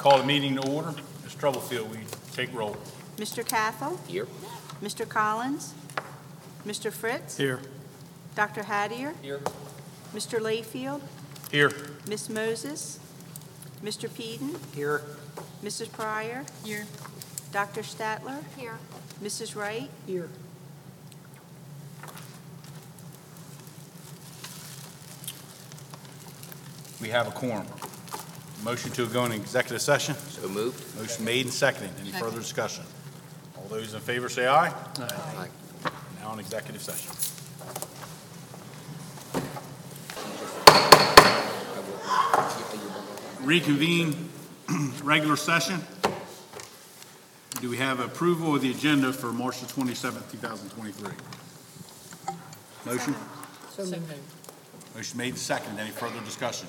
Call the meeting to order. Ms. Troublefield, we take roll. Mr. Cathell? Here. Mr. Collins? Mr. Fritz? Here. Dr. Hattier? Here. Mr. Layfield? Here. Miss Moses? Mr. Peden? Here. Mrs. Pryor? Here. Dr. Statler? Here. Mrs. Wright? Here. We have a quorum. Motion to go into executive session. So moved. Motion made and seconded. Any further discussion? All those in favor say aye. Aye. Now in executive session. Reconvene regular session. Do we have approval of the agenda for March the 27th, 2023? Motion? Motion made and seconded. Any further discussion?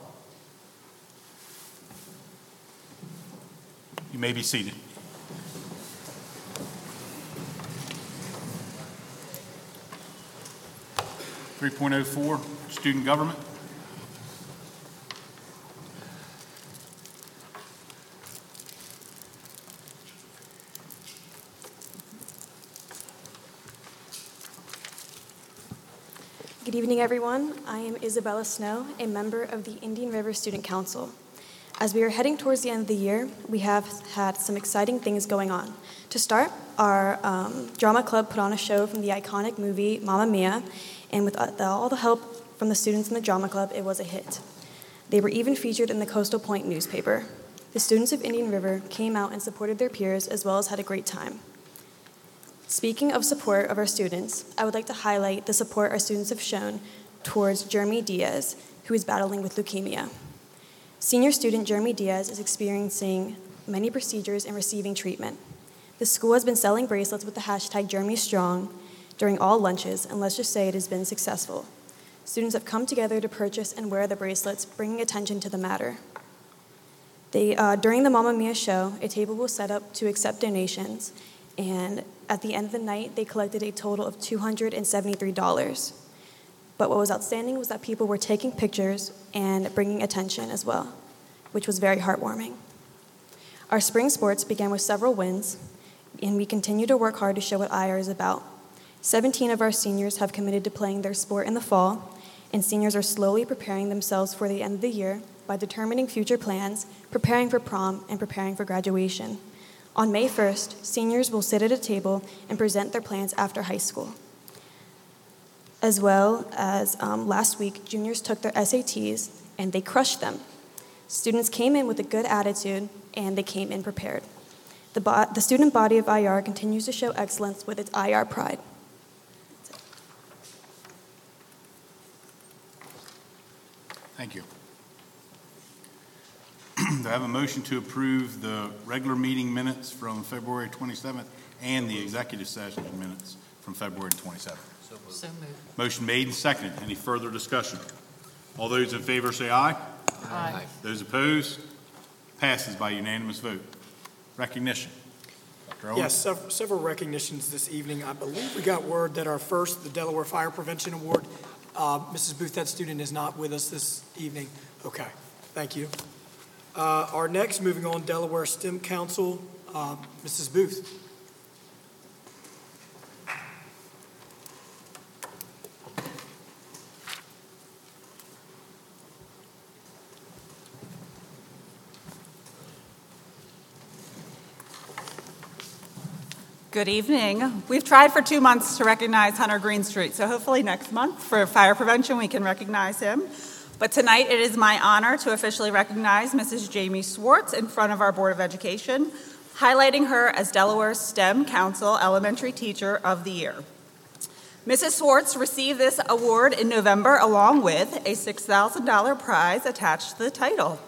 You may be seated. Three point oh four, student government. Good evening, everyone. I am Isabella Snow, a member of the Indian River Student Council. As we are heading towards the end of the year, we have had some exciting things going on. To start, our um, drama club put on a show from the iconic movie Mamma Mia, and with uh, all the help from the students in the drama club, it was a hit. They were even featured in the Coastal Point newspaper. The students of Indian River came out and supported their peers as well as had a great time. Speaking of support of our students, I would like to highlight the support our students have shown towards Jeremy Diaz, who is battling with leukemia. Senior student Jeremy Diaz is experiencing many procedures and receiving treatment. The school has been selling bracelets with the hashtag Jeremy Strong during all lunches, and let's just say it has been successful. Students have come together to purchase and wear the bracelets, bringing attention to the matter. They, uh, during the Mamma Mia show, a table was set up to accept donations, and at the end of the night, they collected a total of $273. But what was outstanding was that people were taking pictures and bringing attention as well, which was very heartwarming. Our spring sports began with several wins, and we continue to work hard to show what IR is about. 17 of our seniors have committed to playing their sport in the fall, and seniors are slowly preparing themselves for the end of the year by determining future plans, preparing for prom, and preparing for graduation. On May 1st, seniors will sit at a table and present their plans after high school. As well as um, last week, juniors took their SATs and they crushed them. Students came in with a good attitude and they came in prepared. The, bo- the student body of IR continues to show excellence with its IR pride. Thank you. Do I have a motion to approve the regular meeting minutes from February 27th and the executive session minutes from February 27th? So moved. Motion made and seconded. Any further discussion? All those in favor say aye. Aye. Those opposed? Passes by unanimous vote. Recognition. Dr. Owen? Yes, sev- several recognitions this evening. I believe we got word that our first, the Delaware Fire Prevention Award, uh, Mrs. Booth, that student is not with us this evening. Okay, thank you. Uh, Our next, moving on, Delaware STEM Council, uh, Mrs. Booth. Good evening. We've tried for two months to recognize Hunter Greenstreet, so hopefully next month for fire prevention we can recognize him. But tonight it is my honor to officially recognize Mrs. Jamie Swartz in front of our Board of Education, highlighting her as Delaware STEM Council Elementary Teacher of the Year. Mrs. Swartz received this award in November along with a $6,000 prize attached to the title.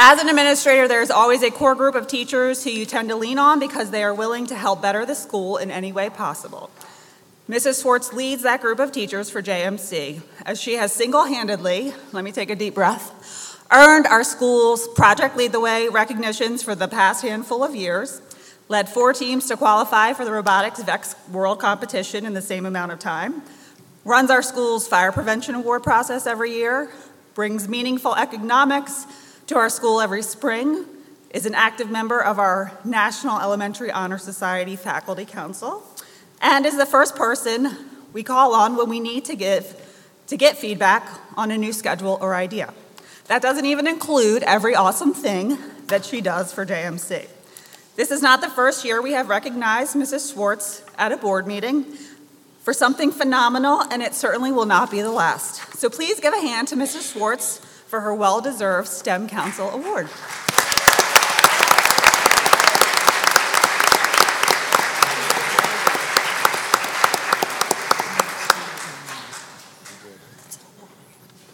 As an administrator, there's always a core group of teachers who you tend to lean on because they are willing to help better the school in any way possible. Mrs. Schwartz leads that group of teachers for JMC, as she has single handedly, let me take a deep breath, earned our school's Project Lead the Way recognitions for the past handful of years, led four teams to qualify for the Robotics VEX World Competition in the same amount of time, runs our school's Fire Prevention Award process every year, brings meaningful economics to our school every spring, is an active member of our National Elementary Honor Society Faculty Council, and is the first person we call on when we need to give to get feedback on a new schedule or idea. That doesn't even include every awesome thing that she does for JMC. This is not the first year we have recognized Mrs. Schwartz at a board meeting for something phenomenal, and it certainly will not be the last. So please give a hand to Mrs. Schwartz for her well deserved STEM Council Award.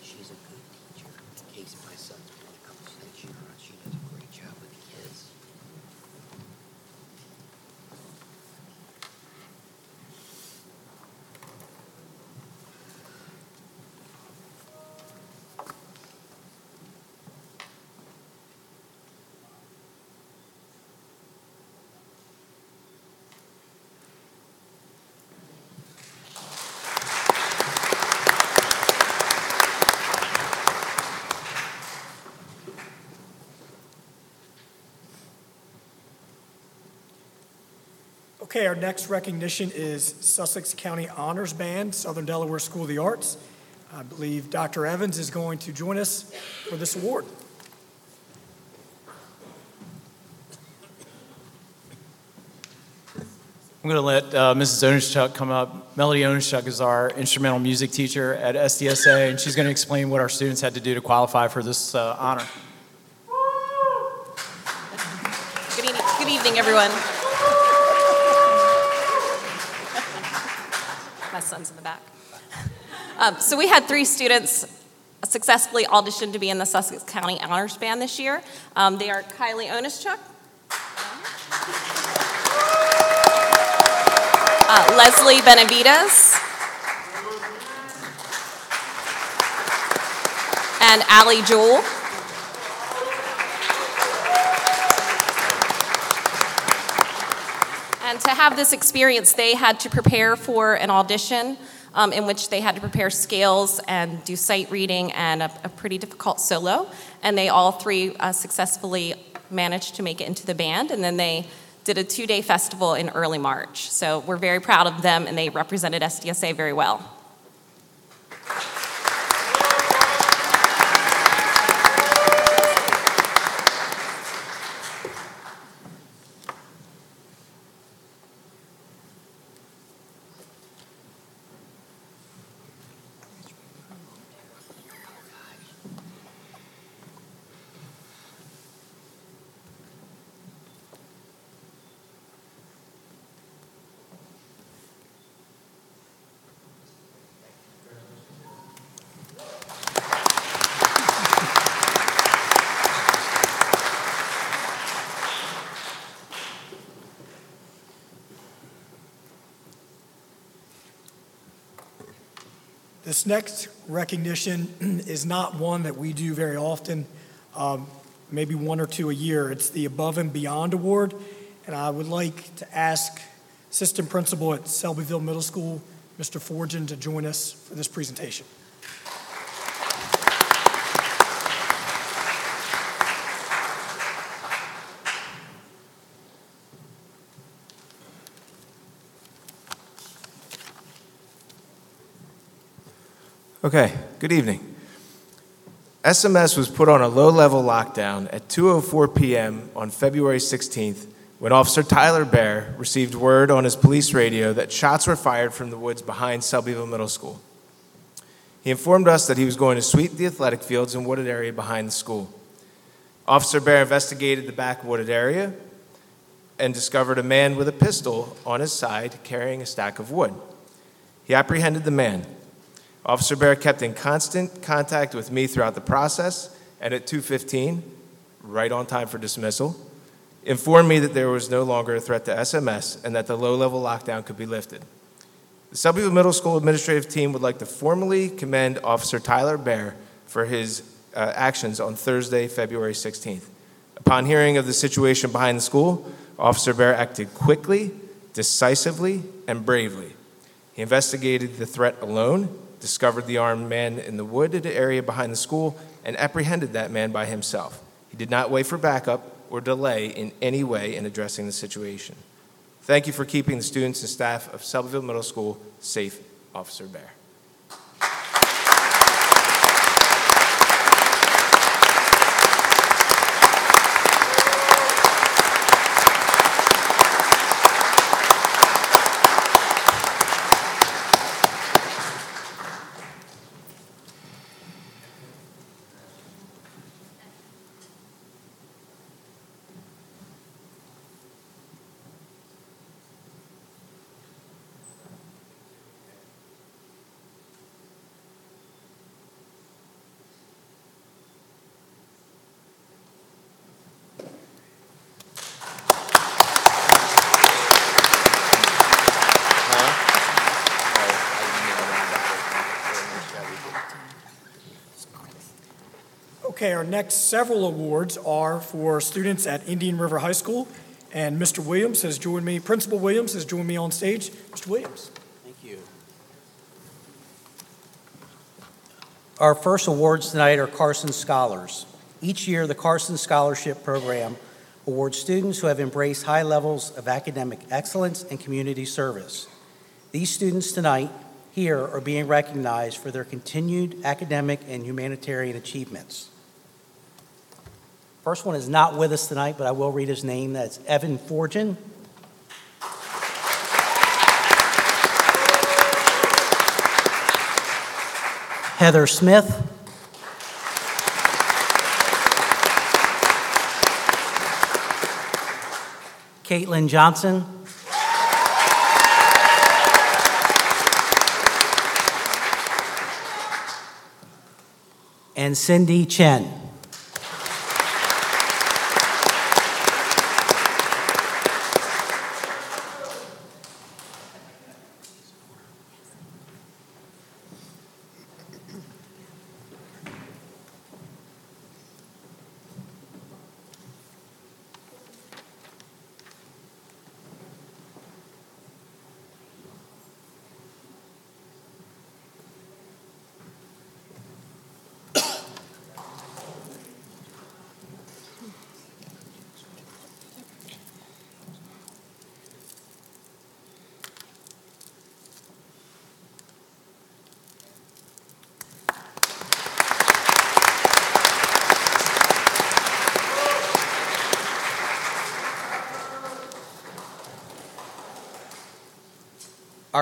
She's a good teacher. Casey, my son's been a couple since you She does a great job with the kids. Okay, our next recognition is Sussex County Honors Band, Southern Delaware School of the Arts. I believe Dr. Evans is going to join us for this award. I'm going to let uh, Mrs. Onishchuk come up. Melody Onishchuk is our instrumental music teacher at SDSA, and she's going to explain what our students had to do to qualify for this uh, honor. Good evening, good evening, everyone. Son's in the back. Um, so we had three students successfully audition to be in the Sussex County Honors Band this year. Um, they are Kylie Onishchuk, uh, Leslie Benavides, and Allie Jewell. And to have this experience, they had to prepare for an audition um, in which they had to prepare scales and do sight reading and a, a pretty difficult solo. And they all three uh, successfully managed to make it into the band. And then they did a two day festival in early March. So we're very proud of them, and they represented SDSA very well. This next recognition is not one that we do very often, um, maybe one or two a year. It's the Above and Beyond Award, and I would like to ask Assistant Principal at Selbyville Middle School, Mr. Forgin, to join us for this presentation. Okay, good evening. SMS was put on a low-level lockdown at 2:04 p.m. on February 16th when Officer Tyler Bear received word on his police radio that shots were fired from the woods behind Selbyville Middle School. He informed us that he was going to sweep the athletic fields and wooded area behind the school. Officer Bear investigated the back wooded area and discovered a man with a pistol on his side carrying a stack of wood. He apprehended the man. Officer Bear kept in constant contact with me throughout the process, and at 2:15, right on time for dismissal, informed me that there was no longer a threat to SMS and that the low-level lockdown could be lifted. The Selbyville Middle School administrative team would like to formally commend Officer Tyler Bear for his uh, actions on Thursday, February 16th. Upon hearing of the situation behind the school, Officer Bear acted quickly, decisively, and bravely. He investigated the threat alone, discovered the armed man in the wooded area behind the school, and apprehended that man by himself. He did not wait for backup or delay in any way in addressing the situation. Thank you for keeping the students and staff of Selbyville Middle School safe, Officer Bear. Okay, our next several awards are for students at Indian River High School, and Mr. Williams has joined me, Principal Williams has joined me on stage. Mr. Williams. Thank you. Our first awards tonight are Carson Scholars. Each year, the Carson Scholarship Program awards students who have embraced high levels of academic excellence and community service. These students tonight here are being recognized for their continued academic and humanitarian achievements. First one is not with us tonight, but I will read his name. That's Evan Forgin. Heather Smith. Caitlin Johnson. And Cindy Chen.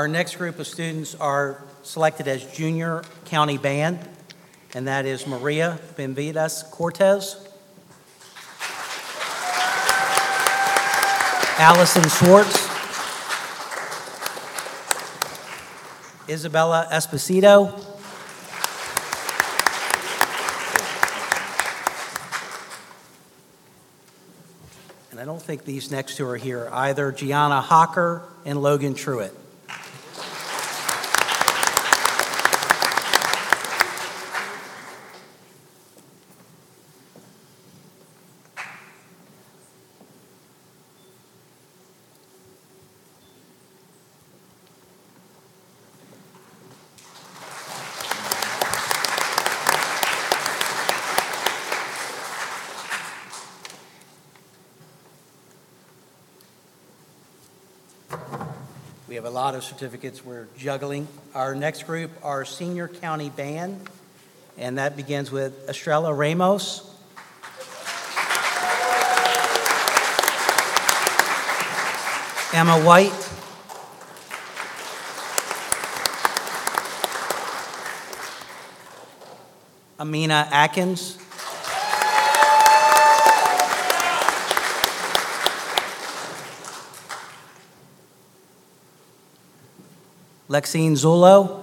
Our next group of students are selected as junior county band, and that is Maria Benavides Cortez, Allison Schwartz, Isabella Esposito, and I don't think these next two are here either, Gianna Hocker and Logan Truitt. Lot of certificates we're juggling. Our next group are senior county band, and that begins with Estrella Ramos. Emma White. Amina Atkins. Lexine Zulo.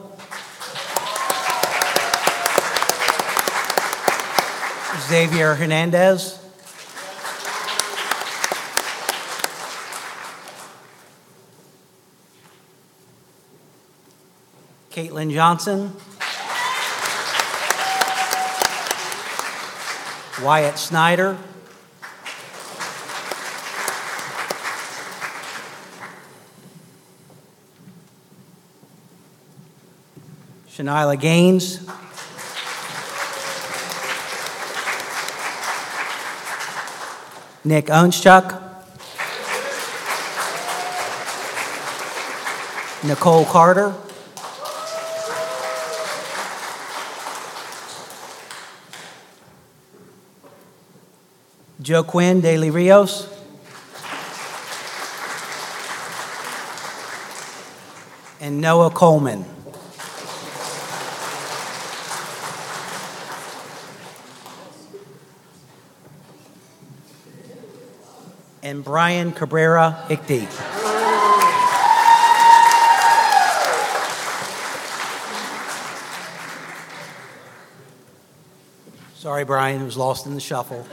Xavier Hernandez. Caitlin Johnson. Wyatt Snyder. Shanila Gaines. Nick Onishchuk. Nicole Carter. Joaquin De Los Rios. And Noah Coleman. And Brian Cabrera Ickty. Sorry, Brian, it was lost in the shuffle.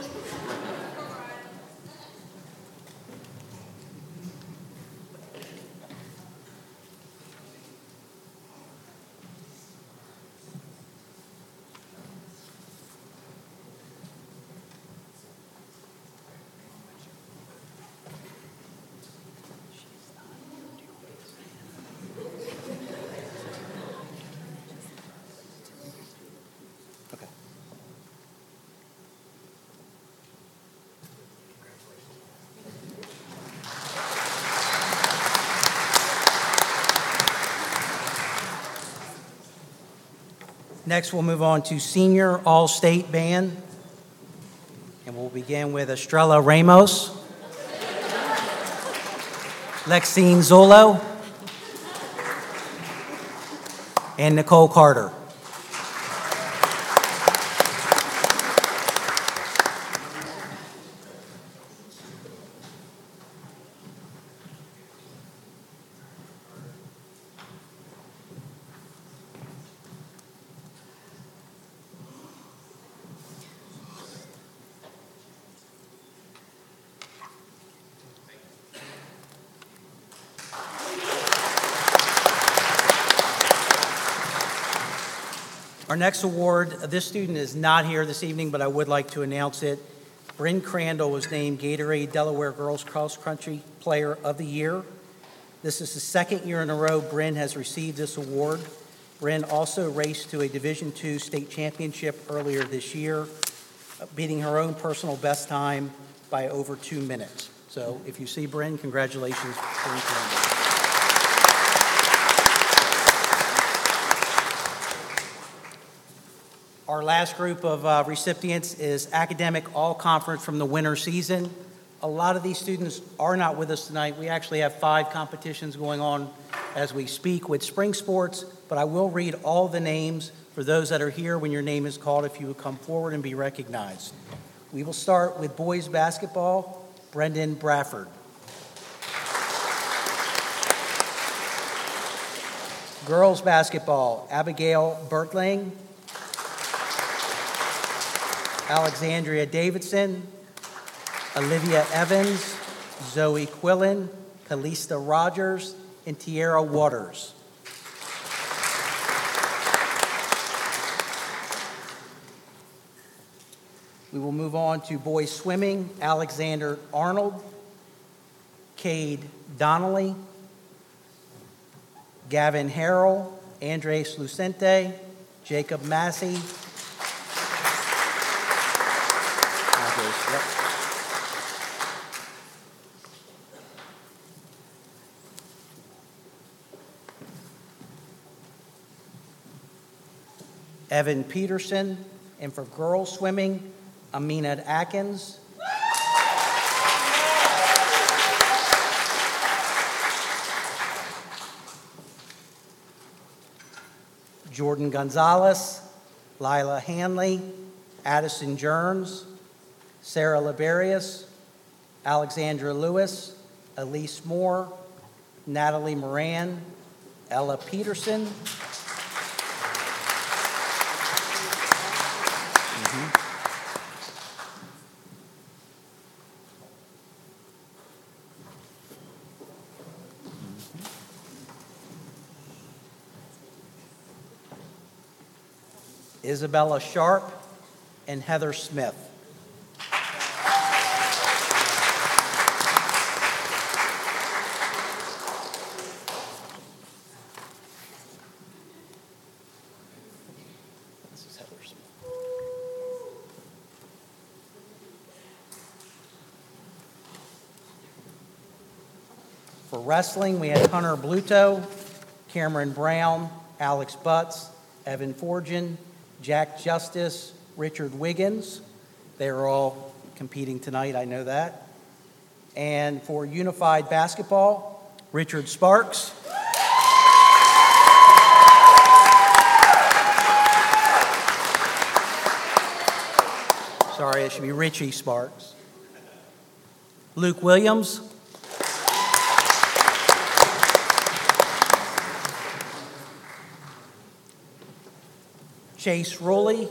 Next, we'll move on to Senior All-State Band. And we'll begin with Estrella Ramos, Lexine Zolo, and Nicole Carter. Our next award, this student is not here this evening, but I would like to announce it. Bryn Crandall was named Gatorade Delaware Girls Cross Country Player of the Year. This is the second year in a row Bryn has received this award. Bryn also raced to a Division II state championship earlier this year, beating her own personal best time by over two minutes. So if you see Bryn, congratulations, Bryn Crandall. Last group of uh, recipients is academic all-conference from the winter season. A lot of these students are not with us tonight. We actually have five competitions going on as we speak with spring sports, but I will read all the names for those that are here when your name is called if you would come forward and be recognized. We will start with boys basketball, Brendan Bradford. Girls basketball, Abigail Bertling. Alexandria Davidson, Olivia Evans, Zoe Quillen, Kalista Rogers, and Tierra Waters. We will move on to boys swimming, Alexander Arnold, Cade Donnelly, Gavin Harrell, Andres Lucente, Jacob Massey, Evan Peterson, and for girls swimming, Amina Atkins. Jordan Gonzalez, Lila Hanley, Addison Jerns, Sarah Liberius, Alexandra Lewis, Elise Moore, Natalie Moran, Ella Peterson. Isabella Sharp, and Heather Smith. For wrestling, we had Hunter Bluto, Cameron Brown, Alex Butts, Evan Forgin, Jack Justice, Richard Wiggins. They are all competing tonight, I know that. And for unified basketball, Richard Sparks. Sorry, it should be Richie Sparks. Luke Williams. Chase Rowley.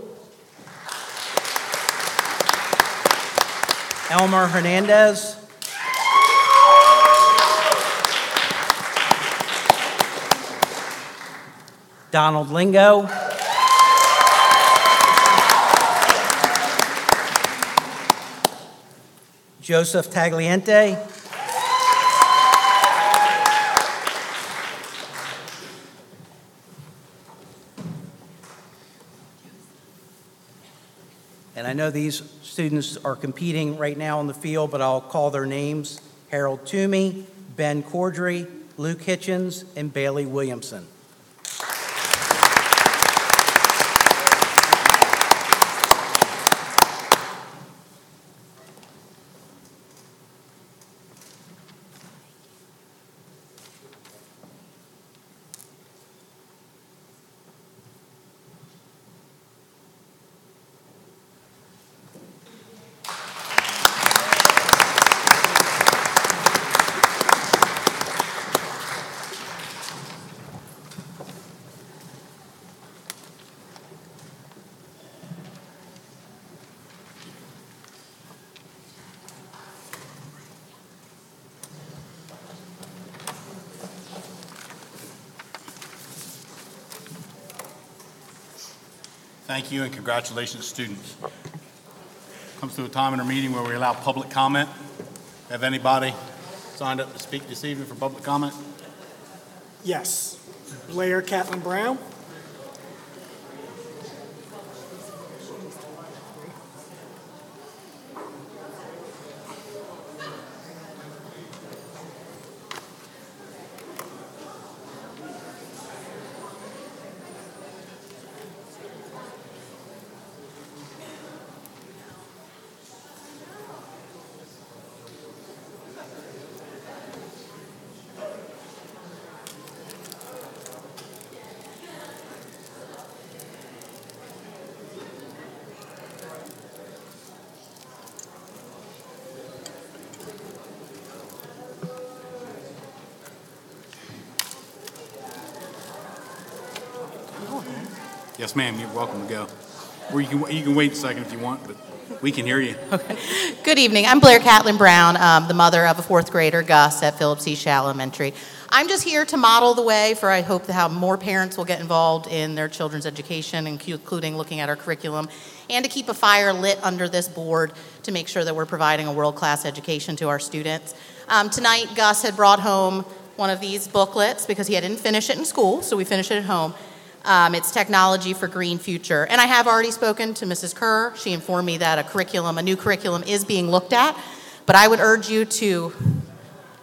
Elmer Hernandez. Donald Lingo. Joseph Tagliente. Know these students are competing right now on the field, but I'll call their names Harold Toomey, Ben Cordry, Luke Hitchens, and Bailey Williamson. Thank you and congratulations, students. Comes to a time in our meeting where we allow public comment. Have anybody signed up to speak this evening for public comment? Yes. Blair Catlin Brown. Ma'am, you're welcome to go. Or you can, you can wait a second if you want, but we can hear you. Okay. Good evening. I'm Blair Catlin Brown, um, the mother of a fourth grader, Gus, at Phillips East Elementary. I'm just here to model the way for I hope how more parents will get involved in their children's education, including looking at our curriculum, and to keep a fire lit under this board to make sure that we're providing a world-class education to our students. Um, tonight, Gus had brought home one of these booklets because he didn't finish it in school, so we finished it at home. Um, it's Technology for Green Future. And I have already spoken to Mrs. Kerr. She informed me that a curriculum, a new curriculum, is being looked at. But I would urge you to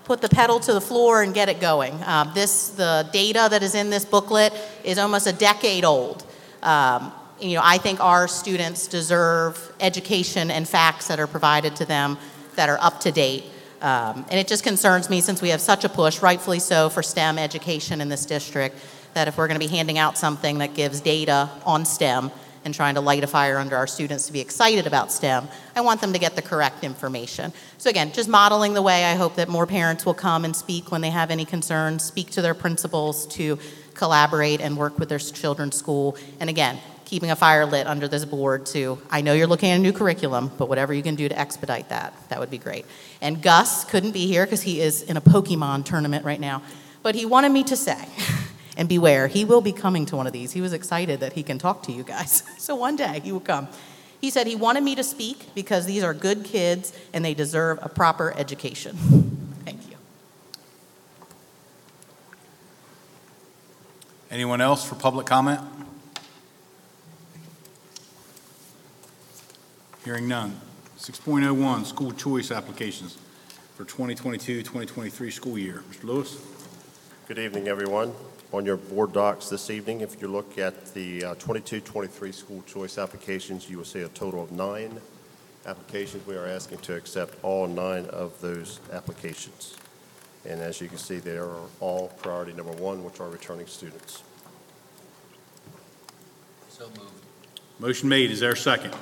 put the pedal to the floor and get it going. Um, this, the data that is in this booklet is almost a decade old. Um, you know, I think our students deserve education and facts that are provided to them that are up to date. Um, and it just concerns me since we have such a push, rightfully so, for STEM education in this district, that if we're going to be handing out something that gives data on STEM and trying to light a fire under our students to be excited about STEM, I want them to get the correct information. So, again, just modeling the way I hope that more parents will come and speak when they have any concerns, speak to their principals to collaborate and work with their children's school. And again, keeping a fire lit under this board to, I know you're looking at a new curriculum, but whatever you can do to expedite that, that would be great. And Gus couldn't be here because he is in a Pokemon tournament right now, but he wanted me to say, And beware, he will be coming to one of these. He was excited that he can talk to you guys. So one day he will come. He said he wanted me to speak because these are good kids and they deserve a proper education. Thank you. Anyone else for public comment? Hearing none. 6.01, school choice applications for 2022-2023 school year. Mr. Lewis? Good evening, everyone. On your board docs this evening, if you look at the uh, 22-23 school choice applications, you will see a total of nine applications. We are asking to accept all nine of those applications. And as you can see, they are all priority number one, which are returning students. So moved. Motion made, is there a second?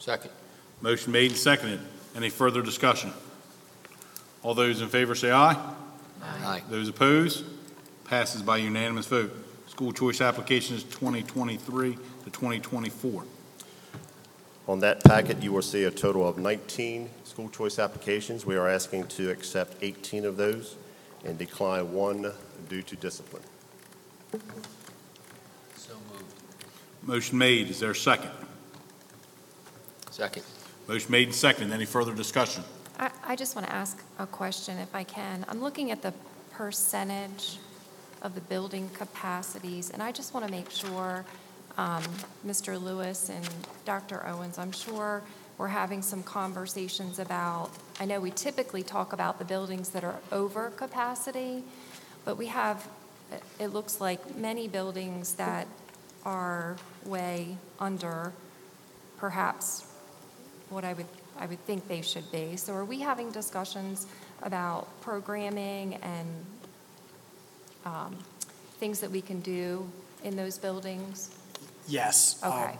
Second. Motion made and seconded. Any further discussion? All those in favor say aye. Aye. Those opposed? Passes by unanimous vote. School choice applications 2023 to 2024. On that packet, you will see a total of 19 school choice applications. We are asking to accept 18 of those and decline one due to discipline. So moved. Motion made, is there a second? Second. Motion made and seconded. Any further discussion? I, I just want to ask a question if I can. I'm looking at the percentage of the building capacities, and I just want to make sure, um, Mr. Lewis and Dr. Owens, I'm sure we're having some conversations about, I know we typically talk about the buildings that are over capacity, but we have, it looks like many buildings that are way under perhaps what I would, I would think they should be. So are we having discussions about programming and um, things that we can do in those buildings? Yes. um, Okay.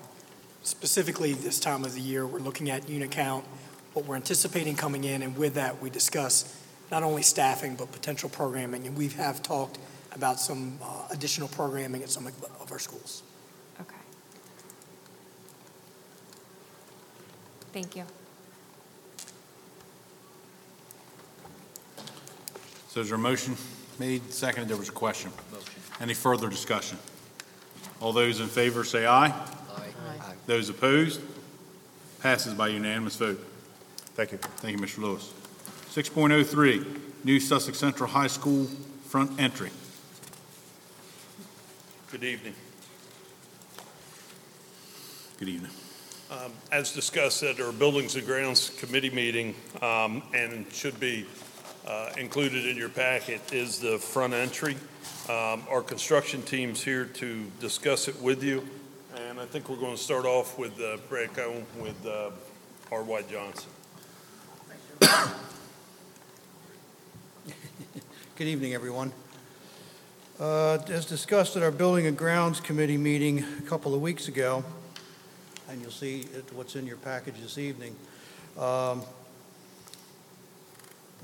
Specifically, this time of the year, we're looking at unit count, what we're anticipating coming in, and with that, we discuss not only staffing, but potential programming. And we have talked about some uh, additional programming at some of of our schools. Okay. Thank you. So is there a motion made, seconded? There was a question. Motion. Any further discussion? All those in favor say aye. Aye. Aye. Those opposed? Passes by unanimous vote. Thank you. Thank you, Mr. Lewis. 6.03, New Sussex Central High School front entry. Good evening. Good evening. Um, As discussed at our Buildings and Grounds Committee meeting, um, and should be uh, included in your packet, is the front entry. Um, Our construction team's here to discuss it with you, and I think we're going to start off with uh, Brad Cohen with uh, R.Y. Johnson. Good evening, everyone. Uh, As discussed at our Building and Grounds Committee meeting a couple of weeks ago, and you'll see what's in your package this evening, um,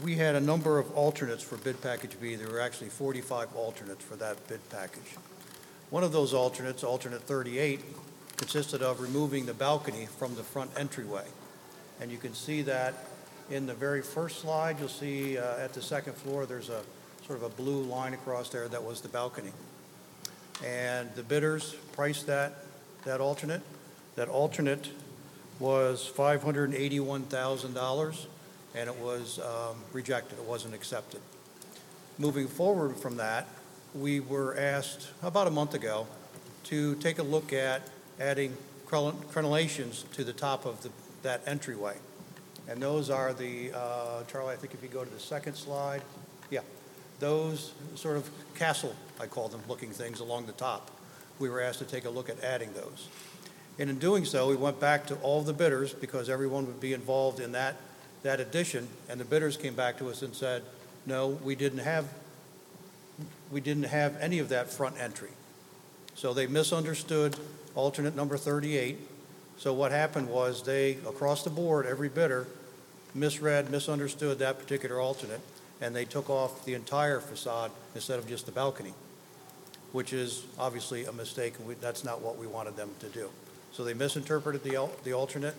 we had a number of alternates for bid package B. There were actually 45 alternates for that bid package. One of those alternates, alternate 38, consisted of removing the balcony from the front entryway. And you can see that in the very first slide, you'll see uh, at the second floor, there's a sort of a blue line across there that was the balcony. And the bidders priced that, that alternate. That alternate was $581,000, and it was um, rejected, it wasn't accepted. Moving forward from that, we were asked about a month ago to take a look at adding crenellations to the top of the, that entryway. And those are the, uh, Charlie, I think if you go to the second slide, yeah, those sort of castle, I call them, looking things along the top. We were asked to take a look at adding those. And in doing so, we went back to all the bidders because everyone would be involved in that, that addition. And the bidders came back to us and said, no, we didn't have, we didn't have any of that front entry. So they misunderstood alternate number 38. So what happened was they, across the board, every bidder misread, misunderstood that particular alternate, and they took off the entire facade instead of just the balcony, which is obviously a mistake, and we- that's not what we wanted them to do. So they misinterpreted the, the alternate.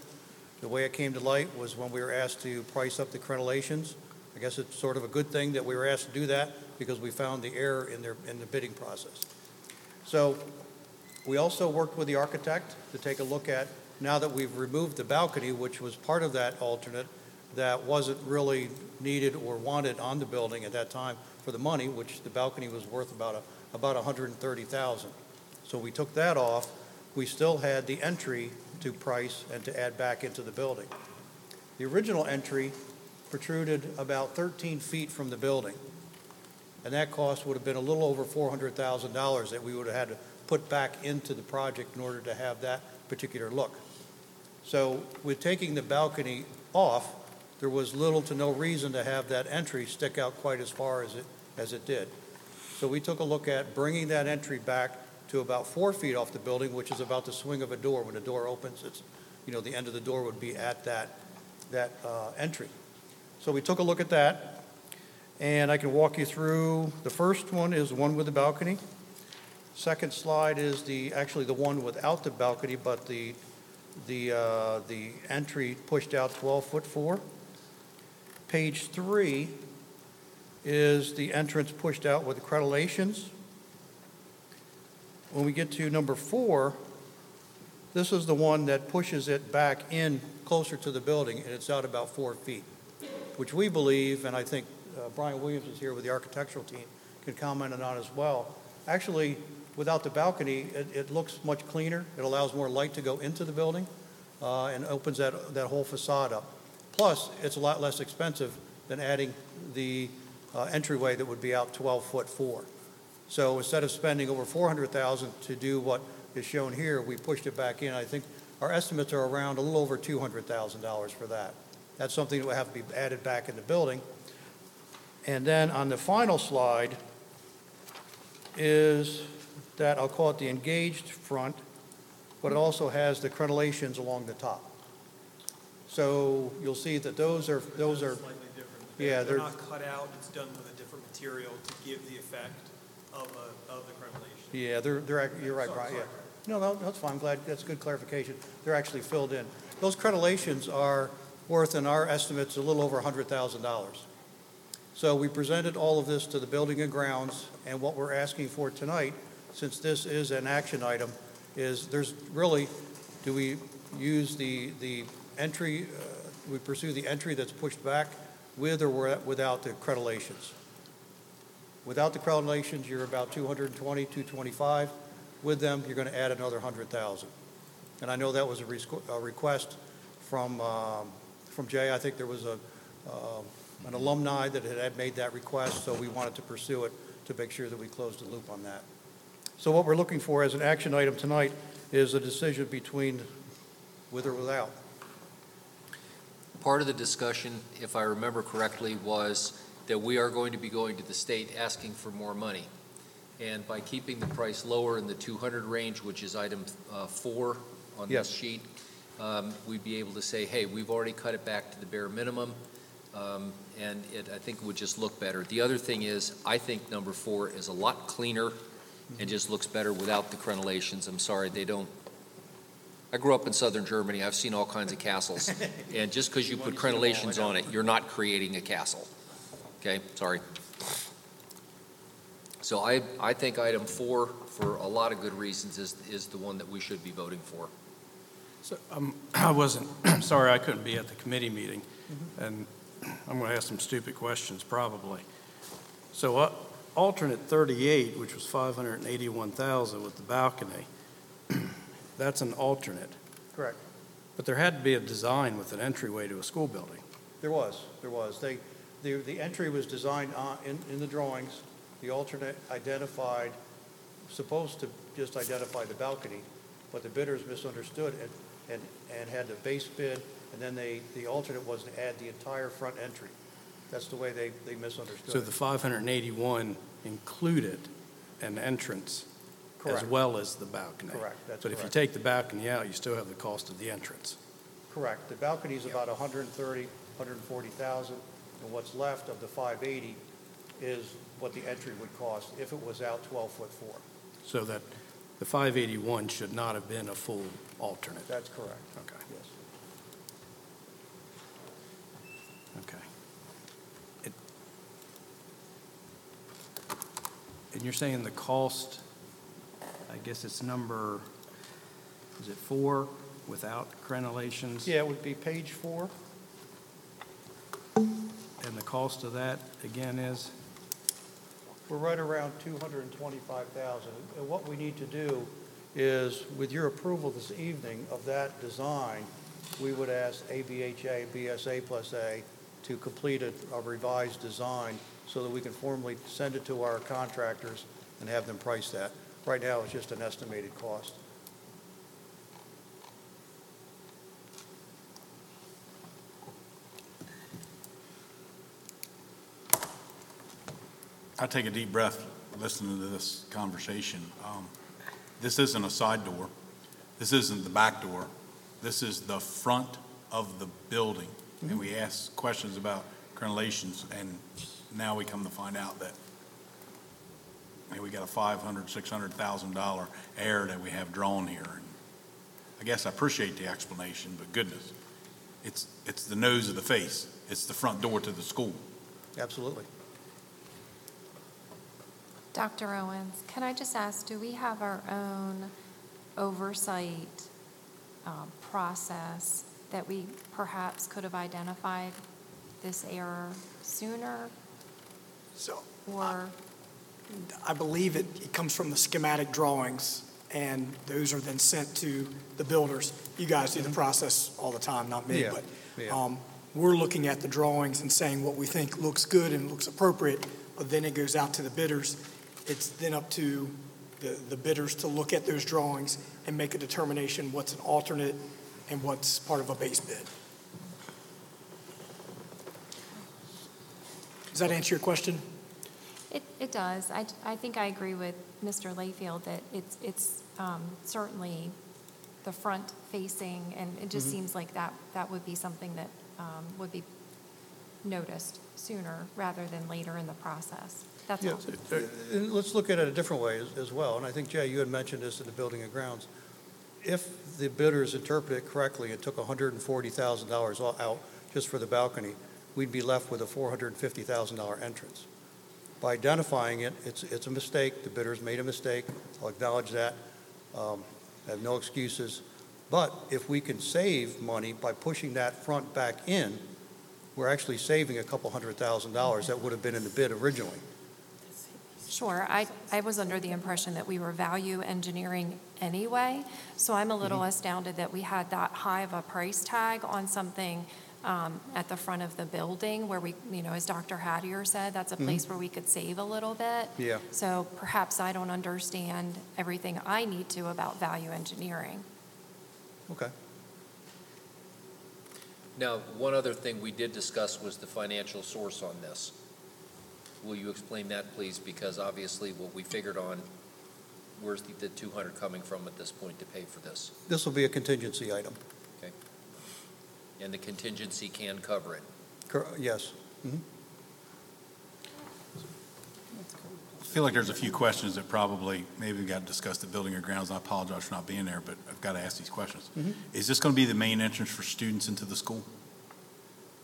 The way it came to light was when we were asked to price up the crenellations. I guess it's sort of a good thing that we were asked to do that because we found the error in their, in the bidding process. So we also worked with the architect to take a look at, now that we've removed the balcony, which was part of that alternate, that wasn't really needed or wanted on the building at that time for the money, which the balcony was worth about a, about 130,000. So we took that off. We still had the entry to price and to add back into the building. The original entry protruded about 13 feet from the building, and that cost would have been a little over $400,000 that we would have had to put back into the project in order to have that particular look. So with taking the balcony off, there was little to no reason to have that entry stick out quite as far as it, as it did. So we took a look at bringing that entry back to about four feet off the building, which is about the swing of a door. When the door opens, it's, you know, the end of the door would be at that, that uh, entry. So we took a look at that, and I can walk you through. The first one is one with the balcony. Second slide is the, actually the one without the balcony, but the, the, uh, the entry pushed out 12 foot four. Page three is the entrance pushed out with crenellations. When we get to number four, this is the one that pushes it back in closer to the building, and it's out about four feet, which we believe, and I think uh, Brian Williams is here with the architectural team, can comment on as well. Actually, without the balcony, it, it looks much cleaner. It allows more light to go into the building uh, and opens that, that whole facade up. Plus, it's a lot less expensive than adding the uh, entryway that would be out 12 foot four. So instead of spending over 400,000 to do what is shown here, we pushed it back in. I think our estimates are around a little over $200,000 for that. That's something that would have to be added back in the building. And then on the final slide is that, I'll call it the engaged front, but it also has the crenellations along the top. So you'll see that those are, those are, Slightly different. yeah, They're they're, not cut out, it's done with a different material to give the effect of a, of the crenellations. yeah, they're, they're, ac- you're right, Sorry, Brian, yeah. sorry. No, no, that's fine, I'm glad, that's good clarification. They're actually filled in. Those crenellations are worth, in our estimates, a little over $100,000. So we presented all of this to the Building and Grounds, and what we're asking for tonight, since this is an action item, is there's really, do we use the, the entry, uh, we pursue the entry that's pushed back with or without the crenellations? Without the crenellations, you're about 220, 225. With them, you're going to add another 100,000. And I know that was a a request from, um, from Jay. I think there was a, um, an alumni that had made that request, so we wanted to pursue it to make sure that we closed the loop on that. So what we're looking for as an action item tonight is a decision between with or without. Part of the discussion, if I remember correctly, was that we are going to be going to the state asking for more money. And by keeping the price lower in the 200 range, which is item uh, four on Yes. this sheet, um, we'd be able to say, hey, we've already cut it back to the bare minimum, um, and it, I think it would just look better. The other thing is, I think number four is a lot cleaner and just looks better without the crenellations. I'm sorry, they don't, I grew up in southern Germany, I've seen all kinds of castles. And just because you put crenellations on it, you're not creating a castle. Okay, sorry. So I, I think item four, for a lot of good reasons, is, is the one that we should be voting for. So, um, I wasn't, sorry I couldn't be at the committee meeting, and I'm going to ask some stupid questions probably. So uh, alternate 38, which was 581,000 with the balcony, that's an alternate, Correct. but there had to be a design with an entryway to a school building. There was, there was. They, the, the entry was designed on, in, in the drawings. The alternate identified, supposed to just identify the balcony, but the bidders misunderstood and, and, and had the base bid, and then they, the alternate was to add the entire front entry. That's the way they, they misunderstood So it. the 581 included an entrance as Correct. well as the balcony. Correct, that's But if you correct. take the balcony out, you still have the cost of the entrance. Correct. The balcony is about 130, 140,000, and what's left of the 580 is what the entry would cost if it was out 12 foot four. So that the 581 should not have been a full alternate? That's correct. Okay, Yes. okay. It- And you're saying the cost, I guess it's number, is it four, without crenellations? Yeah, it would be page four. The cost of that, again, is? We're right around 225,000. And what we need to do is, with your approval this evening of that design, we would ask ABHA, BSA plus A, to complete a a revised design so that we can formally send it to our contractors and have them price that. Right now, it's just an estimated cost. I take a deep breath listening to this conversation. Um, This isn't a side door. This isn't the back door. This is the front of the building. And we ask questions about crenellations, and now we come to find out that, hey, we got a five hundred, six hundred thousand dollar error that we have drawn here. And I guess I appreciate the explanation, but goodness, it's, it's the nose of the face. It's the front door to the school. Absolutely. Dr. Owens, can I just ask, do we have our own oversight um, process that we perhaps could have identified this error sooner? So Or, I believe it, it comes from the schematic drawings, and those are then sent to the builders. You guys do the process all the time, not me, Yeah, but yeah. um, we're looking at the drawings and saying what we think looks good and looks appropriate, but then it goes out to the bidders. It's then up to the, the bidders to look at those drawings and make a determination what's an alternate and what's part of a base bid. Does that answer your question? it, it does. I, I think I agree with Mr. Layfield that it's, it's um, certainly the front facing, and it just Mhm. seems like that, that would be something that um, would be noticed sooner rather than later in the process. That's Yeah, all. uh, and let's look at it a different way as- as well, and I think, Jay, you had mentioned this in the Building and Grounds. If the bidders interpret it correctly and took $140,000 out just for the balcony, we'd be left with a $450,000 entrance. By identifying it, it's, it's a mistake, the bidders made a mistake, I'll acknowledge that, Um, I have no excuses. But if we can save money by pushing that front back in, we're actually saving a couple hundred thousand dollars that would have been in the bid originally. Sure. I, I was under the impression that we were value engineering anyway, so I'm a little Mhm. astounded that we had that high of a price tag on something um, at the front of the building where we, you know, as Dr. Hattier said, that's a Mhm. place where we could save a little bit. Yeah. So perhaps I don't understand everything I need to about value engineering. Okay. Now, one other thing we did discuss was the financial source on this. Will you explain that, please? Because obviously what we figured on, where's the, the 200 coming from at this point to pay for this? This will be a contingency item. Okay? And the contingency can cover it. Cor- Yes. Mhm. I feel like there's a few questions that probably maybe we got discussed at Building or Grounds. I apologize for not being there, but I've got to ask these questions. Mhm. Is this going to be the main entrance for students into the school?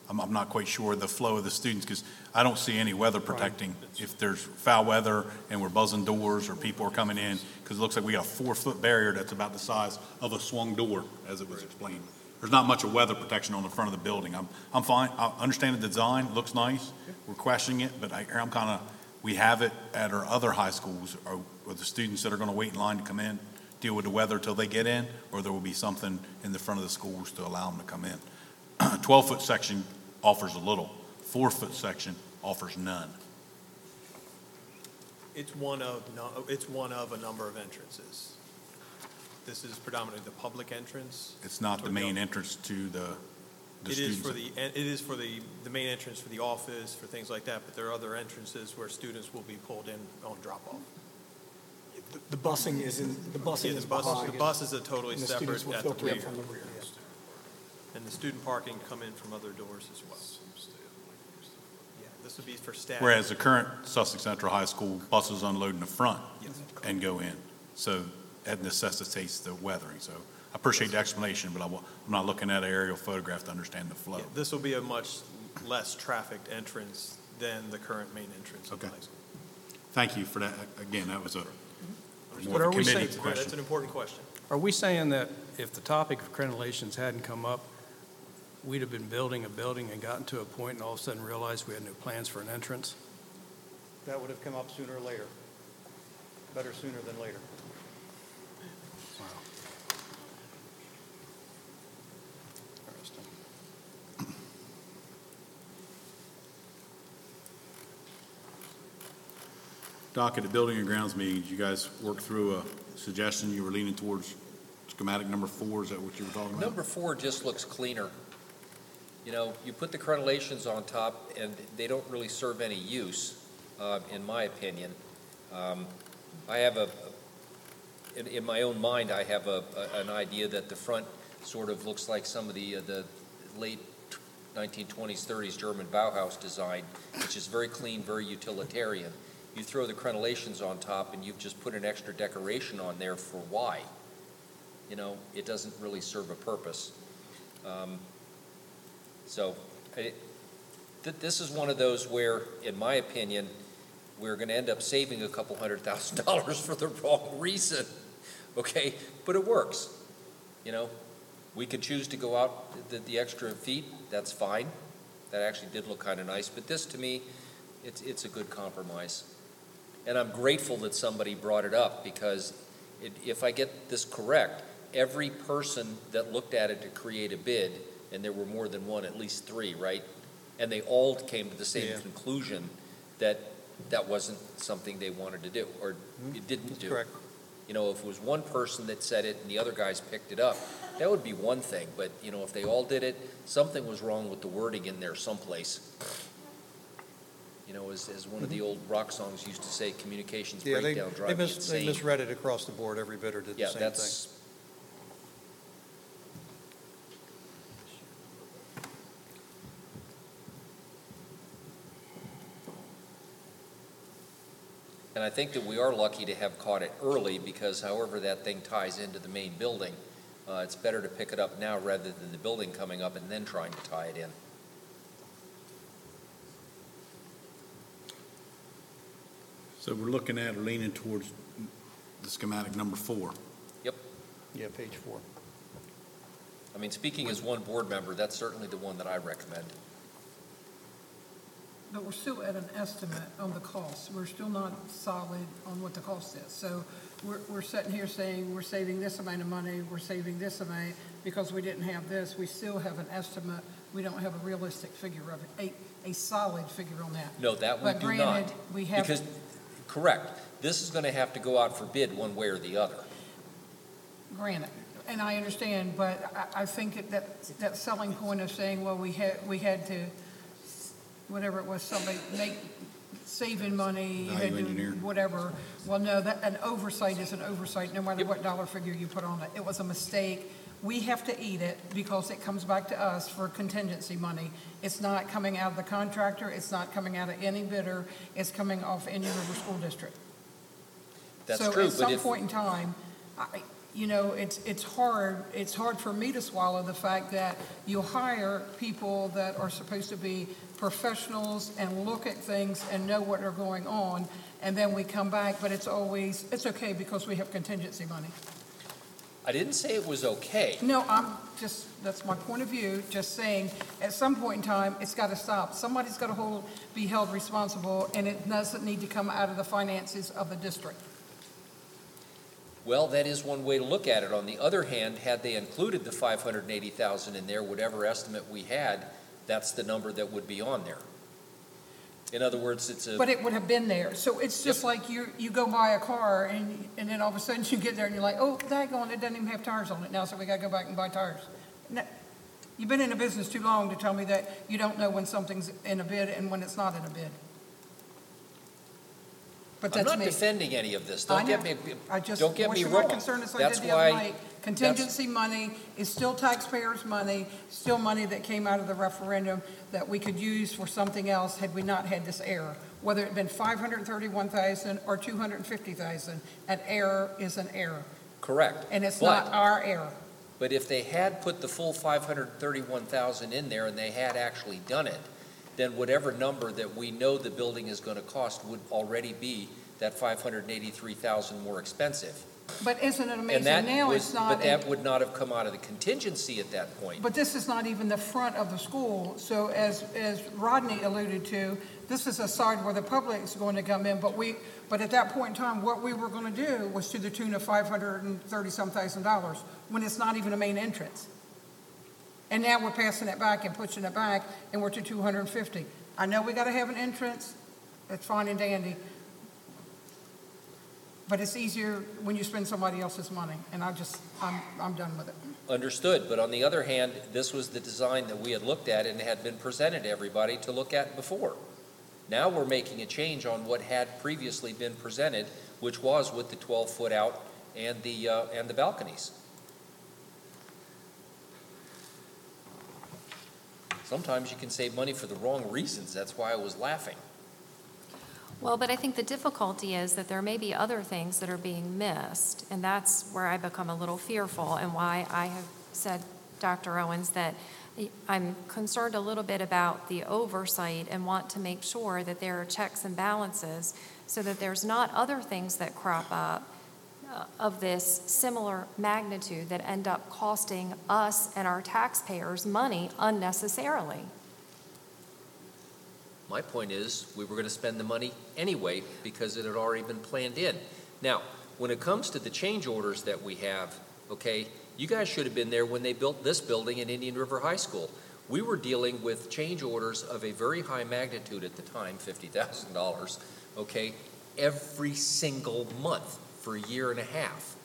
I'm, I'm not quite sure the flow of the students because I don't see any weather protecting. If there's foul weather and we're buzzing doors or people are coming in, because it looks like we got a four-foot barrier that's about the size of a swung door, as it was explained. There's not much of weather protection on the front of the building. I'm, I'm fine. I understand the design, looks nice. We're questioning it, but I, I'm kind of, we have it at our other high schools, or with the students that are going to wait in line to come in, deal with the weather till they get in, or there will be something in the front of the schools to allow them to come in. 12-foot section offers a little. Four-foot section offers none. It's one of, no- it's one of a number of entrances. This is predominantly the public entrance. It's not the main entrance to the, the It is students. for the, it is for the, the main entrance for the office, for things like that, but there are other entrances where students will be pulled in on drop-off. The busing is in, the busing Yeah, is the bus, behind. the bus is a totally and the separate students will at the filter in rear. from the rear. And the student parking come in from other doors as well. Yeah, this would be for staff. Whereas the current Sussex Central High School buses unload in the front Yes. and go in. So that necessitates the weathering. So I appreciate the explanation, but I wa- I'm not looking at an aerial photograph to understand the flow. Yeah, This will be a much less trafficked entrance than the current main entrance of the Okay. high school. thank you for that. Again, that was a But more are of a we committee saying, question. that's an important question. Are we saying that if the topic of crenellations hadn't come up, we'd have been building a building and gotten to a point and all of a sudden realized we had no plans for an entrance? That would have come up sooner or later. Better sooner than later. Wow. Interesting. Doc, at the Building and Grounds meeting, did you guys work through a suggestion you were leaning towards schematic number four? Is that what you were talking about? Number four just looks cleaner. You know, you put the crenellations on top, and they don't really serve any use, uh, in my opinion. Um, I have a, in, in my own mind, I have a, a- an idea that the front sort of looks like some of the, uh, the late 1920s, 30s German Bauhaus design, which is very clean, very utilitarian. You throw the crenellations on top, and you've just put an extra decoration on there for why? You know, it doesn't really serve a purpose. Um, So, I- th- this is one of those where, in my opinion, we're going to end up saving a couple hundred thousand dollars for the wrong reason, okay? But it works, you know? We could choose to go out the, the extra feet, that's fine. That actually did look kind of nice, but this, to me, it's, it's a good compromise. And I'm grateful that somebody brought it up, because it- if I get this correct, every person that looked at it to create a bid, and there were more than one, at least three, right? And they all came to the same Yeah. conclusion that that wasn't something they wanted to do, or mm-hmm. it didn't do. correct. You know, if it was one person that said it and the other guys picked it up, that would be one thing, but, you know, if they all did it, something was wrong with the wording in there someplace. You know, as, as one of the mm-hmm. old rock songs used to say, communications Yeah, they, breakdown they drive me mis- they insane. misread it across the board. Every bidder did the Yeah, same thing. that's, And I think that we are lucky to have caught it early because however that thing ties into the main building, uh, it's better to pick it up now rather than the building coming up and then trying to tie it in. So we're looking at or leaning towards the schematic number four. Yep. Yeah, page four. I mean, speaking as one board member, that's certainly the one that I recommend. But we're still at an estimate on the cost. We're still not solid on what the cost is. So we're, we're sitting here saying we're saving this amount of money, we're saving this amount because we didn't have this. We still have an estimate. We don't have a realistic figure of it, a, a solid figure on that. No, that we But do granted, not. we have- Because, correct, this is going to have to go out for bid one way or the other. Granted, and I understand, but I, I think that- that, that selling point of saying, well, we had, we had to, whatever it was, somebody make, saving money, you had Value to, engineer. whatever. Well, no, that, an oversight is an oversight, no matter what dollar figure you put on it. It was a mistake. We have to eat it because it comes back to us for contingency money. It's not coming out of the contractor, it's not coming out of any bidder, it's coming off Indian River School District. That's So true, at but some if, point in time, I, you know, it's, it's hard, it's hard for me to swallow the fact that you hire people that are supposed to be professionals and look at things and know what are going on, and then we come back, but it's always, it's okay because we have contingency money. I didn't say it was okay. No, I'm just, that's my point of view, just saying, at some point in time, it's got to stop. Somebody's got to hold, be held responsible, and it doesn't need to come out of the finances of the district. Well, that is one way to look at it. On the other hand, had they included the 580,000 in there, whatever estimate we had, that's the number that would be on there. In other words, it's a. But it would have been there. So it's just like you, you go buy a car and, and then all of a sudden you get there and you're like, oh, that daggone, it doesn't even have tires on it now, so we gotta go back and buy tires. No, You've been in the business too long to tell me that you don't know when something's in a bid and when it's not in a bid. But I'm that's not me. defending any of this. I Don't get know. me, I just don't get me voiced my wrong. concern as I That's the other why- night. Contingency money is still taxpayers' money, still money that came out of the referendum that we could use for something else had we not had this error. Whether it had been five hundred and thirty-one thousand or two hundred and fifty thousand, an error is an error. Correct. And it's But- not our error. But if they had put the full 531,000 in there and they had actually done it, then whatever number that we know the building is going to cost would already be that 583,000 more expensive. But isn't it And amazing? that Now would- it's not. But that would not have come out of the contingency at that point. But this is not even the front of the school, so as, as Rodney alluded to, this is a side where the public is going to come in, but we, but at that point in time, what we were gonna do was to the tune of five hundred and thirty-some thousand dollars, when it's not even a main entrance. And now we're passing it back and pushing it back, and we're to two hundred and fifty. I know we gotta have an entrance, that's fine and dandy, but it's easier when you spend somebody else's money, and I just, I'm, I'm done with it. Understood, but on the other hand, this was the design that we had looked at and had been presented to everybody to look at before. Now we're making a change on what had previously been presented, which was with the 12-foot out and the, uh, and the balconies. Sometimes you can save money for the wrong reasons, that's why I was laughing. Well, but I think the difficulty is that there may be other things that are being missed, and that's where I become a little fearful and why I have said, Dr. Owens, that I'm concerned a little bit about the oversight and want to make sure that there are checks and balances so that there's not other things that crop up uh, of this similar magnitude that end up costing us and our taxpayers money unnecessarily. My point is, we were going to spend the money anyway because it had already been planned in. Now, when it comes to the change orders that we have, okay, you guys should have been there when they built this building in Indian River High School. We were dealing with change orders of a very high magnitude at the time, $50,000, okay, every single month for a year and a half.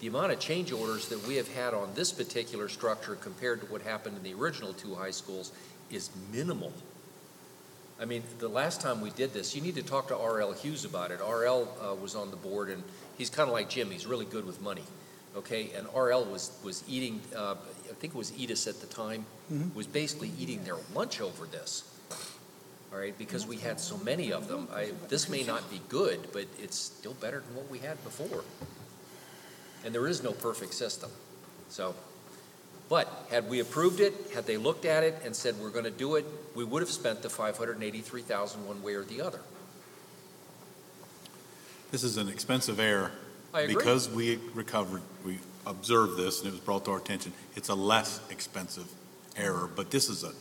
The amount of change orders that we have had on this particular structure compared to what happened in the original two high schools is minimal. I mean, the last time we did this, you need to talk to R.L. Hughes about it. R.L. Uh, was on the board, and he's kind of like Jim. He's really good with money, okay? And R.L. was was eating. Uh, I think it was Edis at the time. Was basically eating their lunch over this. All right, because we had so many of them. I, this may not be good, but it's still better than what we had before. And there is no perfect system, so. But had we approved it, had they looked at it and said, we're going to do it, we would have spent the 583,000 one way or the other. This is an expensive error. I agree. Because we recovered, we observed this and it was brought to our attention, it's a less expensive error, but this is a,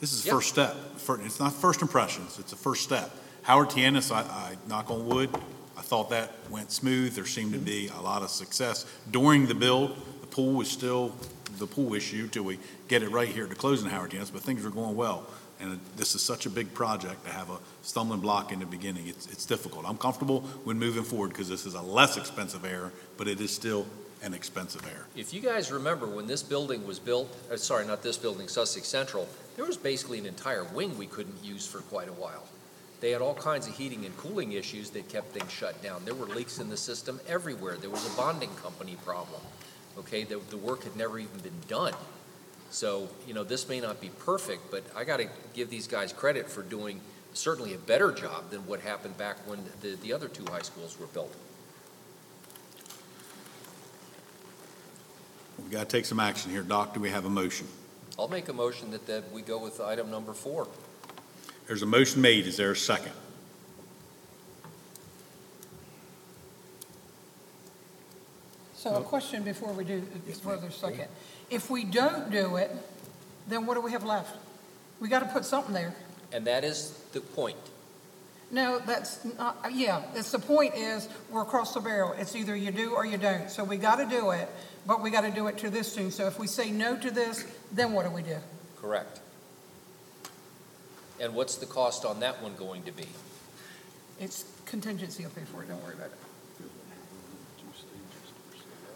this is a Yep. first step. Fir- It's not first impressions, it's a first step. Howard T. Ennis, I, I, knock on wood, I thought that went smooth. There seemed to be a lot of success. During the build, the pool was still the pool issue till we get it right here the closing Howard T. Ennis, but things are going well. And this is such a big project to have a stumbling block in the beginning. It's, it's difficult. I'm comfortable when moving forward because this is a less expensive error, but it is still an expensive error. If you guys remember, when this building was built, uh, sorry, not this building, Sussex Central, there was basically an entire wing we couldn't use for quite a while. They had all kinds of heating and cooling issues that kept things shut down. There were leaks in the system everywhere. There was a bonding company problem. Okay, the, the work had never even been done. So, you know, this may not be perfect, but I got to give these guys credit for doing certainly a better job than what happened back when the, the other two high schools were built. We got to take some action here. Doc, do we have a motion? I'll make a motion that, that we go with item number four. There's a motion made. Is there a second? So a question before we do further second. If we don't do it, then what do we have left? We got to put something there. And that is the point. No, that's not, yeah, it's the point is, we're across the barrel. It's either you do or you don't. So we got to do it, but we got to do it to this tune. So if we say no to this, then what do we do? Correct. And what's the cost on that one going to be? It's contingency, I'll pay for it, don't worry about it.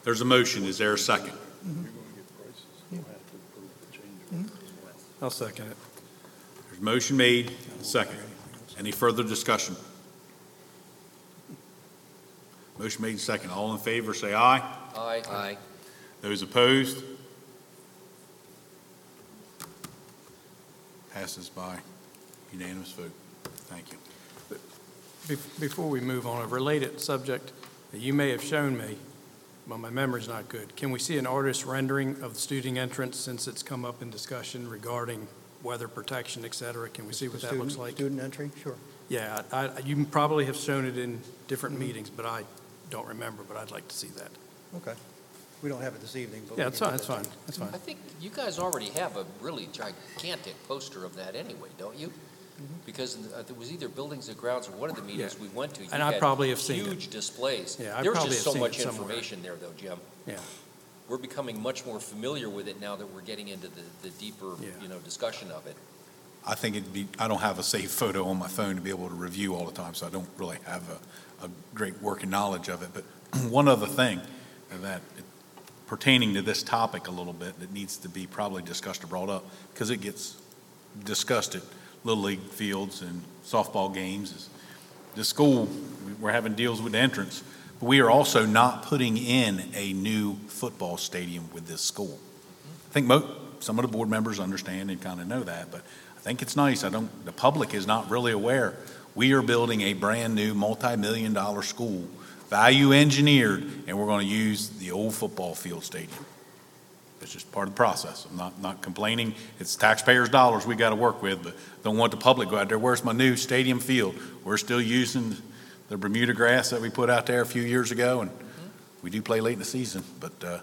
There's a motion. Is there a second? I'll second it. There's a motion made, second. Any further discussion? Motion made, second. All in favor, say aye. Aye. Aye. Those opposed? Passes by unanimous vote. Thank you. Before we move on, a related subject that you may have shown me, but my memory's not good. Can we see an artist rendering of the student entrance since it's come up in discussion regarding weather protection, et cetera? Can we see what that looks Student- like? Student entry, sure. Yeah, I, I- you probably have shown it in different mm-hmm. meetings, but I don't remember, but I'd like to see that. Okay. We don't have it this evening, but. Yeah, we that's can fine, get that's that fine, that's fine. I think you guys already have a really gigantic poster of that anyway, don't you? Because uh, it was either Buildings and Grounds or one of the meetings Yeah. we went to. you And I had probably have seen it. Huge displays. Yeah, I There was probably just have so seen much somewhere. information there, though, Jim. Yeah. We're becoming much more familiar with it now that we're getting into the, the deeper, Yeah. you know, discussion of it. I think it'd be, I don't have a saved photo on my phone to be able to review all the time, so I don't really have a, a great working knowledge of it. But one other thing that pertaining to this topic a little bit that needs to be probably discussed or brought up, because it gets discussed at Little League fields and softball games, the school, we're having deals with the entrance, but we are also not putting in a new football stadium with this school. I think mo, some of the board members understand and kind of know that, but I think it's nice. I don't, the public is not really aware. We are building a brand-new, multi-million dollar school, value engineered, and we're going to use the old football field stadium. It's just part of the process. I'm not, not complaining. It's taxpayers' dollars we got to work with, but don't want the public to go out there, where's my new stadium field? We're still using the Bermuda grass that we put out there a few years ago, and we do play late in the season, but, uh,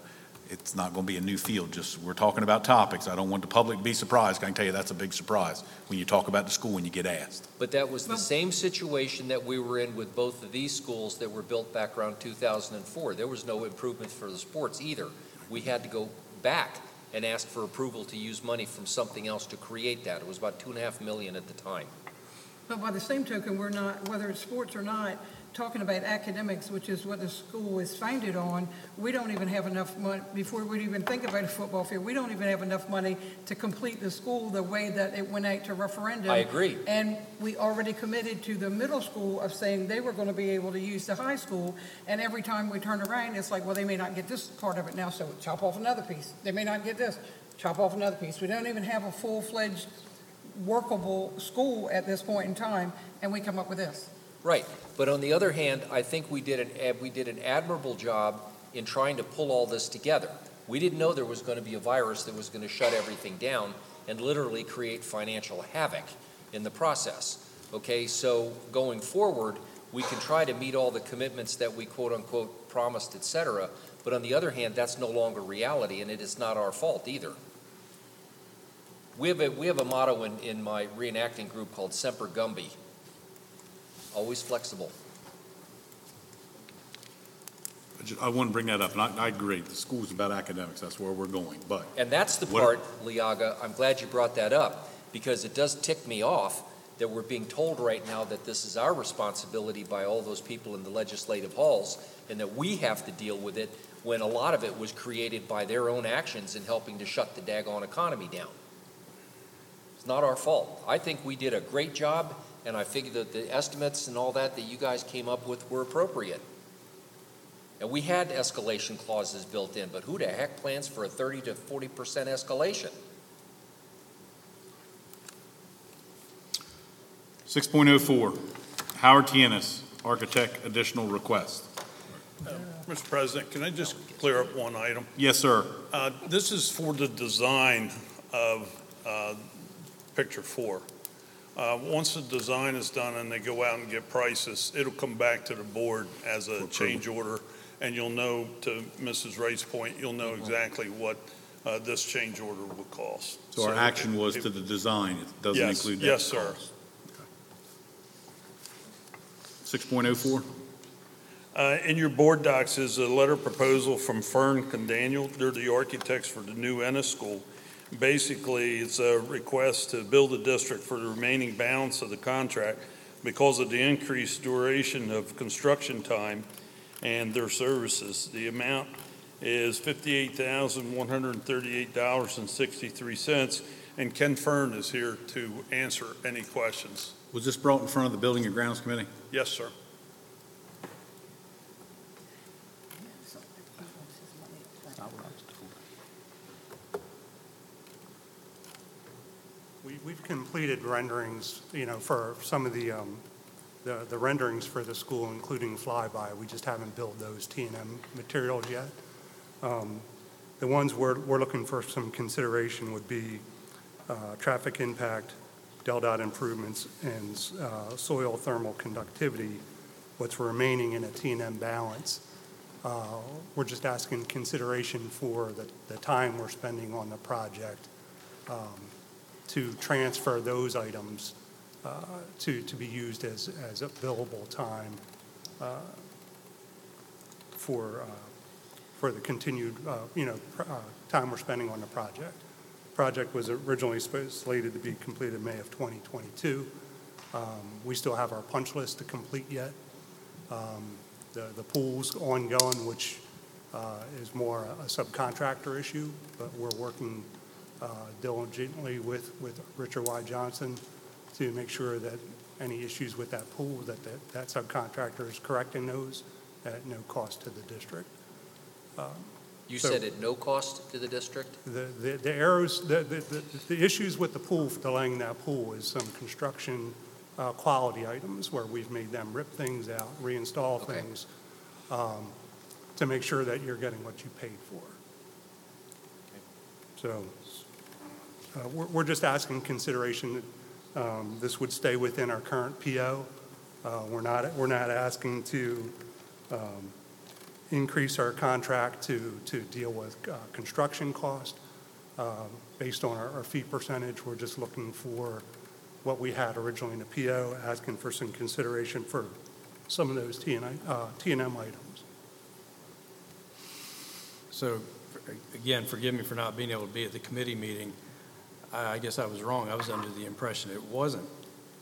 it's not going to be a new field, just, we're talking about topics. I don't want the public to be surprised. I can tell you that's a big surprise when you talk about the school when you get asked. But that was the same situation that we were in with both of these schools that were built back around 2004. There was no improvement for the sports either. We had to go back and asked for approval to use money from something else to create that. It was about two and a half million at the time. But by the same token, we're not, whether it's sports or not, talking about academics, which is what the school is founded on, we don't even have enough money, before we even think about a football field, we don't even have enough money to complete the school the way that it went out to referendum. I agree. And we already committed to the middle school of saying they were going to be able to use the high school, and every time we turn around, it's like, well, they may not get this part of it now, so chop off another piece. They may not get this, chop off another piece. We don't even have a full-fledged workable school at this point in time, and we come up with this. Right, but on the other hand, I think we did an, we did an admirable job in trying to pull all this together. We didn't know there was going to be a virus that was going to shut everything down and literally create financial havoc in the process. Okay, so going forward, we can try to meet all the commitments that we quote-unquote promised, et cetera, but on the other hand, that's no longer reality, and it is not our fault either. We have a, we have a motto in, in my reenacting group called Semper Gumby, always flexible. I ju- I want to bring that up, and I, I agree, the school's about academics, that's where we're going, but And that's the What- part, Liaga, I'm glad you brought that up, because it does tick me off that we're being told right now that this is our responsibility by all those people in the legislative halls, and that we have to deal with it, when a lot of it was created by their own actions in helping to shut the daggone economy down. It's not our fault. I think we did a great job, and I figured that the estimates and all that that you guys came up with were appropriate. And we had escalation clauses built in, but who the heck plans for a 30 to 40 percent escalation? Six point oh four, Howard T. Ennis, architect, additional request. Mr. President, can I just clear up one item? Yes, sir. Uh, This is for the design of uh, picture four. Uh, Once the design is done and they go out and get prices, it'll come back to the board as a change order, and you'll know, to Mrs. Wright's point, you'll know exactly what uh, this change order would cost. So our action was to the design, it doesn't Yes, include that yes, sir. cost. Six point oh four? Uh, In your board docs is a letter proposal from Fern and Daniel. They're the architects for the new Ennis School. Basically, it's a request to bill the district for the remaining balance of the contract because of the increased duration of construction time and their services. The amount is $58,138.63, and Ken Fern is here to answer any questions. Was this brought in front of the Building and Grounds Committee? Yes, sir. We, we've completed renderings, you know, for some of the, um, the, the renderings for the school, including flyby. We just haven't built those T and M materials yet. Um, The ones we're, we're looking for some consideration would be, uh, traffic impact, DelDOT improvements and uh, soil thermal conductivity, what's remaining in a T and M balance. Uh, We're just asking consideration for the, the time we're spending on the project um, to transfer those items uh, to, to be used as, as billable time uh, for, uh, for the continued, uh, you know, pr- uh, time we're spending on the project. Project was originally slated to be completed May of 2022. Um, We still have our punch list to complete yet. Um, The, the pool's ongoing, which uh, is more a subcontractor issue, but we're working uh, diligently with, with Richard Y. Johnson to make sure that any issues with that pool, that that that subcontractor is correcting those at no cost to the district. Um, You so- said at no cost to the district? the, the the arrows, the, the, the- the issues with the pool, delaying that pool is some construction uh, quality items where we've made them rip things out, reinstall Okay. things, um, to make sure that you're getting what you paid for. So, uh, we're, we're just asking consideration, that um, this would stay within our current PO. Uh, We're not, we're not asking to um, increase our contract to, to deal with uh, construction cost. Um, Based on our our fee percentage, we're just looking for what we had originally in the PO, asking for some consideration for some of those T and uh, M items. So, again, forgive me for not being able to be at the committee meeting. I I guess I was wrong. I was under the impression it wasn't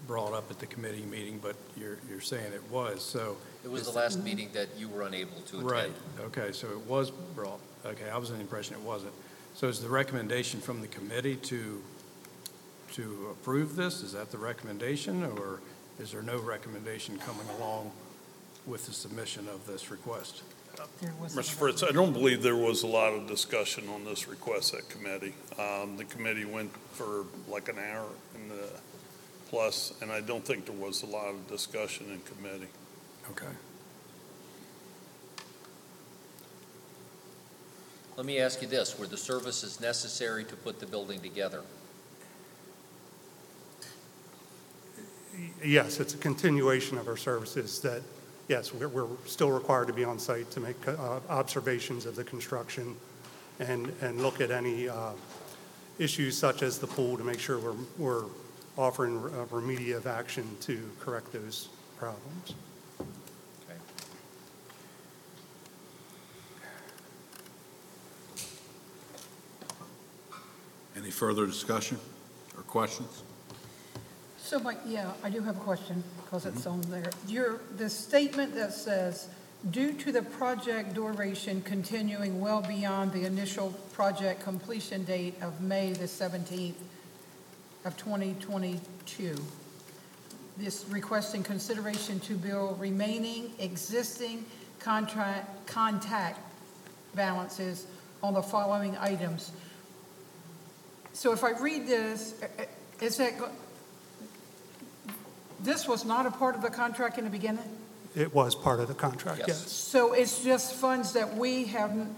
brought up at the committee meeting, but you're, you're saying it was, so. It was the last meeting that you were unable to attend. Right, okay, so it was brought, okay, I was under the impression it wasn't. So is the recommendation from the committee to, to approve this? Is that the recommendation, or is there no recommendation coming along with the submission of this request? Mr. Fritz, I don't believe there was a lot of discussion on this request at committee. Um, The committee went for like an hour and uh, plus, and I don't think there was a lot of discussion in committee. Okay. Let me ask you this, were the services necessary to put the building together? Yes, it's a continuation of our services that, yes, we're, we're still required to be on site to make uh, observations of the construction and, and look at any uh, issues such as the pool to make sure we're, we're offering uh, remediative action to correct those problems. Any further discussion or questions? So, Mike, yeah, I do have a question, because it's on there. Your, the statement that says, due to the project duration continuing well beyond the initial project completion date of May the 17th of 2022, this requesting consideration to bill remaining existing contract, contact balances on the following items. So if I read this, is that, this was not a part of the contract in the beginning? It was part of the contract, Yes. yes. So it's just funds that we haven't?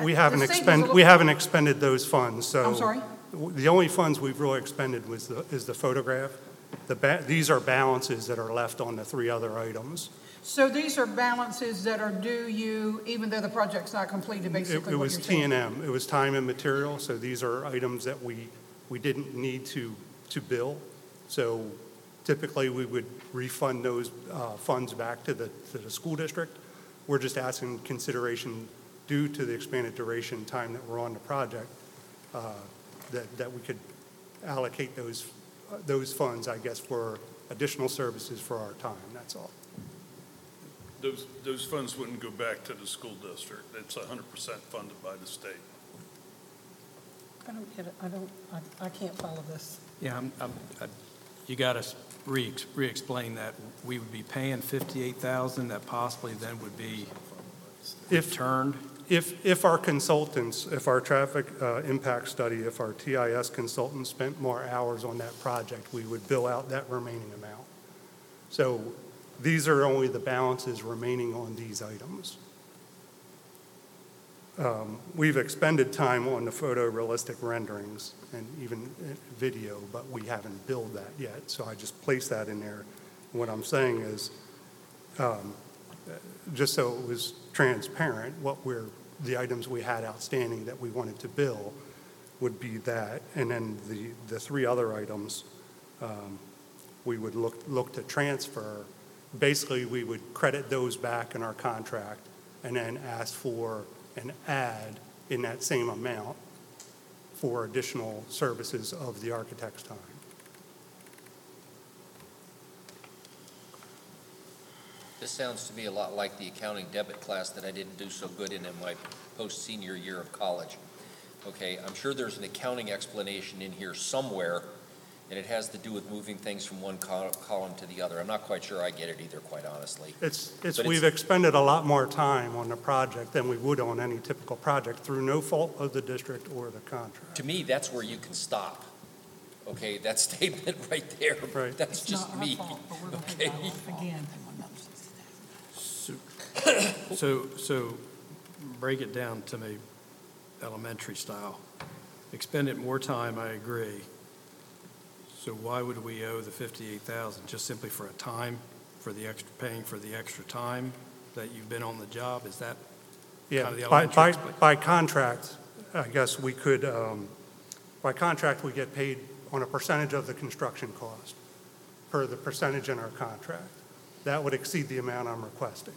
We haven't state is a expended, little- we haven't expended those funds, so. I'm sorry? w- The only funds we've really expended was the, is the photograph. The, ba- these are balances that are left on the three other items. So these are balances that are due you, even though the project's not completed, It basically it what was you're T saying? and M, it was time and material, so these are items that we, we didn't need to, to bill. So typically, we would refund those uh, funds back to the, to the school district. We're just asking consideration due to the expanded duration time that we're on the project, uh, that, that we could allocate those, uh, those funds, I guess, for additional services for our time, that's all. Those, those funds wouldn't go back to the school district. It's 100% funded by the state. I don't get it, I don't, I, I can't follow this. Yeah, I'm, I'm, I- you got to re, re-explain that. We would be paying 58,000 that possibly then would be If- returned? If, if our consultants, if our traffic uh, impact study, if our TIS consultants spent more hours on that project, we would bill out that remaining amount. So these are only the balances remaining on these items. Um, we've expended time on the photorealistic renderings and even uh, video, but we haven't billed that yet. So I just placed that in there. What I'm saying is, um, uh, just so it was transparent, what we're, the items we had outstanding that we wanted to bill would be that. And then the, the three other items, um, we would look, look to transfer. Basically, we would credit those back in our contract and then ask for an add in that same amount for additional services of the architect's time. This sounds to me a lot like the accounting debit class that I didn't do so good in in my post-senior year of college. Okay, I'm sure there's an accounting explanation in here somewhere, and it has to do with moving things from one col- column to the other. I'm not quite sure I get it either, quite honestly. It's, it's, But we've expended a lot more time on the project than we would on any typical project through no fault of the district or the contract. To me, that's where you can stop. Okay, that statement right there, Right. that's just me. Okay? Again. So, so break it down to me, elementary style. Expended more time, I agree. So why would we owe the 58,000? Just simply for a time, for the extra, paying for the extra time that you've been on the job? Is that Yeah, kind of the by, elementary? by, by contract, I guess we could, um, by contract, we get paid on a percentage of the construction cost, per the percentage in our contract. That would exceed the amount I'm requesting,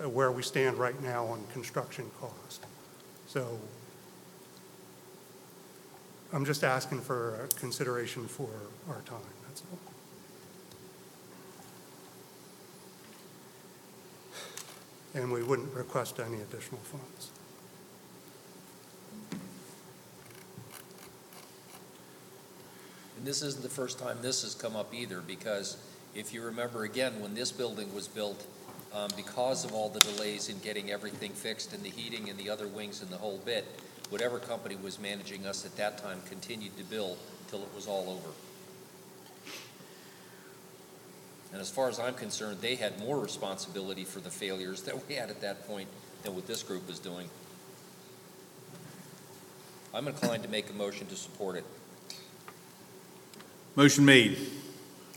uh, where we stand right now on construction cost. So I'm just asking for consideration for our time, that's all. And we wouldn't request any additional funds. And this isn't the first time this has come up either, because if you remember again, when this building was built, um, because of all the delays in getting everything fixed and the heating and the other wings and the whole bit, whatever company was managing us at that time continued to bill till it was all over. And as far as I'm concerned, they had more responsibility for the failures that we had at that point than what this group is doing. I'm inclined to make a motion to support it. Motion made.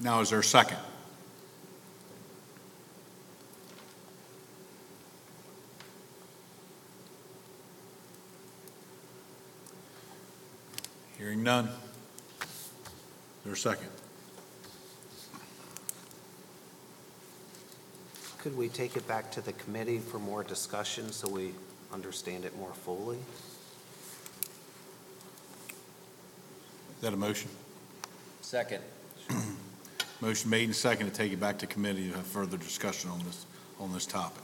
Now is there a second? Hearing none. Is there a second? Could we take it back to the committee for more discussion so we understand it more fully? Is that a motion? Second. Motion made and second to take it back to committee to have further discussion on this, on this topic.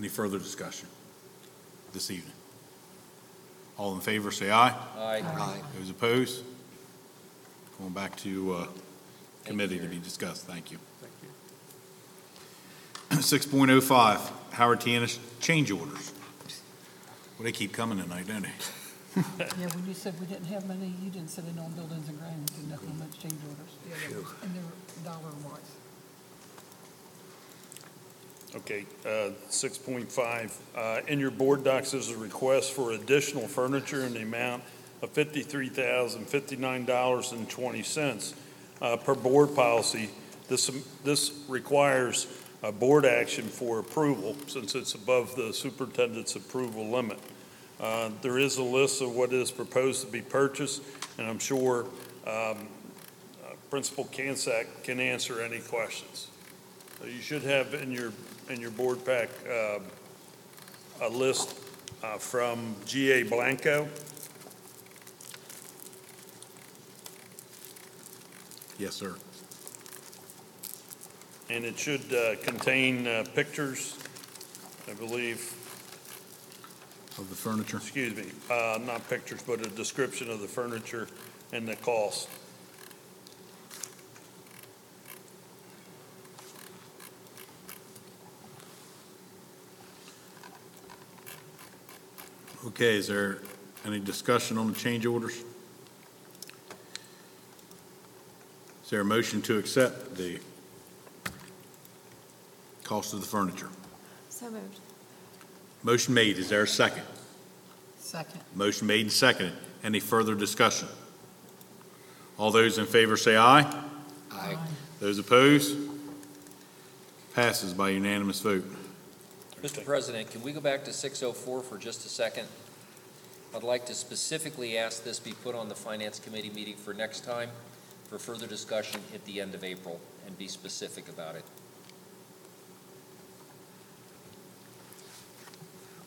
Any further discussion this evening? All in favor, say aye. Aye. Aye. Those opposed? Going back to uh, committee to be discussed. Thank you. Thank you. Six point oh five, Howard T. Change orders. Well, they keep coming tonight, don't they? Yeah, when you said we didn't have money, you didn't set in on buildings and grounds, didn't have how much change orders. Yeah, And they're dollar wise. Okay, uh, 6.5, uh, in your board docs is a request for additional furniture in the amount of $53,059.20 uh, per board policy. This, this requires a board action for approval since it's above the superintendent's approval limit. Uh, There is a list of what is proposed to be purchased, and I'm sure um, uh, Principal Kansak can answer any questions. You should have in your, in your board pack, um, a list uh, from GA Blanco. Yes, sir. And it should uh, contain uh, pictures, I believe, Of the furniture? excuse me, uh, not pictures, but a description of the furniture and the cost. Okay, is there any discussion on the change orders? Is there a motion to accept the cost of the furniture? So moved. Motion made, is there a second? Second. Motion made and seconded. Any further discussion? All those in favor say aye. Aye. Those opposed? Passes by unanimous vote. Mr. President, can we go back to 604 for just a second? I'd like to specifically ask this be put on the Finance Committee meeting for next time for further discussion at the end of April, and be specific about it.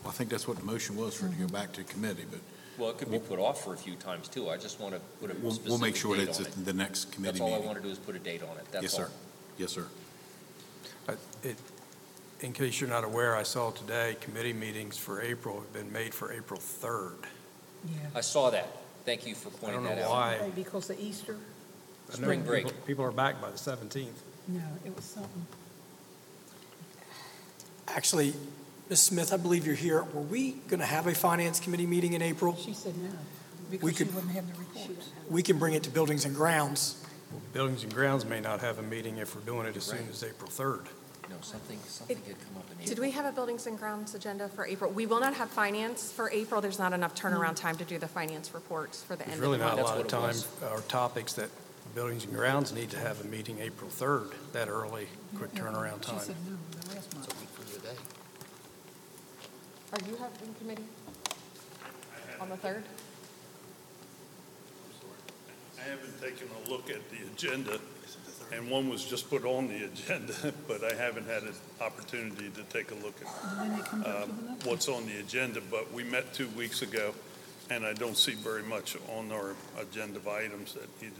Well, I think that's what the motion was, for it to go back to committee, but Well, it could be put off for a few times, too. I just want to put a we'll, specific we'll make sure date it's on at it. the next committee meeting. That's all I meeting. want to do is put a date on it, that's Yes, all. sir. Yes, sir. Uh, it- In case you're not aware, I saw today, committee meetings for April have been made for April 3rd. I saw that. Thank you for I pointing don't that know out. why. Because of Easter? I know Spring people- break. People are back by the 17th. No, it was something. Actually, Ms. Smith, I believe you're here. Were we going to have a finance committee meeting in April? She said no, We because she could- wouldn't have the reports. We can bring it to Buildings and Grounds. Buildings and Grounds may not have a meeting if we're doing it as soon as April 3rd. No, something, something had come up in April. Did we have a Buildings and Grounds agenda for April? We will not have finance for April. There's not enough turnaround mm. time to do the finance reports for the There's end of really the not month. a lot of time or topics that Buildings and Grounds need to have a meeting April 3rd, that early, quick turnaround She time. said no, the last month. a week from today. Are you having committee on the 3rd? I haven't taken a look at the agenda, and one was just put on the agenda, but I haven't had an opportunity to take a look And then it comes at up um, to the next. what's on the agenda, but we met two weeks ago, and I don't see very much on our agenda of items that need.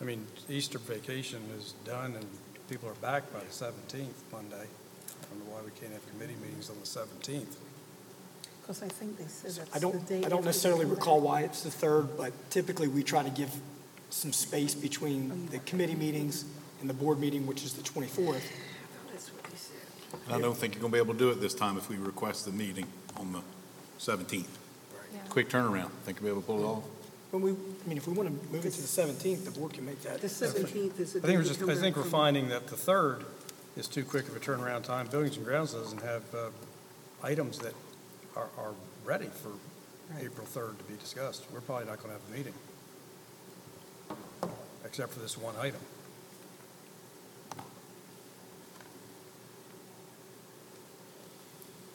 I mean, Easter vacation is done and people are back by the 17th, Monday. I don't know why we can't have committee meetings on the 17th. Because I think they said that's I the don't, date. I don't necessarily recall why it's the third, but typically we try to give some space between the committee meetings and the board meeting, which is the 24th. That's what they said. And I don't think you're going to be able to do it this time if we request the meeting on the 17th. Quick turnaround. Think you'll be able to pull it off? When we, I mean, if we want to move it to the 17th, the board can make that. The 17th is the I day think we're we just, come I back think we're from- finding that the 3rd is too quick of a turnaround time. Buildings and Grounds doesn't have uh, items that are, are ready for April 3rd to be discussed. We're probably not going to have a meeting, except for this one item.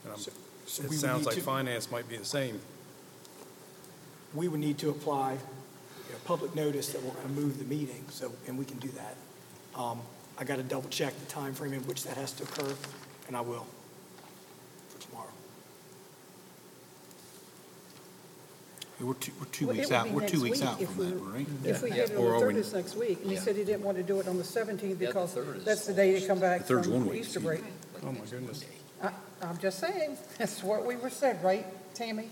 And I'm- So- so It sounds like to- finance might be the same. We would need to apply, you know, public notice that we're going to move the meeting, so, and we can do that. Um, I got to double check the time frame in which that has to occur, and I will for tomorrow. We're two, we're two Well, it weeks would out, be we're two weeks week out if from we- that, right? If we Yeah. had it Or on are the we- third, it's next week. And he Yeah. said he didn't want to do it on the 17th Yeah, the because third is- that's the day to come back The third's one from week, Easter excuse break. Oh, my goodness. I- I'm just saying, that's what we were said, right, Tammy?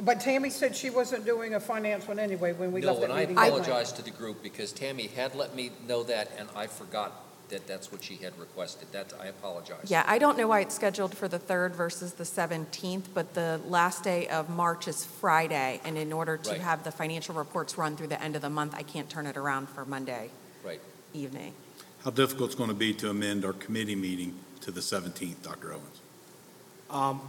But Tammy said she wasn't doing a finance one anyway when we left No, that and I meeting. apologize to the group because Tammy had let me know that, and I forgot that that's what she had requested. That, I apologize. Yeah, I don't know why it's scheduled for the 3rd versus the 17th, but the last day of March is Friday, and in order to Right. have the financial reports run through the end of the month, I can't turn it around for Monday Right. evening. How difficult it's going to be to amend our committee meeting to the 17th, Dr. Owens? Um,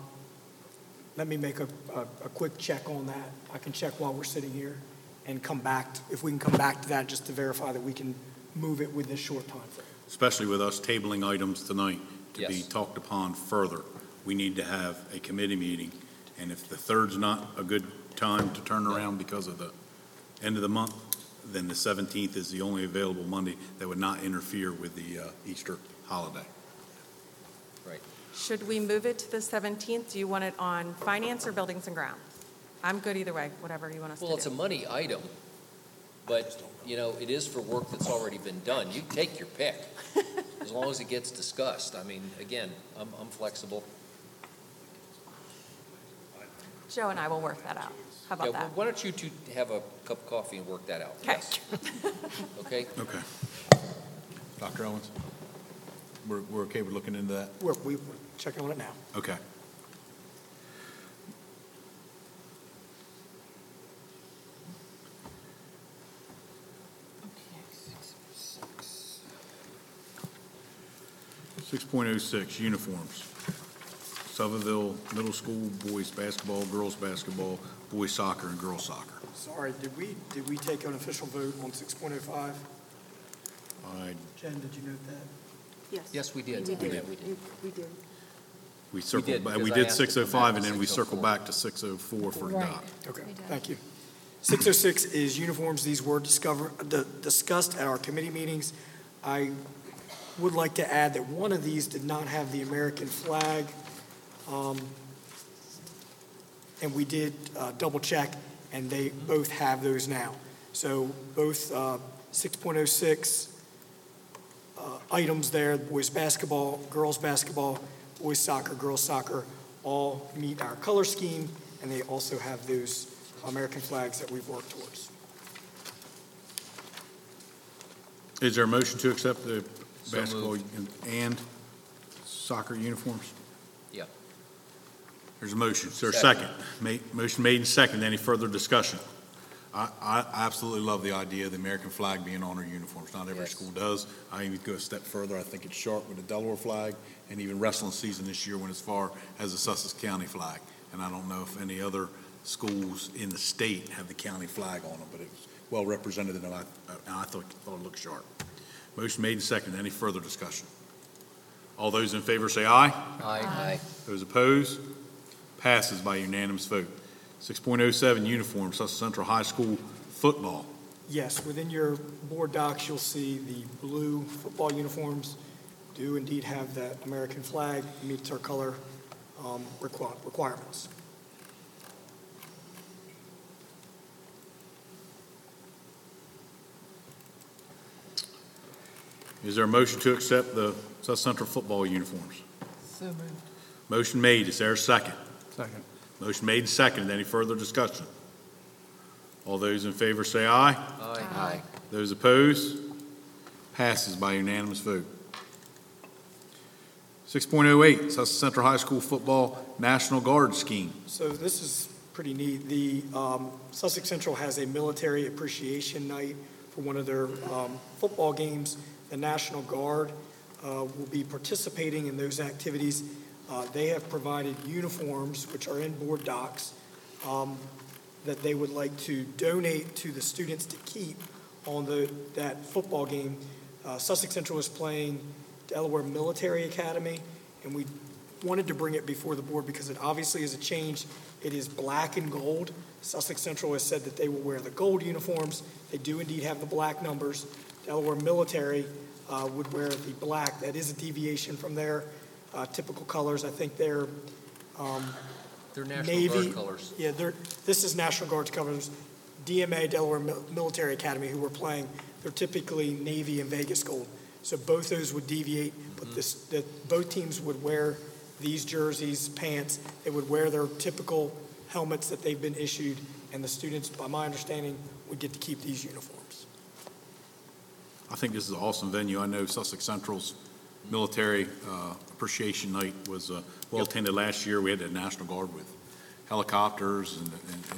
Let me make a, a, a quick check on that. I can check while we're sitting here and come back, t- if we can come back to that, just to verify that we can move it with this short time frame. Especially with us tabling items tonight to be Yes. talked upon further. We need to have a committee meeting, and if the third's not a good time to turn around because of the end of the month, then the 17th is the only available Monday that would not interfere with the uh, Easter holiday. Right. Should we move it to the 17th? Do you want it on finance or buildings and grounds? I'm good either way, whatever you want us to do. Well, it's a money item, but, you know, it is for work that's already been done. You take your pick, as long as it gets discussed. I mean, again, I'm, I'm flexible. Joe and I will work that out. How Yeah, about well, that? Why don't you two have a cup of coffee and work that out? Okay. Yes. Okay? Okay. Dr. Owens? We're, we're okay with looking into that? We're, we- we're checking on it now. Okay. Six point oh six, uniforms. Selbyville Middle School, boys basketball, girls basketball, boys soccer, and girls soccer. Sorry, did we, did we take an official vote on 6.05? I, Jen, did you note that? Yes. Yes, we did. We did. We did. We did. we did, circled, back. we because I did asked to come 605, back and to then we 604. circled back to 604 for Right. adopt. Okay, thank you. 606 is uniforms. These were discover, d- discussed at our committee meetings. I would like to add that one of these did not have the American flag. um, And we did uh, double check, and they both have those now. So both uh, 6.06 uh, items there, boys basketball, girls basketball, boys soccer, girls soccer, all meet our color scheme, and they also have those American flags that we've worked towards. Is there a motion to accept the So basketball and- and soccer uniforms? Yeah. There's a motion. Is there a Second. second? Ma- Motion made and second. Any further discussion? I, I absolutely love the idea of the American flag being on our uniforms. Not every Yes. school does. I even go a step further. I think it's sharp with the Delaware flag and even wrestling season this year went as far as the Sussex County flag. And I don't know if any other schools in the state have the county flag on them, but it was well represented and I, and I thought, thought it looked sharp. Motion made and second. Any further discussion? All those in favor say aye. Aye. Aye. Those opposed? Passes by unanimous vote. 6.07, uniform, Sussex Central High School football. Yes, within your board docs, you'll see the blue football uniforms do indeed have that American flag, meets our color um, requi- requirements. Is there a motion to accept the Sussex Central football uniforms? So moved. Motion made, is there a second? Second. Motion made and seconded, any further discussion? All those in favor say aye. Aye. Aye. Those opposed? Passes by unanimous vote. 6.08, Sussex Central High School football National Guard Scheme. So this is pretty neat. The um, Sussex Central has a military appreciation night for one of their um, football games. The National Guard uh, will be participating in those activities. Uh, They have provided uniforms, which are in board docs, um, that they would like to donate to the students to keep on the, that football game. Uh, Sussex Central is playing Delaware Military Academy, and we wanted to bring it before the board because it obviously is a change. It is black and gold. Sussex Central has said that they will wear the gold uniforms. They do indeed have the black numbers. Delaware Military uh, would wear the black. That is a deviation from their uh, typical colors. I think they're um, They're National Navy. Guard colors. Yeah, they're, this is National Guard's colors. DMA, Delaware Mil- Military Academy, who we're playing, they're typically Navy and Vegas gold. So both those would deviate, but this, that both teams would wear these jerseys, pants. They would wear their typical helmets that they've been issued, and the students, by my understanding, would get to keep these uniforms. I think this is an awesome venue. I know Sussex Central's military uh, appreciation night was uh, well attended last year. We had the National Guard with helicopters, and,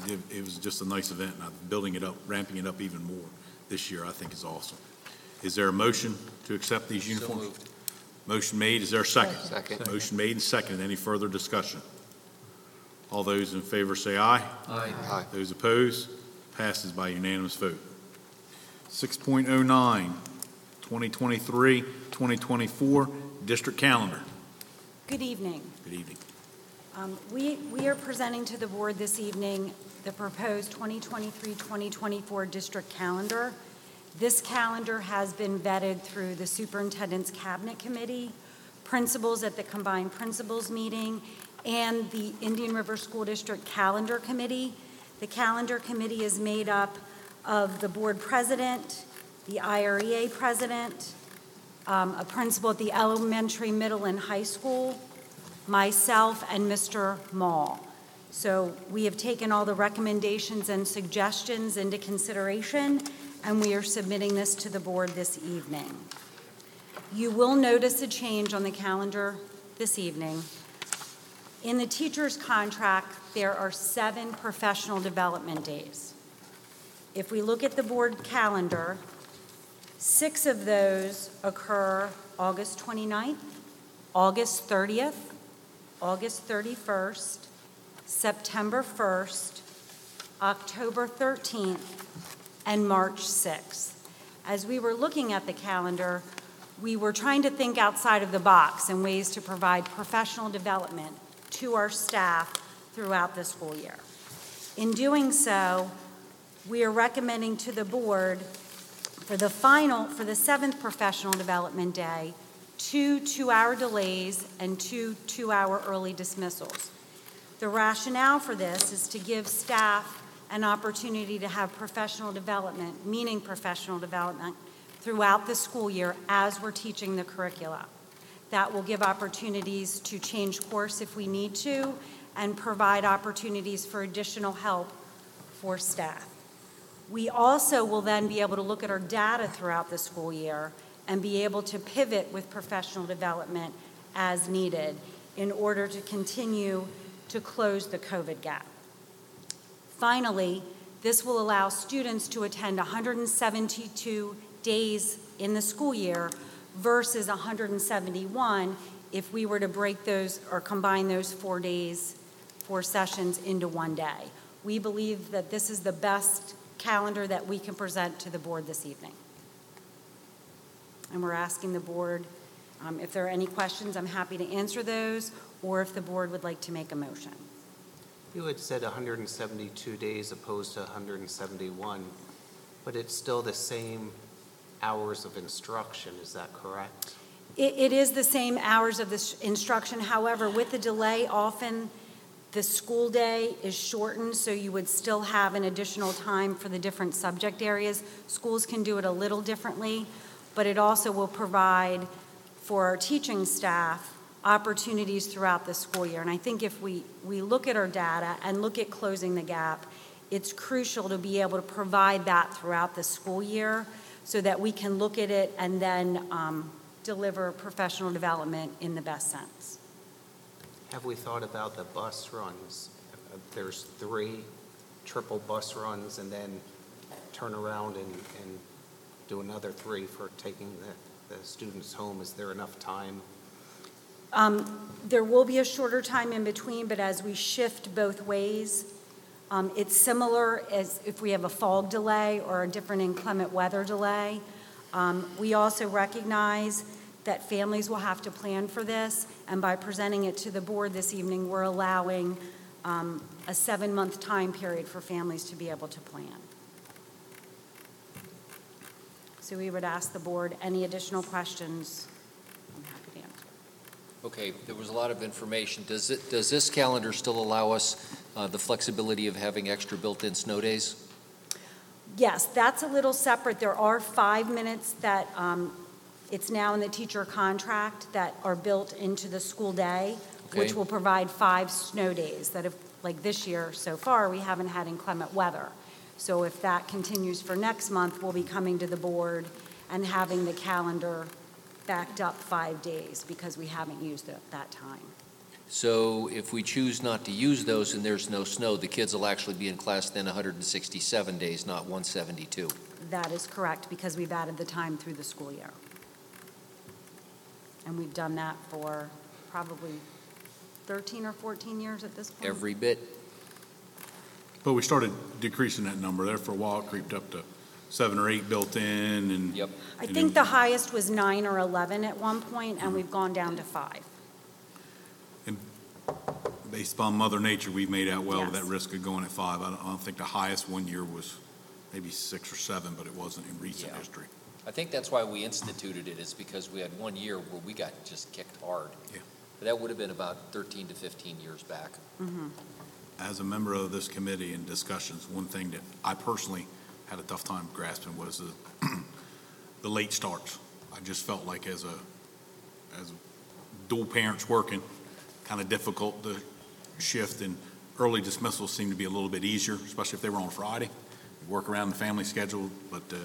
and it, it was just a nice event. And I'm building it up, ramping it up even more this year. I think is awesome. Is there a motion to accept these So uniforms? moved. Motion made. Is there a second? Second. Motion made and seconded. Any further discussion? All those in favor say aye. Aye. Aye. Those opposed? Passes by unanimous vote. 6.09, 2023-2024 District Calendar. Good evening. Good evening. Um, We we are presenting to the board this evening the proposed 2023-2024 district calendar. This calendar has been vetted through the Superintendent's Cabinet Committee, principals at the Combined Principals Meeting, and the Indian River School District Calendar Committee. The Calendar Committee is made up of the board president, the IREA president, um, a principal at the elementary, middle, and high school, myself, and Mr. Mall. So we have taken all the recommendations and suggestions into consideration, and we are submitting this to the board this evening. You will notice a change on the calendar this evening. In the teacher's contract, there are seven professional development days. If we look at the board calendar, six of those occur August 29th, August 30th, August 31st, September 1st, October 13th, and March 6th. As we were looking at the calendar, we were trying to think outside of the box and ways to provide professional development to our staff throughout the school year. In doing so, we are recommending to the board for the final, for the seventh professional development day, two two-hour delays and two two-hour early dismissals. The rationale for this is to give staff an opportunity to have professional development, meaning professional development, throughout the school year as we're teaching the curricula. That will give opportunities to change course if we need to and provide opportunities for additional help for staff. We also will then be able to look at our data throughout the school year and be able to pivot with professional development as needed in order to continue to close the COVID gap. Finally, this will allow students to attend 172 days in the school year versus 171 if we were to break those or combine those four days, four sessions into one day. We believe that this is the best calendar that we can present to the board this evening. And we're asking the board, um, if there are any questions, I'm happy to answer those, or if the board would like to make a motion. You had said 172 days opposed to 171, but it's still the same hours of instruction, is that correct? It, it is the same hours of this instruction. However, with the delay, often the school day is shortened, so you would still have an additional time for the different subject areas. Schools can do it a little differently, but it also will provide for our teaching staff opportunities throughout the school year. And I think if we, we look at our data and look at closing the gap, it's crucial to be able to provide that throughout the school year so that we can look at it and then um, deliver professional development in the best sense. Have we thought about the bus runs? There's three triple bus runs and then turn around and, and do another three for taking the, the students home. Is there enough time? Um, There will be a shorter time in between, but as we shift both ways, um, it's similar as if we have a fog delay or a different inclement weather delay. Um, We also recognize that families will have to plan for this, and by presenting it to the board this evening, we're allowing um, a seven-month time period for families to be able to plan. So we would ask the board, any additional questions? I'm happy to answer. Okay, there was a lot of information. Does it, does this calendar still allow us uh, the flexibility of having extra built-in snow days? Yes, that's a little separate. There are five minutes that, um, it's now in the teacher contract that are built into the school day, which will provide five snow days that have, like this year so far, we haven't had inclement weather. So if that continues for next month, we'll be coming to the board and having the calendar backed up five days because we haven't used it that time. So if we choose not to use those and there's no snow, the kids will actually be in class then 167 days, not 172. That is correct, because we've added the time through the school year. And we've done that for probably 13 or 14 years at this point. Every bit. But we started decreasing that number there for a while, it creeped up to seven or eight built in and. Yep. I think the highest was nine or 11 at one point, and mm-hmm. we've gone down to five. Based upon Mother Nature, we've made out well with that Yes. risk of going at five. I don't, I don't think the highest one year was maybe six or seven, but it wasn't in recent Yeah. history. I think that's why we instituted it, is because we had one year where we got just kicked hard. Yeah. But that would have been about 13 to 15 years back. As a member of this committee in discussions, one thing that I personally had a tough time grasping was the, the late starts. I just felt like as a, as dual parents working, kind of difficult to shift and early dismissals seemed to be a little bit easier, especially if they were on Friday. Work around the family schedule, but uh,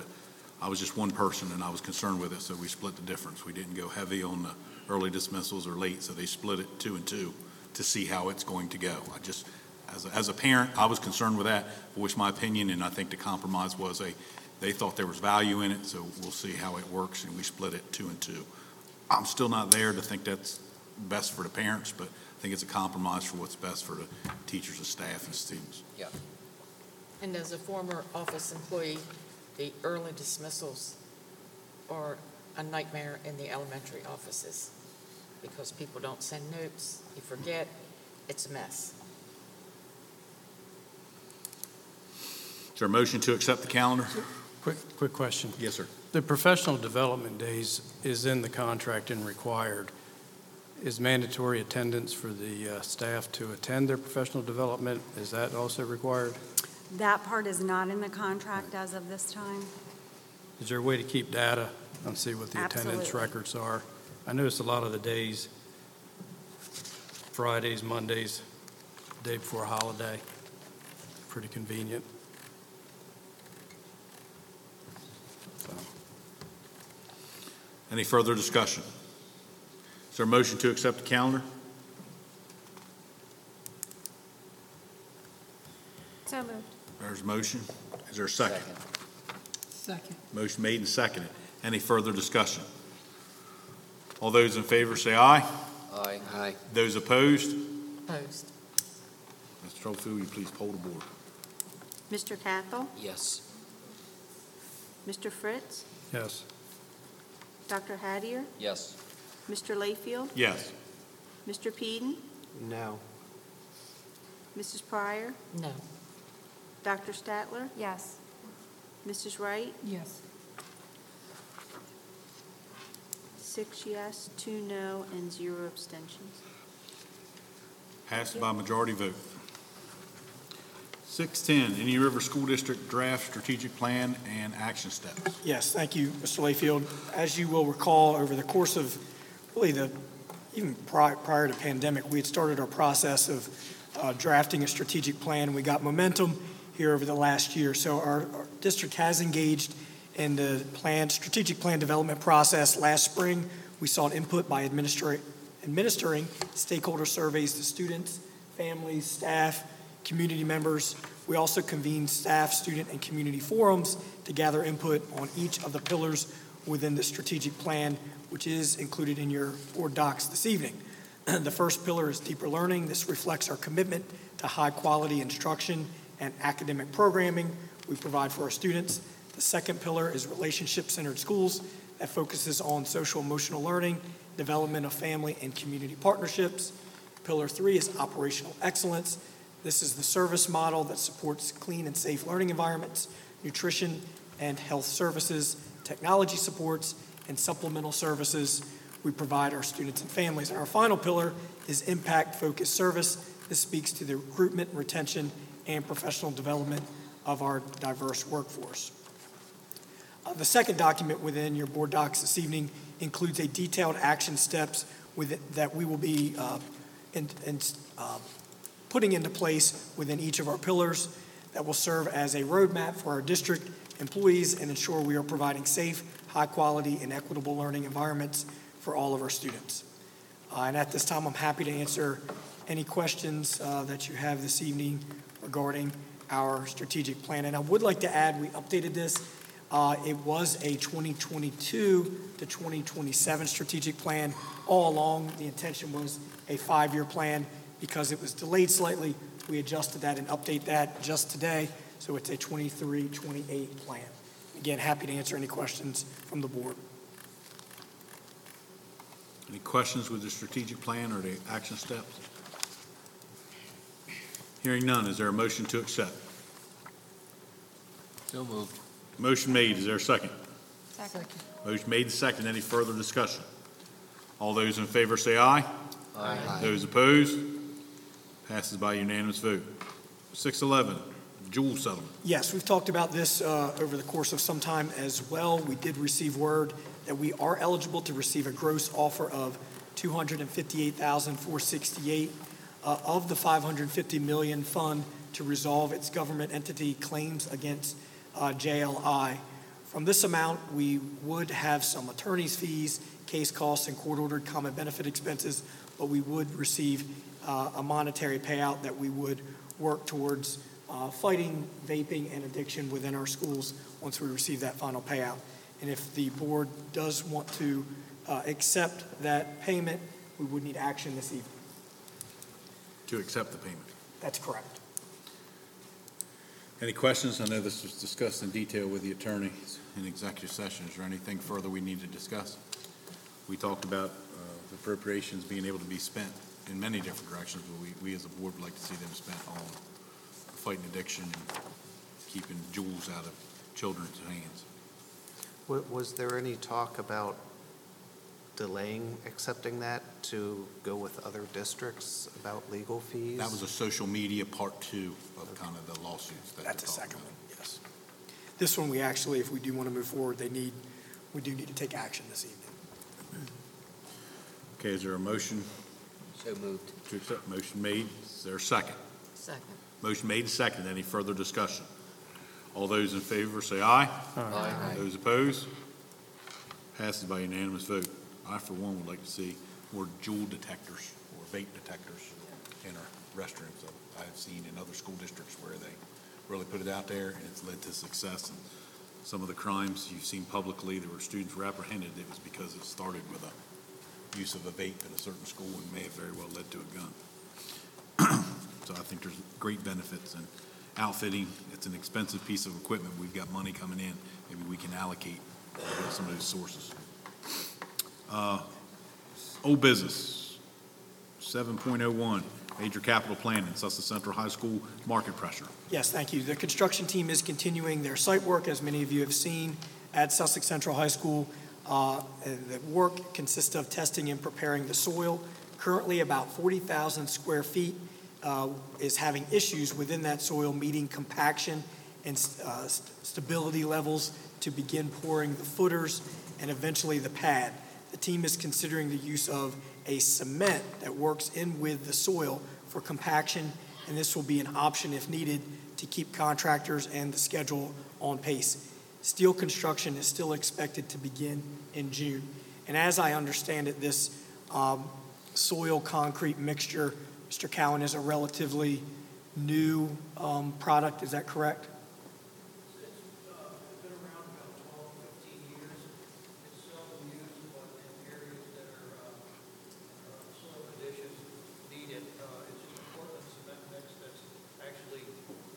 I was just one person and I was concerned with it, so we split the difference. We didn't go heavy on the early dismissals or late, so they split it two and two to see how it's going to go. I just, as a, as a parent, I was concerned with that, voiced my opinion, and I think the compromise was a, they thought there was value in it, so we'll see how it works, and we split it two and two. I'm still not there to think that's best for the parents, but I think it's a compromise for what's best for the teachers and staff and students. Yeah. And as a former office employee, the early dismissals are a nightmare in the elementary offices because people don't send notes, you forget, it's a mess. Is there a motion to accept the calendar? Quick, quick question. Yes, sir. The professional development days is in the contract and required. Is mandatory attendance for the uh, staff to attend their professional development, is that also required? That part is not in the contract as of this time. Is there a way to keep data and see what the attendance Absolutely. records are? I noticed a lot of the days, Fridays, Mondays, day before holiday, pretty convenient. So, Any further discussion? Is there a motion to accept the calendar? So moved. There's a motion. Is there a second? Second. Motion made and seconded. Any further discussion? All those in favor say aye. Aye. Aye. Those opposed? Opposed. Mr. Trofield, will you please poll the board? Mr. Cathell? Yes. Mr. Fritz? Yes. Dr. Hattier? Yes. Mr. Layfield? Yes. Mr. Peden? No. Mrs. Pryor? No. Dr. Statler? Yes. Mrs. Wright? Yes. Six yes, two no, and zero abstentions. Passed by majority vote. 610, Indian River School District Draft Strategic Plan and Action Steps. Yes, thank you, Mr. Layfield. As you will recall, over the course of really the, even prior, prior to pandemic, we had started our process of uh, drafting a strategic plan. We got momentum here over the last year. So our, our district has engaged in the plan, strategic plan development process. Last spring, we sought input by administra- administering stakeholder surveys to students, families, staff, community members. We also convened staff, student, and community forums to gather input on each of the pillars within the strategic plan, which is included in your board docs this evening. The first pillar is deeper learning. This reflects our commitment to high quality instruction and academic programming we provide for our students. The second pillar is relationship centered schools that focuses on social emotional learning, development of family and community partnerships. Pillar three is operational excellence. This is the service model that supports clean and safe learning environments, nutrition and health services, technology supports, and supplemental services we provide our students and families. Our final pillar is impact focused service. This speaks to the recruitment, and retention, and professional development of our diverse workforce. Uh, the second document within your board docs this evening includes a detailed action steps with it, that we will be uh, in, in, uh, putting into place within each of our pillars that will serve as a roadmap for our district employees and ensure we are providing safe, high quality, and equitable learning environments for all of our students. Uh, and at this time, I'm happy to answer any questions uh, that you have this evening regarding our strategic plan. And I would like to add, we updated this. Uh, it was a 2022 to 2027 strategic plan. All along, the intention was a five-year plan. Because it was delayed slightly, we adjusted that and update that just today. So it's a 23, 28 plan. Again, happy to answer any questions from the board. Any questions with the strategic plan or the action steps? Hearing none, is there a motion to accept? So moved. Motion made, is there a second? Second. Motion made and second, any further discussion? All those in favor say aye. Aye. Those opposed? Passes by unanimous vote. 611, Juul Settlement. Yes, we've talked about this uh, over the course of some time as well. We did receive word that we are eligible to receive a gross offer of 258,468 uh, of the 550 million fund to resolve its government entity claims against uh, JLI. From this amount, we would have some attorney's fees, case costs, and court-ordered common benefit expenses, but we would receive uh, a monetary payout that we would work towards uh, fighting vaping and addiction within our schools once we receive that final payout. And if the board does want to uh, accept that payment, we would need action this evening. To accept the payment. That's correct. Any questions? I know this was discussed in detail with the attorneys in executive session. Is there anything further we need to discuss? We talked about uh, appropriations being able to be spent in many different directions, but we, we as a board would like to see them spent on fighting addiction and keeping Juuls out of children's hands. Was there any talk about delaying accepting that to go with other districts about legal fees? That was a social media part two of kind of the lawsuits that That's the second one, yes. This one, we actually, if we do want to move forward, they need, we do need to take action this evening. Okay, is there a motion? So moved. To accept, motion made. Is there a second? Second. Motion made, second. Any further discussion? All those in favor say aye. Aye. Those opposed? Passes by unanimous vote. I, for one, would like to see more Juul detectors or vape detectors in our restrooms. I've seen in other school districts where they really put it out there, and it's led to success. And some of the crimes you've seen publicly, there were students were apprehended, it was because it started with a use of a vape in a certain school and may have very well led to a gun. So I think there's great benefits in outfitting. It's an expensive piece of equipment. We've got money coming in. Maybe we can allocate uh, some of those sources. Uh, Old business, 7.01, major capital planning, Sussex Central High School market pressure. Yes, thank you. The construction team is continuing their site work, as many of you have seen, at Sussex Central High School. Uh, The work consists of testing and preparing the soil. Currently, about 40,000 square feet uh, is having issues within that soil, meeting compaction and uh, st- stability levels to begin pouring the footers and eventually the pad. The team is considering the use of a cement that works in with the soil for compaction, and this will be an option if needed to keep contractors and the schedule on pace. Steel construction is still expected to begin in June. And as I understand it, this um, soil concrete mixture, Mr. Cowan, is a relatively new um, product, is that correct? conditions need it. Uh, It's just a Portland cement mix that's actually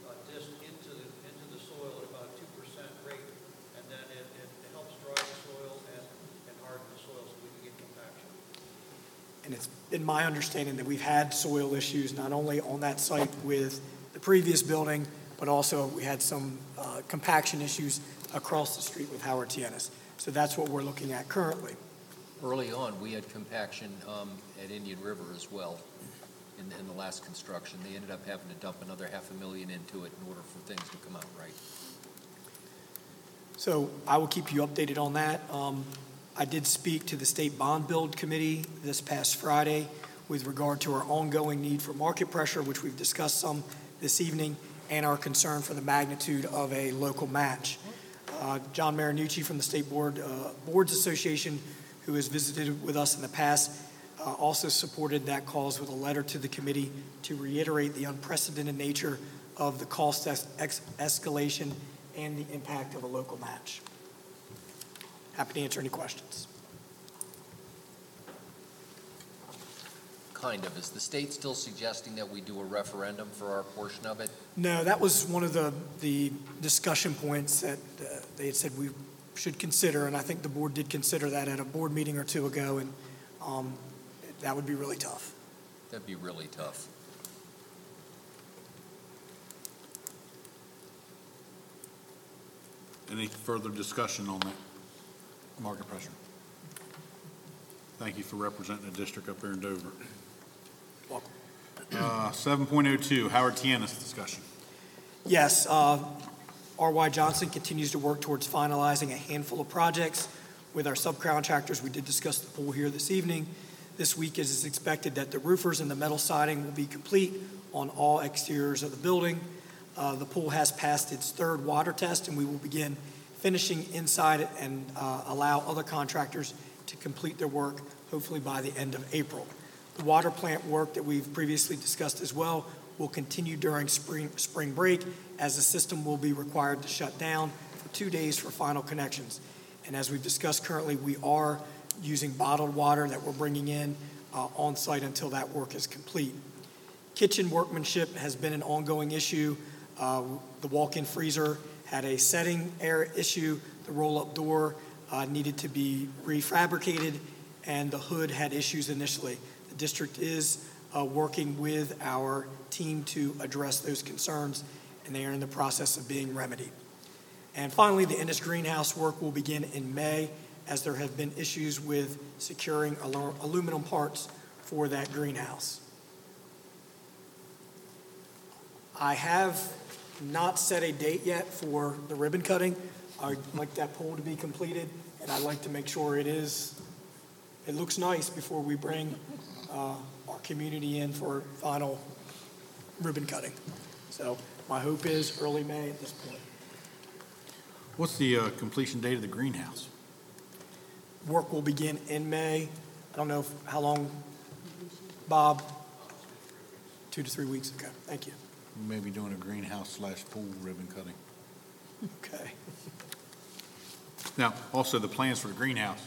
uh, dished into the, into the soil at about two percent rate. And then it, it it helps dry the soil and, and harden the soil so we can get compaction. And my understanding that we've had soil issues not only on that site with the previous building, but also we had some uh, compaction issues across the street with Howard T. Ennis. So that's what we're looking at currently. Early on, we had compaction um, at Indian River as well in, in the last construction. They ended up having to dump another half a million into it in order for things to come out right. So I will keep you updated on that. Um, I did speak to the State Bond Bill Committee this past Friday with regard to our ongoing need for market pressure, which we've discussed some this evening, and our concern for the magnitude of a local match. Uh, John Marinucci from the State Board uh, Boards Association, who has visited with us in the past, uh, also supported that cause with a letter to the committee to reiterate the unprecedented nature of the cost es- ex- escalation and the impact of a local match. Happy to answer any questions. Kind of. Is the state still suggesting that we do a referendum for our portion of it? No, that was one of the, the discussion points that uh, they had said we should consider, and I think the board did consider that at a board meeting or two ago, and um, that would be really tough. That'd be really tough. Any further discussion on that market pressure? Thank you for representing the district up there in Dover. Welcome. Uh, 7.02, Howard T. Ennis discussion. Yes, uh, R.Y. Johnson continues to work towards finalizing a handful of projects with our subcontractors. We did discuss the pool here this evening. This week it is expected that the roofers and the metal siding will be complete on all exteriors of the building. Uh, The pool has passed its third water test, and we will begin finishing inside and uh, allow other contractors to complete their work, hopefully by the end of April. The water plant work that we've previously discussed as well will continue during spring, spring break, as the system will be required to shut down for two days for final connections. And as we've discussed currently, we are using bottled water that we're bringing in uh, on-site until that work is complete. Kitchen workmanship has been an ongoing issue. Uh, The walk-in freezer had a setting error issue, the roll-up door uh, needed to be refabricated, and the hood had issues initially. The district is uh, working with our team to address those concerns, and they are in the process of being remedied. And finally, the Ennis Greenhouse work will begin in May, as there have been issues with securing alu- aluminum parts for that greenhouse. I have not set a date yet for the ribbon cutting. I'd like that pole to be completed, and I'd like to make sure it is, it looks nice before we bring uh, our community in for final ribbon cutting. So my hope is early May at this point. What's the uh, completion date of the greenhouse? Work will begin in May. I don't know if- how long, Bob? Two to three weeks, okay, thank you. We may be doing a greenhouse slash pool ribbon cutting. Okay. Now, also the plans for the greenhouse.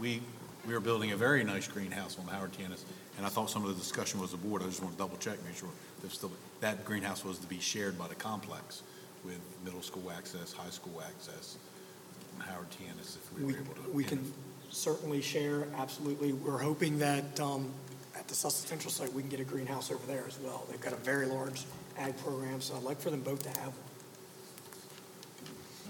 We, we are building a very nice greenhouse on Howard T. Ennis, and I thought some of the discussion was the board. I just want to double check, make sure that still, that greenhouse was to be shared by the complex with middle school access, high school access, Howard T. Ennis, if we We, were able to. we can certainly share, absolutely. We're hoping that um, at the Sussex Central site, we can get a greenhouse over there as well. They've got a very large ag program, so I'd like for them both to have one.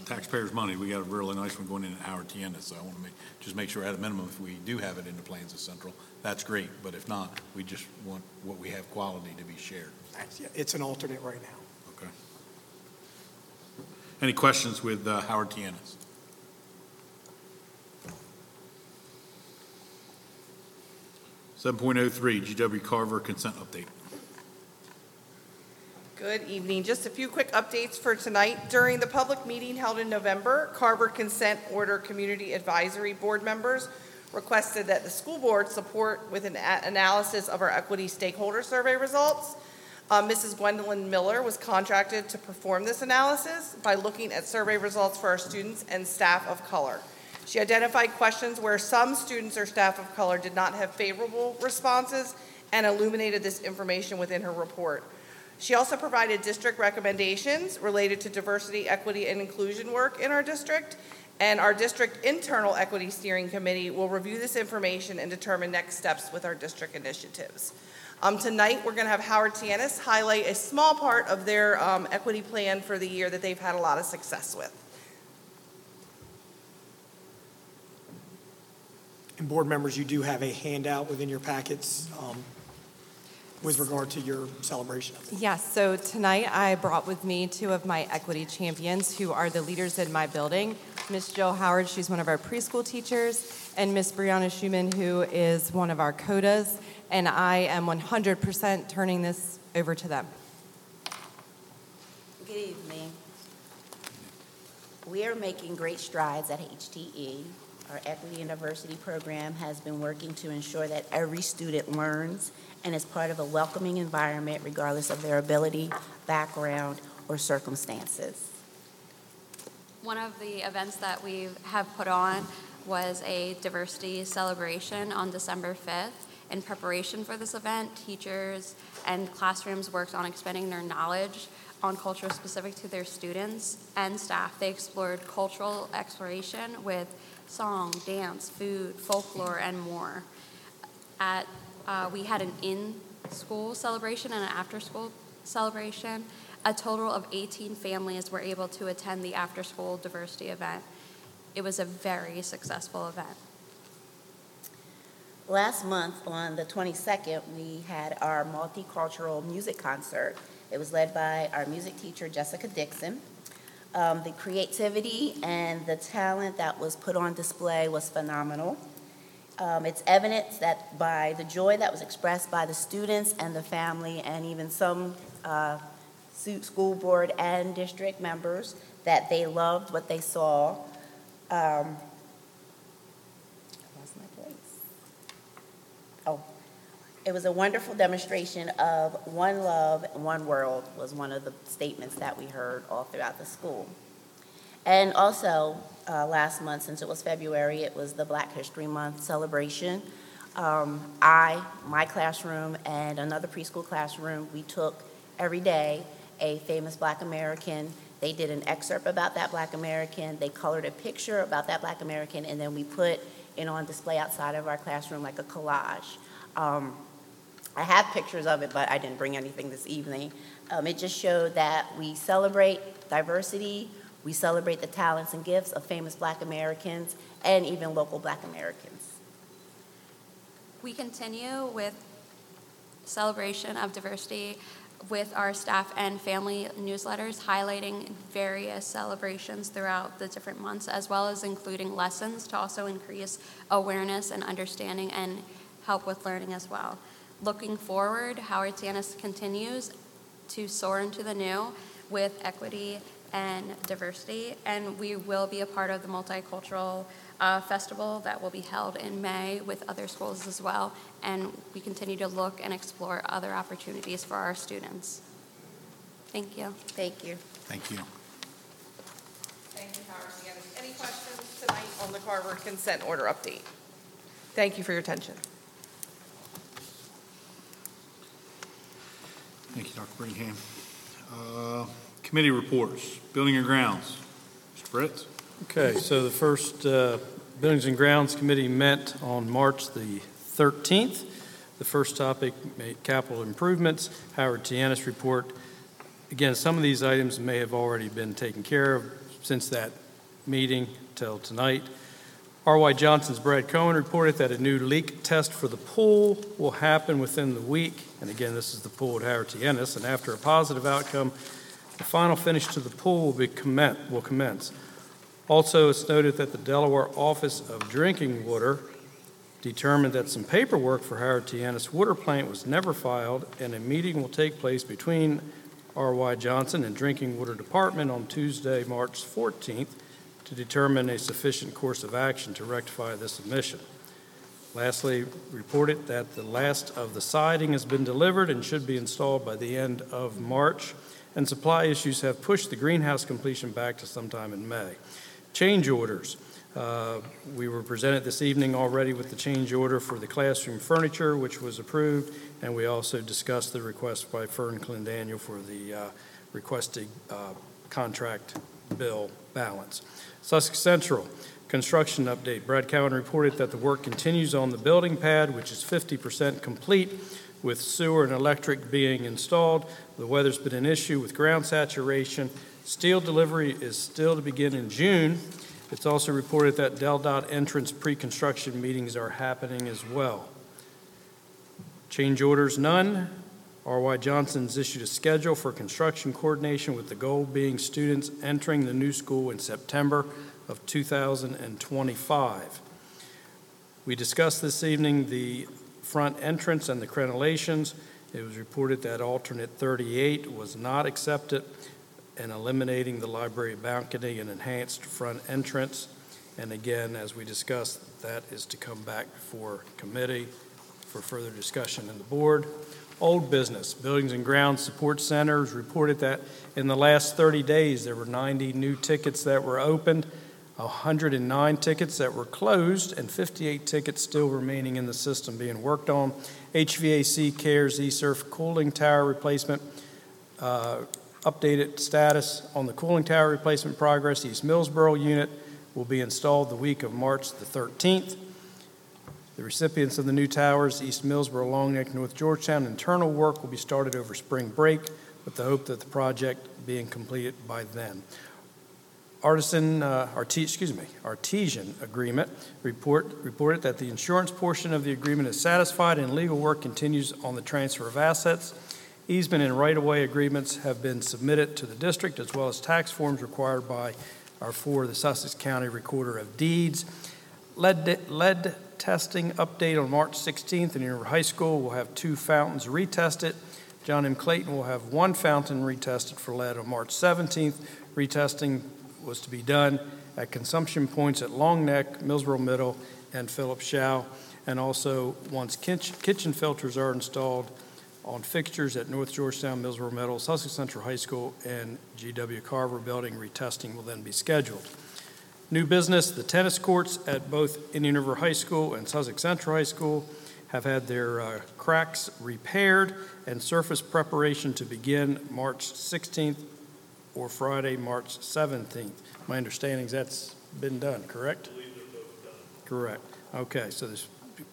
Taxpayers' money, we got a really nice one going in at Howard T. Ennis, so I want to make, just make sure at a minimum, if we do have it in the plans of Central, that's great, but if not, we just want what we have quality to be shared. That's- yeah, It's an alternate right now. Okay. Any questions with uh, Howard T. Ennis? Seven point oh three, GW Carver consent update. Good evening. Just a few quick updates for tonight. During the public meeting held in November, Carver Consent Order Community Advisory Board members requested that the school board support with an analysis of our equity stakeholder survey results. Uh, Mrs. Gwendolyn Miller was contracted to perform this analysis by looking at survey results for our students and staff of color. She identified questions where some students or staff of color did not have favorable responses and illuminated this information within her report. She also provided district recommendations related to diversity, equity, and inclusion work in our district. And our district internal equity steering committee will review this information and determine next steps with our district initiatives. Um, tonight, we're going to have Howard T. Ennis highlight a small part of their um, equity plan for the year that they've had a lot of success with. And board members, you do have a handout within your packets um, with regard to your celebration of it. Yes, so tonight I brought with me two of my equity champions who are the leaders in my building. Miss Jill Howard, she's one of our preschool teachers, and Miss Brianna Schuman, who is one of our CODAs. And I am 100% turning this over to them. Good evening. We are making great strides at HTE. Our Equity and Diversity Program has been working to ensure that every student learns and is part of a welcoming environment regardless of their ability, background, or circumstances. One of the events that we have put on was a diversity celebration on December 5th. In preparation for this event, teachers and classrooms worked on expanding their knowledge on culture specific to their students and staff. They explored cultural exploration with song, dance, food, folklore, and more. At, uh, we had an in-school celebration and an after-school celebration. A total of 18 families were able to attend the after-school diversity event. It was a very successful event. Last month, on the 22nd, we had our multicultural music concert. It was led by our music teacher, Jessica Dixon. Um, the creativity and the talent that was put on display was phenomenal. Um, it's evidence that by the joy that was expressed by the students and the family, and even some uh, school board and district members, that they loved what they saw. Um. Oh, it was a wonderful demonstration of one love, one world was one of the statements that we heard all throughout the school. And also, uh, last month, since it was February, it was the Black History Month celebration. um, I, my classroom, and another preschool classroom, we took every day a famous Black American. They did an excerpt about that Black American. They colored a picture about that Black American, and then we put it on display outside of our classroom like a collage. Um, I have pictures of it, but I didn't bring anything this evening. Um, it just showed that we celebrate diversity, we celebrate the talents and gifts of famous Black Americans, and even local Black Americans. We continue with celebration of diversity with our staff and family newsletters highlighting various celebrations throughout the different months, as well as including lessons to also increase awareness and understanding and help with learning as well. Looking forward, Howard T. Ennis continues to soar into the new with equity and diversity, and we will be a part of the multicultural uh, festival that will be held in May with other schools as well, and we continue to look and explore other opportunities for our students. Thank you. Thank you. Thank you. Thank you, Howard. Any questions tonight on the Carver consent order update? Thank you for your attention. Thank you, Dr. Bringham. Uh, Committee reports, Building and Grounds. Mr. Fritz? Okay, so the first uh, Buildings and Grounds Committee met on March the 13th. The first topic, capital improvements, Howard T. Ennis report. Again, some of these items may have already been taken care of since that meeting till tonight. R.Y. Johnson's Brad Cohen reported that a new leak test for the pool will happen within the week. And again, this is the pool at Howard T. And after a positive outcome, the final finish to the pool will, commence, will commence. Also, it's noted that the Delaware Office of Drinking Water determined that some paperwork for Howard T. Ennis water plant was never filed, and a meeting will take place between R.Y. Johnson and Drinking Water Department on Tuesday, March 14th, to determine a sufficient course of action to rectify this omission. Lastly, reported that the last of the siding has been delivered and should be installed by the end of March, and supply issues have pushed the greenhouse completion back to sometime in May. Change orders. Uh, We were presented this evening already with the change order for the classroom furniture, which was approved, and we also discussed the request by Fern Clendaniel for the uh, requested uh, contract bill balance. Sussex Central, construction update. Brad Cowan reported that the work continues on the building pad, which is 50% complete, with sewer and electric being installed. The weather's been an issue with ground saturation. Steel delivery is still to begin in June. It's also reported that DelDOT entrance pre-construction meetings are happening as well. Change orders, none. R.Y. Johnson's issued a schedule for construction coordination with the goal being students entering the new school in September of 2025. We discussed this evening the front entrance and the crenellations. It was reported that alternate 38 was not accepted and eliminating the library balcony and enhanced front entrance. And again, as we discussed, that is to come back before committee for further discussion in the board. Old business, Buildings and Grounds Support Centers reported that in the last 30 days, there were 90 new tickets that were opened, 109 tickets that were closed, and 58 tickets still remaining in the system being worked on. HVAC CARES ESSER cooling tower replacement, uh, updated status on the cooling tower replacement progress. East Millsboro unit will be installed the week of March the 13th. The recipients of the new towers, East Millsboro, Long Neck, North Georgetown, internal work will be started over spring break with the hope that the project being completed by then. Artisan, uh, arti- excuse me, artesian agreement report reported that the insurance portion of the agreement is satisfied and legal work continues on the transfer of assets. Easement and right-of-way agreements have been submitted to the district as well as tax forms required by our for the Sussex County Recorder of Deeds. Lead, lead testing update on March 16th in Univer High School. We'll have two fountains retested. John M. Clayton will have one fountain retested for lead on March 17th. Retesting was to be done at consumption points at Long Neck, Millsboro Middle, and Phillips Shaw. And also, once kitchen, filters are installed on fixtures at North Georgetown, Millsboro Middle, Sussex Central High School, and G.W. Carver Building, retesting will then be scheduled. New business, the tennis courts at both Indian River High School and Sussex Central High School have had their uh, cracks repaired and surface preparation to begin March 16th or Friday, March 17th. My understanding is that's been done, correct? Correct. Okay, so this,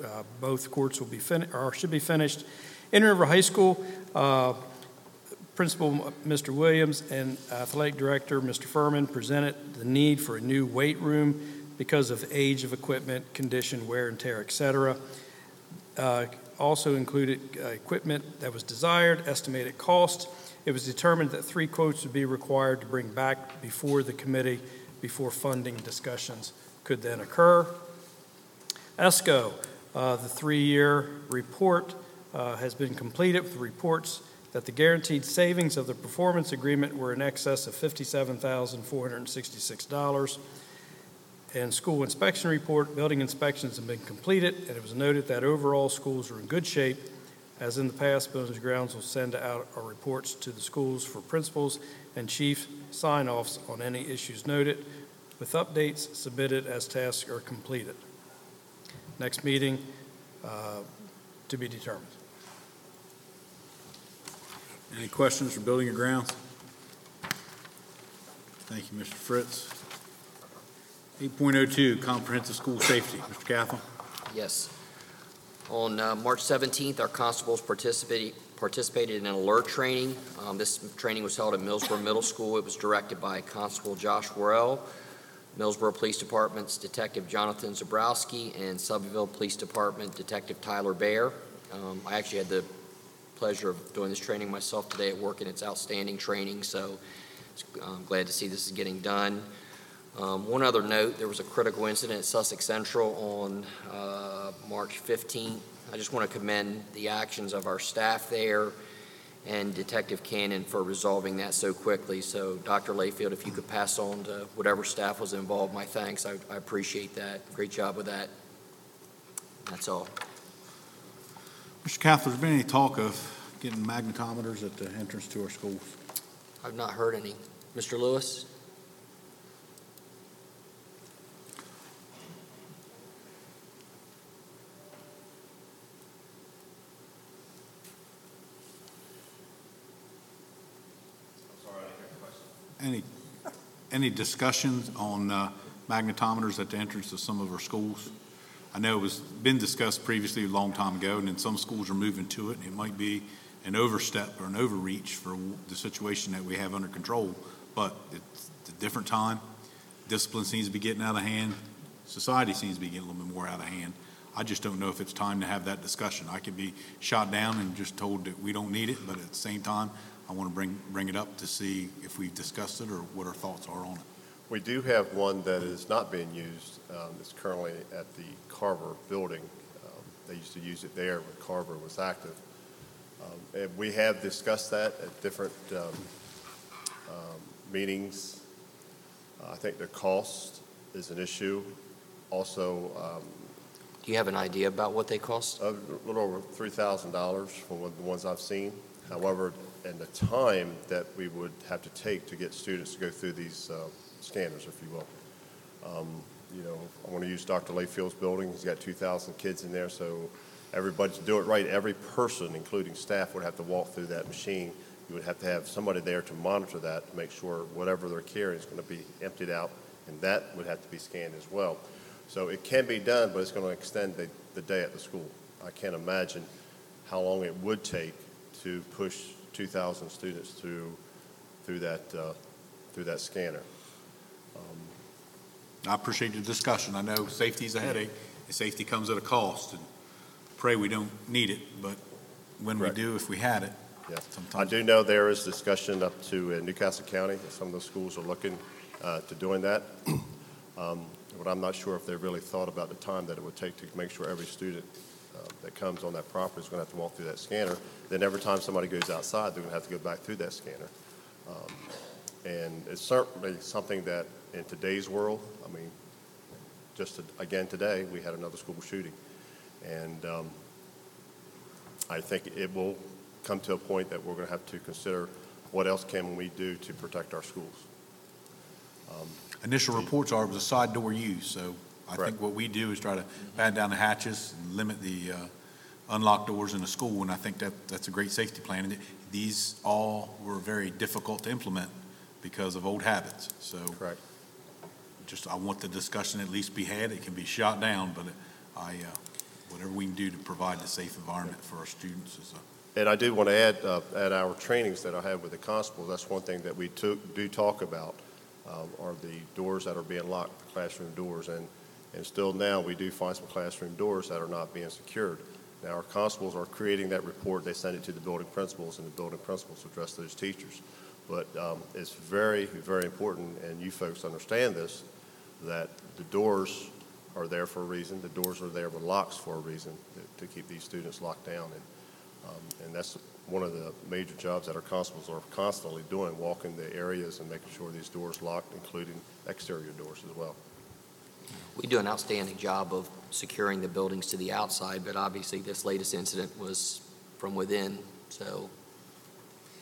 uh, both courts will be finished, or should be finished. In River High School, uh, Principal Mr. Williams and Athletic Director Mr. Furman presented the need for a new weight room because of age of equipment, condition, wear and tear, et cetera. Uh, Also included uh, equipment that was desired, estimated cost. It was determined that three quotes would be required to bring back before the committee before funding discussions could then occur. ESCO, uh, the three-year report uh, has been completed with reports that the guaranteed savings of the performance agreement were in excess of $57,466. And school inspection report, building inspections have been completed, and it was noted that overall schools are in good shape. As in the past, and Grounds will send out our reports to the schools for principals and chief sign-offs on any issues noted, with updates submitted as tasks are completed. Next meeting uh, to be determined. Any questions for Building and Grounds? Thank you, Mr. Fritz. 8.02, Comprehensive School Safety. Mr. Cathell? Yes. On uh, March 17th, our constables participated participated in an alert training. Um, This training was held at Millsboro Middle School. It was directed by Constable Josh Worrell, Millsboro Police Department's Detective Jonathan Zabrowski, and Selbyville Police Department Detective Tyler Bear. Um, I actually had the pleasure of doing this training myself today at work, and it's outstanding training, so I'm glad to see this is getting done. Um, One other note, there was a critical incident at Sussex Central on uh, March 15th. I just want to commend the actions of our staff there and Detective Cannon for resolving that so quickly. So Dr. Layfield, if you could pass on to whatever staff was involved, my thanks. I I appreciate that. Great job with that. That's all. Mr. Cathell, has there been any talk of getting magnetometers at the entrance to our schools? I've not heard any. Mr. Lewis? Any, any discussions on uh, magnetometers at the entrance of some of our schools? I know it was, been discussed previously a long time ago, and then some schools are moving to it, and it might be an overstep or an overreach for the situation that we have under control, but it's a different time. Discipline seems to be getting out of hand. Society seems to be getting a little bit more out of hand. I just don't know if it's time to have that discussion. I could be shot down and just told that we don't need it, but at the same time, I want to bring, bring it up to see if we've discussed it or what our thoughts are on it. We do have one that is not being used. Um, It's currently at the Carver building. Um, They used to use it there when Carver was active. Um, And we have discussed that at different um, um, meetings. Uh, I think the cost is an issue. Also, um, Do you have an idea about what they cost? a little over $3,000 for the ones I've seen. However, and the time that we would have to take to get students to go through these uh, scanners, if you will. Um, You know, I want to use Dr. Layfield's building. He's got 2,000 kids in there, so everybody, to do it right, every person, including staff, would have to walk through that machine. You would have to have somebody there to monitor that, to make sure whatever they're carrying is going to be emptied out, and that would have to be scanned as well. So it can be done, but it's going to extend the, the day at the school. I can't imagine how long it would take to push 2,000 students through, through that, uh, through that scanner. I appreciate the discussion. I know safety is a headache, and safety comes at a cost, and pray we don't need it, but when we do, if we had it, Yeah, I do know there is discussion up to uh, New Castle County, that some of those schools are looking uh, to doing that. Um, But I'm not sure if they really thought about the time that it would take to make sure every student that comes on that property is going to have to walk through that scanner. Then every time somebody goes outside, they're going to have to go back through that scanner. Um, And it's certainly something that in today's world, I mean, just to- again today, we had another school shooting. And um, I think it will come to a point that we're going to have to consider what else can we do to protect our schools. Um, initial reports are it was a side door use, so I think what we do is try to batten down the hatches and limit the, uh, unlock doors in the school, and I think that, that's a great safety plan. And These all were very difficult to implement because of old habits, so. Correct. Just, I want the discussion at least be had. It can be shot down, but I, uh, whatever we can do to provide a safe environment for our students is a And I do want to add, uh, at our trainings that I have with the constables, that's one thing that we took, do talk about, um, are the doors that are being locked, the classroom doors. And, and still now, we do find some classroom doors that are not being secured. Now, our constables are creating that report, they send it to the building principals, and the building principals address those teachers. But um, it's very, very important, and you folks understand this, that the doors are there for a reason. The doors are there with locks for a reason, to- to keep these students locked down. And um, And that's one of the major jobs that our constables are constantly doing, walking the areas and making sure these doors locked, including exterior doors as well. We do an outstanding job of securing the buildings to the outside, but obviously this latest incident was from within, so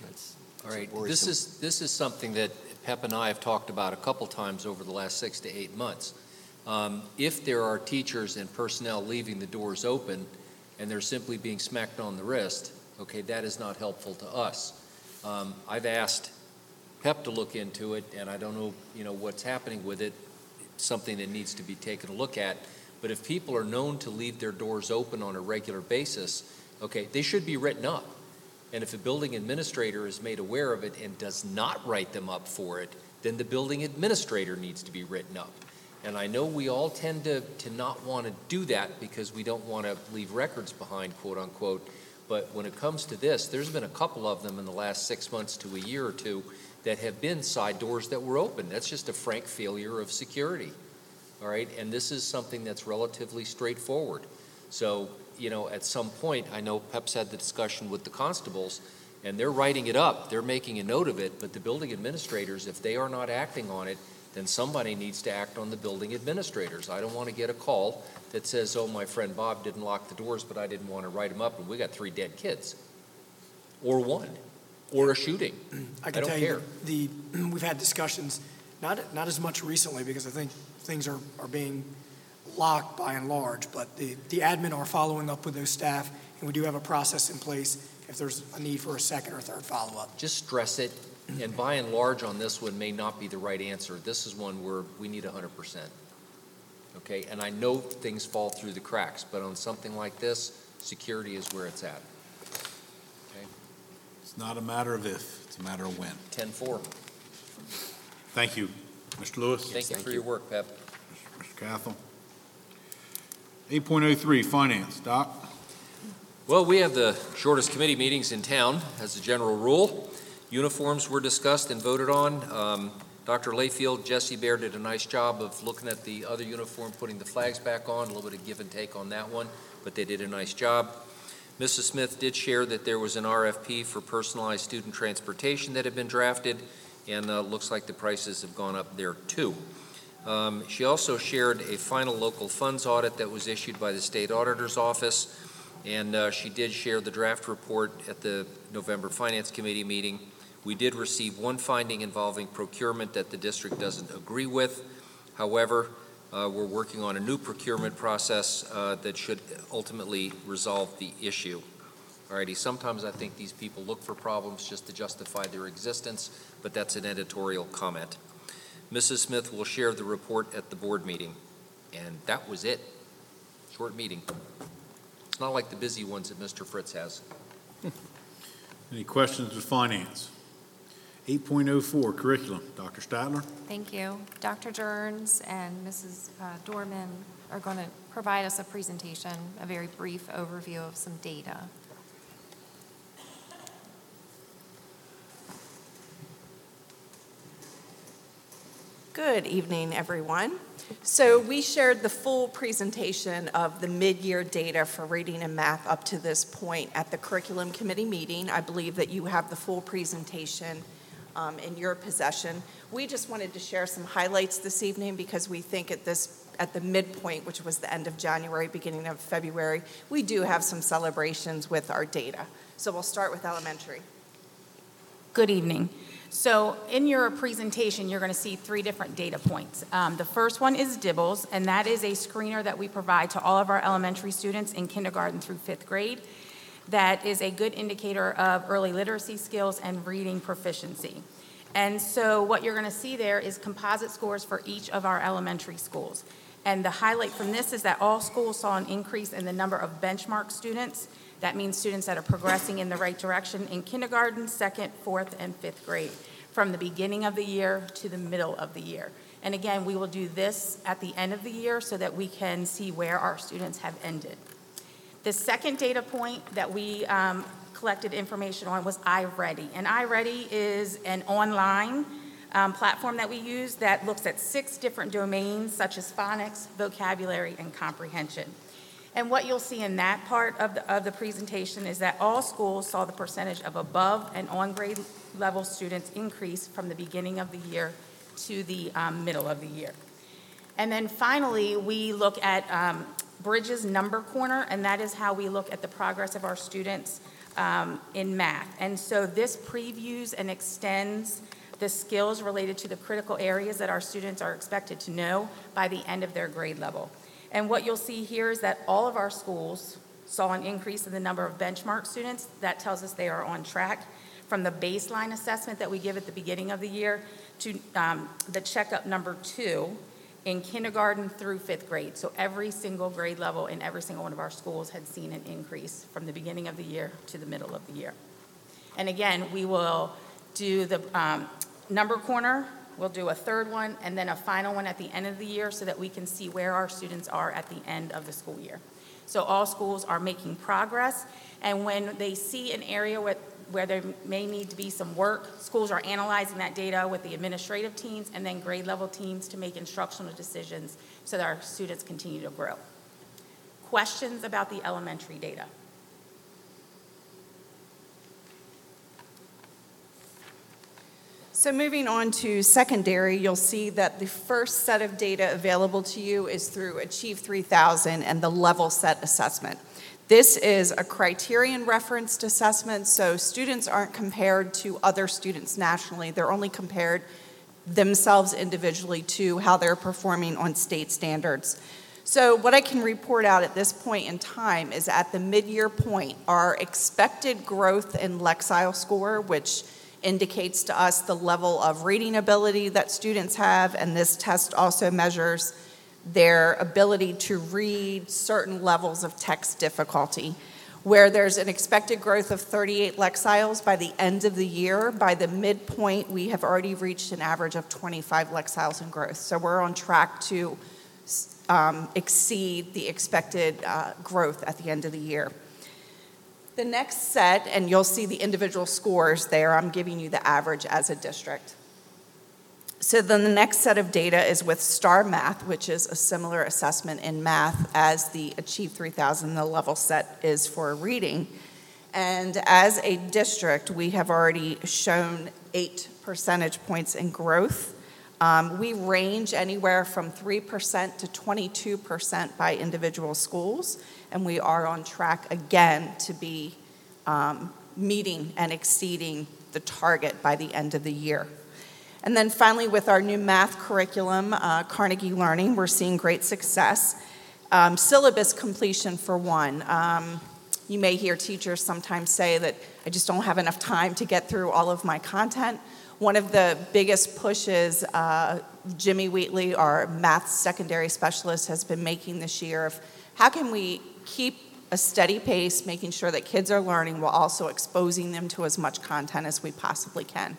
that's All right, this worrisome. is, this is something that Pep and I have talked about a couple times over the last six to eight months. Um, If there are teachers and personnel leaving the doors open and they're simply being smacked on the wrist, okay, that is not helpful to us. Um, I've asked Pep to look into it, and I don't know, you know, what's happening with it, something that needs to be taken a look at. But if people are known to leave their doors open on a regular basis, okay, they should be written up. And if a building administrator is made aware of it and does not write them up for it, then the building administrator needs to be written up. And I know we all tend to, to not want to do that because we don't want to leave records behind, quote unquote. But when it comes to this, there's been a couple of them in the last six months to a year or two that have been side doors that were open. That's just a frank failure of security. All right, and this is something that's relatively straightforward. So, you know, at some point, I know Pep's had the discussion with the constables, and they're writing it up, they're making a note of it, but the building administrators, if they are not acting on it, then somebody needs to act on the building administrators. I don't want to get a call that says, oh, my friend Bob didn't lock the doors, but I didn't want to write him up, and we got three dead kids. Or one, or a shooting. I can don't tell care. you, the, we've had discussions, not, not as much recently, because I think things are, are being locked by and large, but the, the admin are following up with those staff, and we do have a process in place if there's a need for a second or third follow-up. just stress it, and by and large on this one may not be the right answer. This is one where we need hundred percent. Okay, and I know things fall through the cracks, but on something like this, security is where it's at. Okay, It's not a matter of if, it's a matter of when. ten-four. Thank you, Mr. Lewis. Thank you for your work, Pep. Mr. Cathell. 8.03, Finance. Doc? Well, we have the shortest committee meetings in town, as a general rule. Uniforms were discussed and voted on. Um, Dr. Layfield, Jesse Bear did a nice job of looking at the other uniform, putting the flags back on, a little bit of give and take on that one, but they did a nice job. Mrs. Smith did share that there was an RFP for personalized student transportation that had been drafted, and uh, looks like the prices have gone up there too. Um, She also shared a final local funds audit that was issued by the state auditor's office, and uh, she did share the draft report at the November Finance Committee meeting. We did receive one finding involving procurement that the district doesn't agree with. However, uh, we're working on a new procurement process uh, that should ultimately resolve the issue. Alrighty, sometimes I think these people look for problems just to justify their existence, but that's an editorial comment. Mrs. Smith will share the report at the board meeting, and that was it. Short meeting. It's not like the busy ones that Mr. Fritz has. Any questions with Finance? 8.04, Curriculum. Dr. Statler? Thank you. Dr. Jones and Mrs. uh, Dorman are going to provide us a presentation, a very brief overview of some data. Good evening, everyone. So we shared the full presentation of the mid-year data for reading and math up to this point at the curriculum committee meeting. I believe that you have the full presentation um, in your possession. We just wanted to share some highlights this evening because we think at this, at the midpoint, which was the end of January, beginning of February, we do have some celebrations with our data. So we'll start with elementary. Good evening. So in your presentation, you're going to see three different data points. Um, The first one is DIBELS, and that is a screener that we provide to all of our elementary students in kindergarten through fifth grade. That is a good indicator of early literacy skills and reading proficiency. And so what you're going to see there is composite scores for each of our elementary schools. And the highlight from this is that all schools saw an increase in the number of benchmark students. That means students that are progressing in the right direction in kindergarten, second, fourth, and fifth grade, from the beginning of the year to the middle of the year. And again, we will do this at the end of the year so that we can see where our students have ended. The second data point that we um, collected information on was iReady. And iReady is an online um, platform that we use that looks at six different domains such as phonics, vocabulary, and comprehension. And what you'll see in that part of the, of the presentation is that all schools saw the percentage of above and on grade level students increase from the beginning of the year to the um, middle of the year. And then finally, we look at um, Bridges Number Corner, and that is how we look at the progress of our students um, in math. And so this previews and extends the skills related to the critical areas that our students are expected to know by the end of their grade level. And what you'll see here is that all of our schools saw an increase in the number of benchmark students. That tells us they are on track from the baseline assessment that we give at the beginning of the year to um, the checkup number two in kindergarten through fifth grade. So every single grade level in every single one of our schools had seen an increase from the beginning of the year to the middle of the year. And again, we will do the um, number corner, we'll do a third one, and then a final one at the end of the year so that we can see where our students are at the end of the school year. So all schools are making progress, and when they see an area where, where there may need to be some work, schools are analyzing that data with the administrative teams and then grade level teams to make instructional decisions so that our students continue to grow. Questions about the elementary data? So moving on to secondary, you'll see that the first set of data available to you is through Achieve 3000 and the level set assessment. This is a criterion referenced assessment, so students aren't compared to other students nationally. They're only compared themselves individually to how they're performing on state standards. So, what I can report out at this point in time is at the mid year point, our expected growth in Lexile score, which indicates to us the level of reading ability that students have, and this test also measures their ability to read certain levels of text difficulty. Where there's an expected growth of 38 lexiles by the end of the year, by the midpoint, we have already reached an average of 25 lexiles in growth. So we're on track to um, exceed the expected uh, growth at the end of the year. The next set, and you'll see the individual scores there, I'm giving you the average as a district. So then the next set of data is with STAR Math, which is a similar assessment in math as the Achieve 3000, the level set is for reading. And as a district, we have already shown eight percentage points in growth. Um, we range anywhere from 3% to 22% by individual schools, and we are on track again to be um, meeting and exceeding the target by the end of the year. And then finally, with our new math curriculum, uh, Carnegie Learning, we're seeing great success. Um, syllabus completion, for one. Um, you may hear teachers sometimes say that I just don't have enough time to get through all of my content. One of the biggest pushes uh, Jimmy Wheatley, our math secondary specialist, has been making this year of how can we keep a steady pace, making sure that kids are learning while also exposing them to as much content as we possibly can.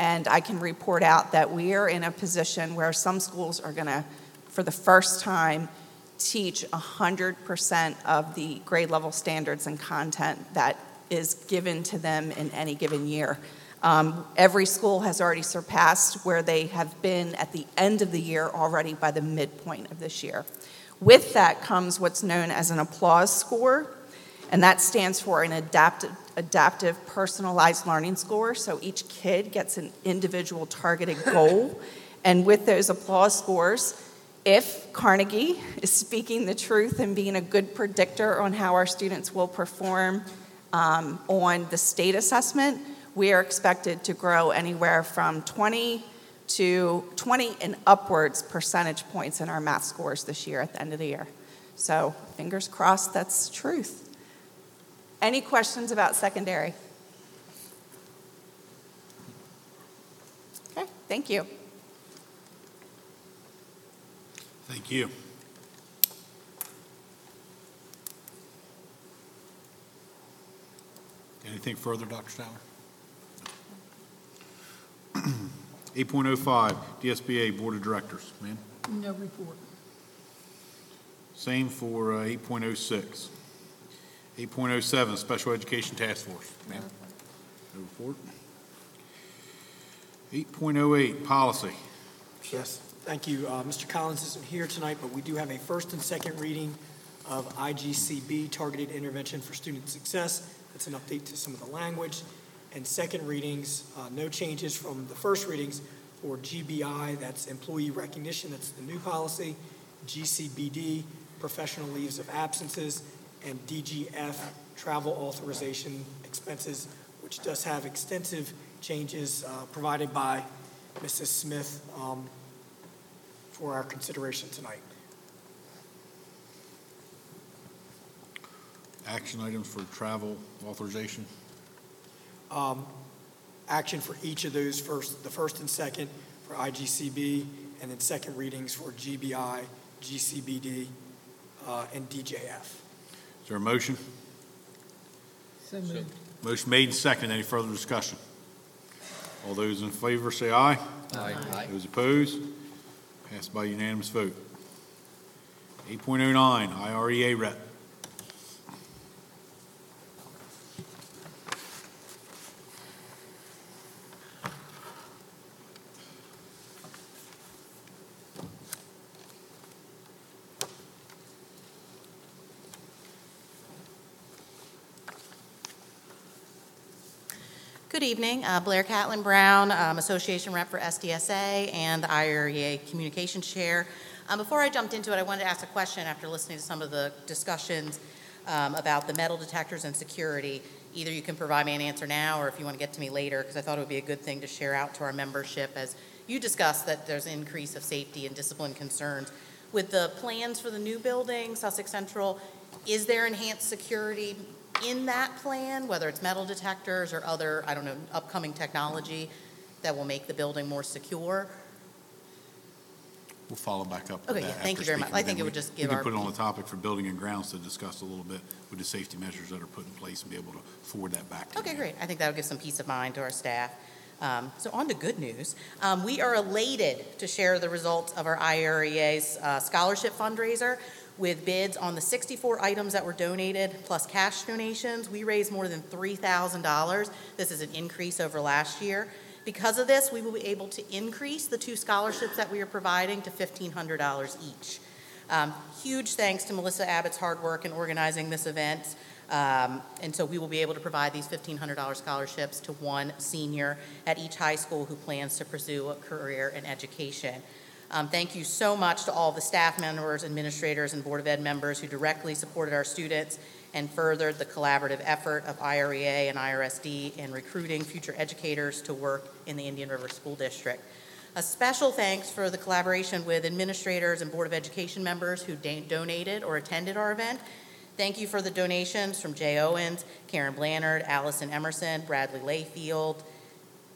And I can report out that we are in a position where some schools are going to, for the first time, teach 100% of the grade level standards and content that is given to them in any given year. Um, every school has already surpassed where they have been at the end of the year already by the midpoint of this year. With that comes what's known as an applause score, and that stands for an adaptive, adaptive personalized learning score. So each kid gets an individual targeted goal. and with those applause scores, if Carnegie is speaking the truth and being a good predictor on how our students will perform um, on the state assessment, we are expected to grow anywhere from 20 to 20 and upwards percentage points in our math scores this year at the end of the year. So fingers crossed that's truth. Any questions about secondary? Okay, thank you. Thank you. Anything further, Dr. Stallard? 8.05, DSBA Board of Directors, ma'am. No report. Same for uh, 8.06. 8.07, Special Education Task Force, ma'am. No report. 8.08, Policy. Yes, thank you. Uh, Mr. Collins isn't here tonight, but we do have a first and second reading of IGCB, Targeted Intervention for Student Success. That's an update to some of the language. And second readings, uh, no changes from the first readings for GBI, that's Employee Recognition, that's the new policy, GCBD, Professional Leaves of Absences, and DGF, Travel Authorization Expenses, which does have extensive changes uh, provided by Mrs. Smith um, for our consideration tonight. Action items for travel authorization. Um, Action for each of those first, the first and second for IGCB, and then second readings for GBI, GCBD, uh, and DJF. Is there a motion? So moved. Motion made and seconded. Any further discussion? All those in favor say aye. Aye. Those opposed? Passed by unanimous vote. 8.09, IREA rep. Good evening, Uh, Blair Catlin Brown, um, Association Rep for SDSA and the IREA Communications Chair. Um, Before I jumped into it, I wanted to ask a question after listening to some of the discussions um, about the metal detectors and security. Either you can provide me an answer now, or if you want to get to me later, because I thought it would be a good thing to share out to our membership as you discussed that there's an increase of safety and discipline concerns. With the plans for the new building, Sussex Central, is there enhanced security in that plan, whether it's metal detectors or other, I don't know, upcoming technology that will make the building more secure? We'll follow back up with Okay, that yeah, thank after you very much. speaking I think it We- would just give We our can put it on the topic for building and grounds to discuss a little bit with the safety measures that are put in place and be able to forward that back to Okay, great. I think that would give some peace of mind to our staff. Um, So on to good news. Um, We are elated to share the results of our IREA's uh, scholarship fundraiser with bids on the 64 items that were donated, plus cash donations. We raised more than $3,000. This is an increase over last year. Because of this, we will be able to increase the two scholarships that we are providing to $1,500 each. Um, Huge thanks to Melissa Abbott's hard work in organizing this event. Um, And so we will be able to provide these $1,500 scholarships to one senior at each high school who plans to pursue a career in education. Um, Thank you so much to all the staff members, administrators, and Board of Ed members who directly supported our students and furthered the collaborative effort of IREA and IRSD in recruiting future educators to work in the Indian River School District. A special thanks for the collaboration with administrators and Board of Education members who da- donated or attended our event. Thank you for the donations from Jay Owens, Karen Blannard, Allison Emerson, Bradley Layfield.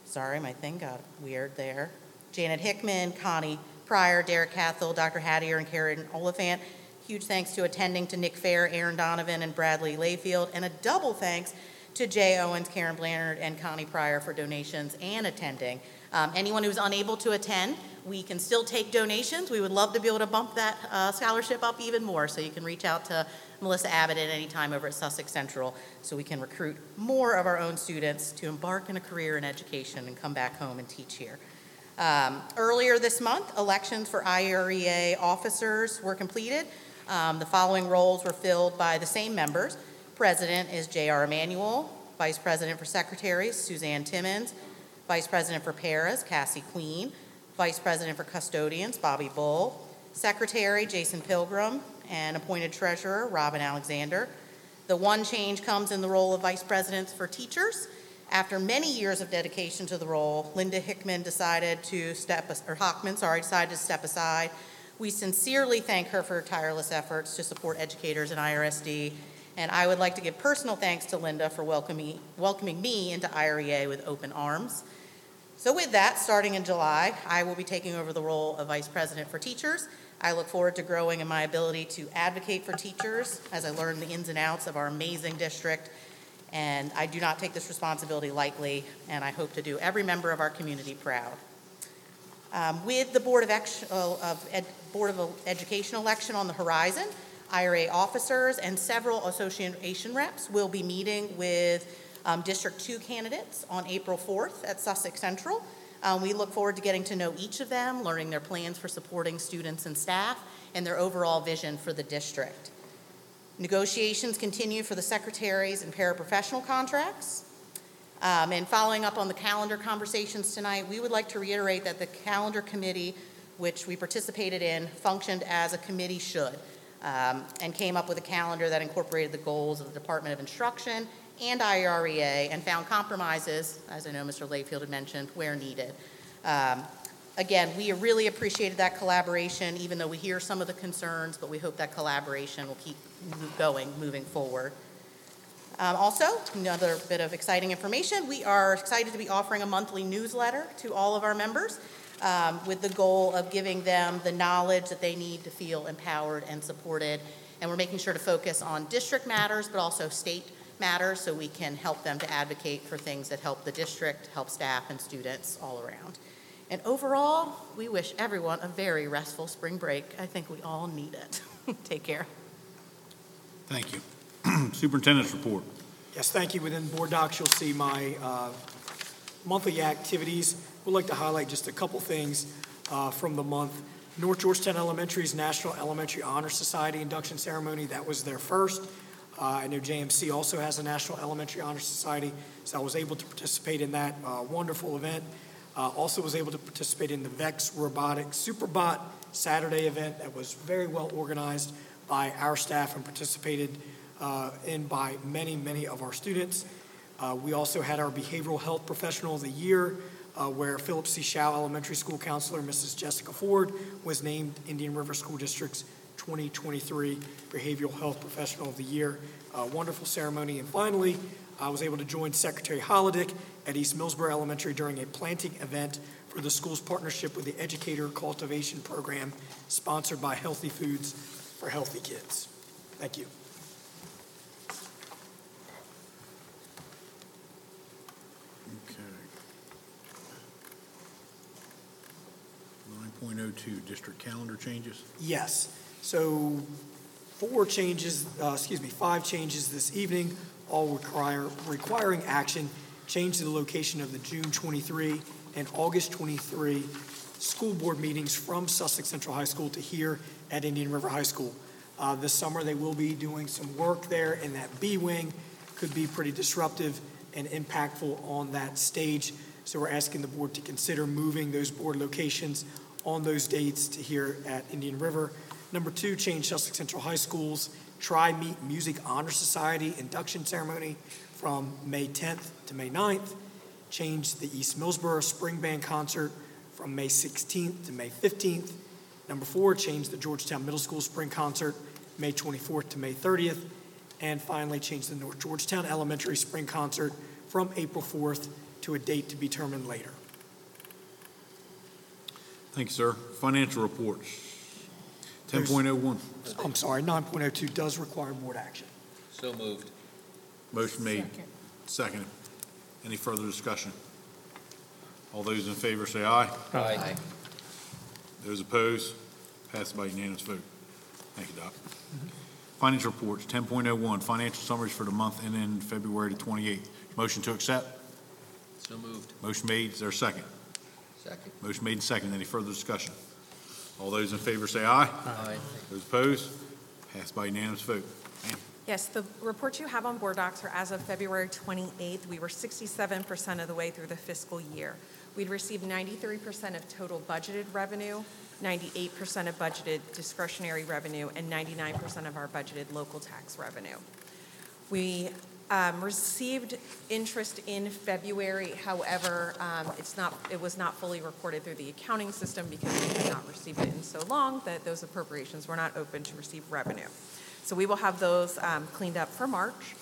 Sorry, my thing got weird there. Janet Hickman, Connie Pryor, Derek Cathell, Dr. Hattier, and Karen Oliphant. Huge thanks to attending to Nick Fair, Aaron Donovan, and Bradley Layfield, and a double thanks to Jay Owens, Karen Blannard, and Connie Pryor for donations and attending. Um, anyone who's unable to attend, we can still take donations. We would love to be able to bump that uh, scholarship up even more. So you can reach out to Melissa Abbott at any time over at Sussex Central so we can recruit more of our own students to embark in a career in education and come back home and teach here. Um, Earlier this month, elections for IREA officers were completed. Um, The following roles were filled by the same members. President is J.R. Emanuel, Vice President for Secretaries, Suzanne Timmons, Vice President for Paras, Cassie Queen, Vice President for Custodians, Bobby Bull, Secretary, Jason Pilgrim, and appointed Treasurer, Robin Alexander. The one change comes in the role of Vice Presidents for Teachers. After many years of dedication to the role, Linda Hickman decided to step, or Hockman, sorry, decided to step aside. We sincerely thank her for her tireless efforts to support educators in IRSD, and I would like to give personal thanks to Linda for welcoming, welcoming me into IREA with open arms. So with that, starting in July, I will be taking over the role of Vice President for Teachers. I look forward to growing in my ability to advocate for teachers as I learn the ins and outs of our amazing district. And I do not take this responsibility lightly, and I hope to do every member of our community proud. Um, With the Board of, Ex- uh, of Ed- Board of Education election on the horizon, IRA officers and several association reps will be meeting with um, District 2 candidates on April 4th at Sussex Central. Um, We look forward to getting to know each of them, learning their plans for supporting students and staff, and their overall vision for the district. Negotiations continue for the secretaries and paraprofessional contracts. Um, And following up on the calendar conversations tonight, we would like to reiterate that the calendar committee, which we participated in, functioned as a committee should, um, and came up with a calendar that incorporated the goals of the Department of Instruction and IREA, and found compromises, as I know Mr. Layfield had mentioned, where needed. Um, Again, we really appreciated that collaboration, even though we hear some of the concerns, but we hope that collaboration will keep going, moving forward. Um, Also, another bit of exciting information, we are excited to be offering a monthly newsletter to all of our members um, with the goal of giving them the knowledge that they need to feel empowered and supported. And we're making sure to focus on district matters, but also state matters, so we can help them to advocate for things that help the district, help staff and students all around. And overall, we wish everyone a very restful spring break. I think we all need it. Take care. Thank you. Superintendent's report. Yes, thank you. Within Board Docs, you'll see my uh, monthly activities. We'd like to highlight just a couple things uh, from the month. North Georgetown Elementary's National Elementary Honor Society induction ceremony, that was their first. Uh, I know JMC also has a National Elementary Honor Society, so I was able to participate in that uh, wonderful event. Uh, Also was able to participate in the VEX Robotics Superbot Saturday event that was very well organized by our staff and participated uh, in by many, many of our students. Uh, We also had our Behavioral Health Professional of the Year, uh, where Philip C. Shaw Elementary School Counselor Mrs. Jessica Ford was named Indian River School District's 2023 Behavioral Health Professional of the Year. Uh, Wonderful ceremony. And finally, I was able to join Secretary Holodick at East Millsboro Elementary during a planting event for the school's partnership with the Educator Cultivation Program sponsored by Healthy Foods for Healthy Kids. Thank you. Okay. 9.02, district calendar changes. Yes. So four changes, uh, excuse me, five changes this evening, all require, requiring action. Change the location of the June 23 and August 23 school board meetings from Sussex Central High School to here at Indian River High School. Uh, This summer, they will be doing some work there in that B wing. Could be pretty disruptive and impactful on that stage. So we're asking the board to consider moving those board locations on those dates to here at Indian River. Number two, change Sussex Central High School's Tri-M Music Honor Society induction ceremony from May 10th to May 9th. Change the East Millsboro Spring Band concert from May 16th to May 15th. Number four, change the Georgetown Middle School Spring Concert, May 24th to May 30th. And finally, change the North Georgetown Elementary Spring Concert from April 4th to a date to be determined later. Thank you, sir. Financial reports. 10.01. I'm sorry, 9.02 does require board action. So moved. Motion made. Seconded. Any further discussion? All those in favor say aye. Aye. Those opposed, passed by unanimous vote. Thank you, Doc. Financial reports, 10.01, financial summaries for the month ending February the 28th. Motion to accept? So moved. Motion made, is there a second? Second. Motion made and seconded. Any further discussion? All those in favor say aye. Aye. Those opposed, passed by unanimous vote. Ma'am. Yes, the reports you have on board docs are as of February 28th. We were 67% of the way through the fiscal year. We'd received 93% of total budgeted revenue, 98% of budgeted discretionary revenue, and 99% of our budgeted local tax revenue. We Um, Received interest in February, however, um, it's not, it was not fully recorded through the accounting system because we had not received it in so long that those appropriations were not open to receive revenue. So we will have those um, cleaned up for March.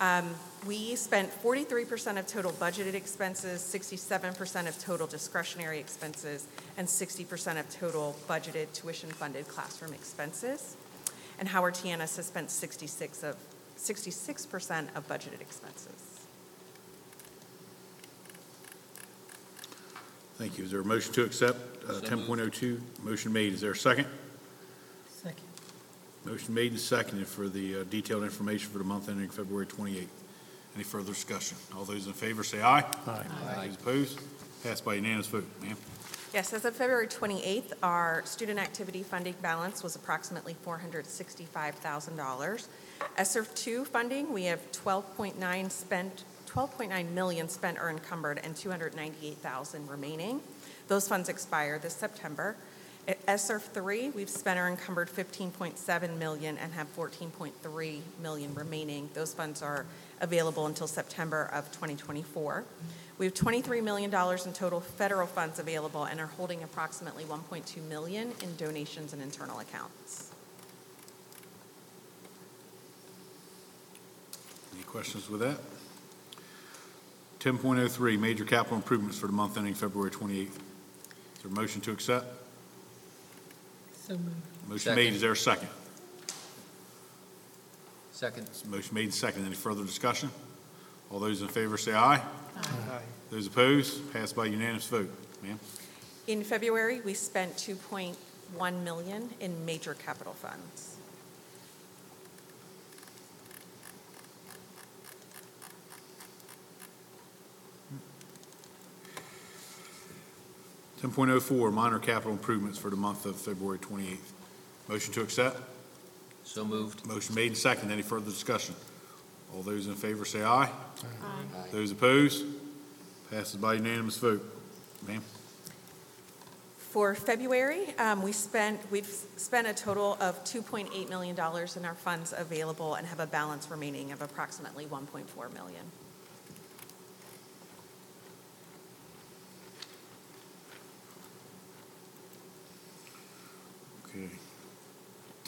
Um, We spent 43% of total budgeted expenses, 67% of total discretionary expenses, and 60% of total budgeted tuition-funded classroom expenses. And Howard T. Ennis has spent 66 of, 66% of budgeted expenses. Thank you. Is there a motion to accept uh, So 10.02? Motion made. Is there a second? Second. Motion made and seconded for the uh, detailed information for the month ending February 28th. Any further discussion? All those in favor say aye. Aye. Those opposed? Passed by unanimous vote. Ma'am? Yes, as of February 28th, our student activity funding balance was approximately $465,000. ESSER 2 funding, we have 12.9 spent, 12.9 million spent or encumbered and 298,000 remaining. Those funds expire this September. At ESSER 3, we've spent or encumbered 15.7 million and have 14.3 million remaining. Those funds are available until September of 2024. We have $23 million in total federal funds available and are holding approximately 1.2 million in donations and internal accounts. Any questions with that? 10.03, major capital improvements for the month ending February 28th. Is there a motion to accept? So moved. Motion made. Is there a second? Second. Motion made and seconded. Any further discussion? All those in favor say aye. Aye. Those opposed? Passed by unanimous vote. Ma'am? In February, we spent 2.1 million in major capital funds. Ten point oh four, minor capital improvements for the month of February twenty-eighth. Motion to accept? So moved. Motion made and seconded. Any further discussion? All those in favor say aye. Aye. Those opposed? Passes by unanimous vote. Ma'am? For February, um, we spent, we've spent a total of $2.8 million in our funds available and have a balance remaining of approximately 1.4 million.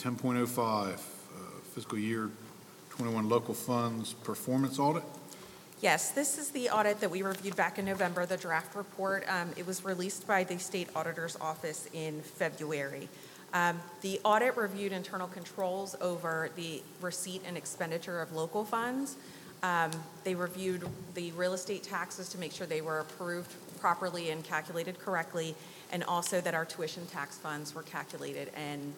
10.05, uh, fiscal year 21 local funds performance audit. Yes, this is the audit that we reviewed back in November, the draft report. Um, it was released by the state auditor's office in February. Um, the audit reviewed internal controls over the receipt and expenditure of local funds. Um, they reviewed the real estate taxes to make sure they were approved properly and calculated correctly, and also that our tuition tax funds were calculated and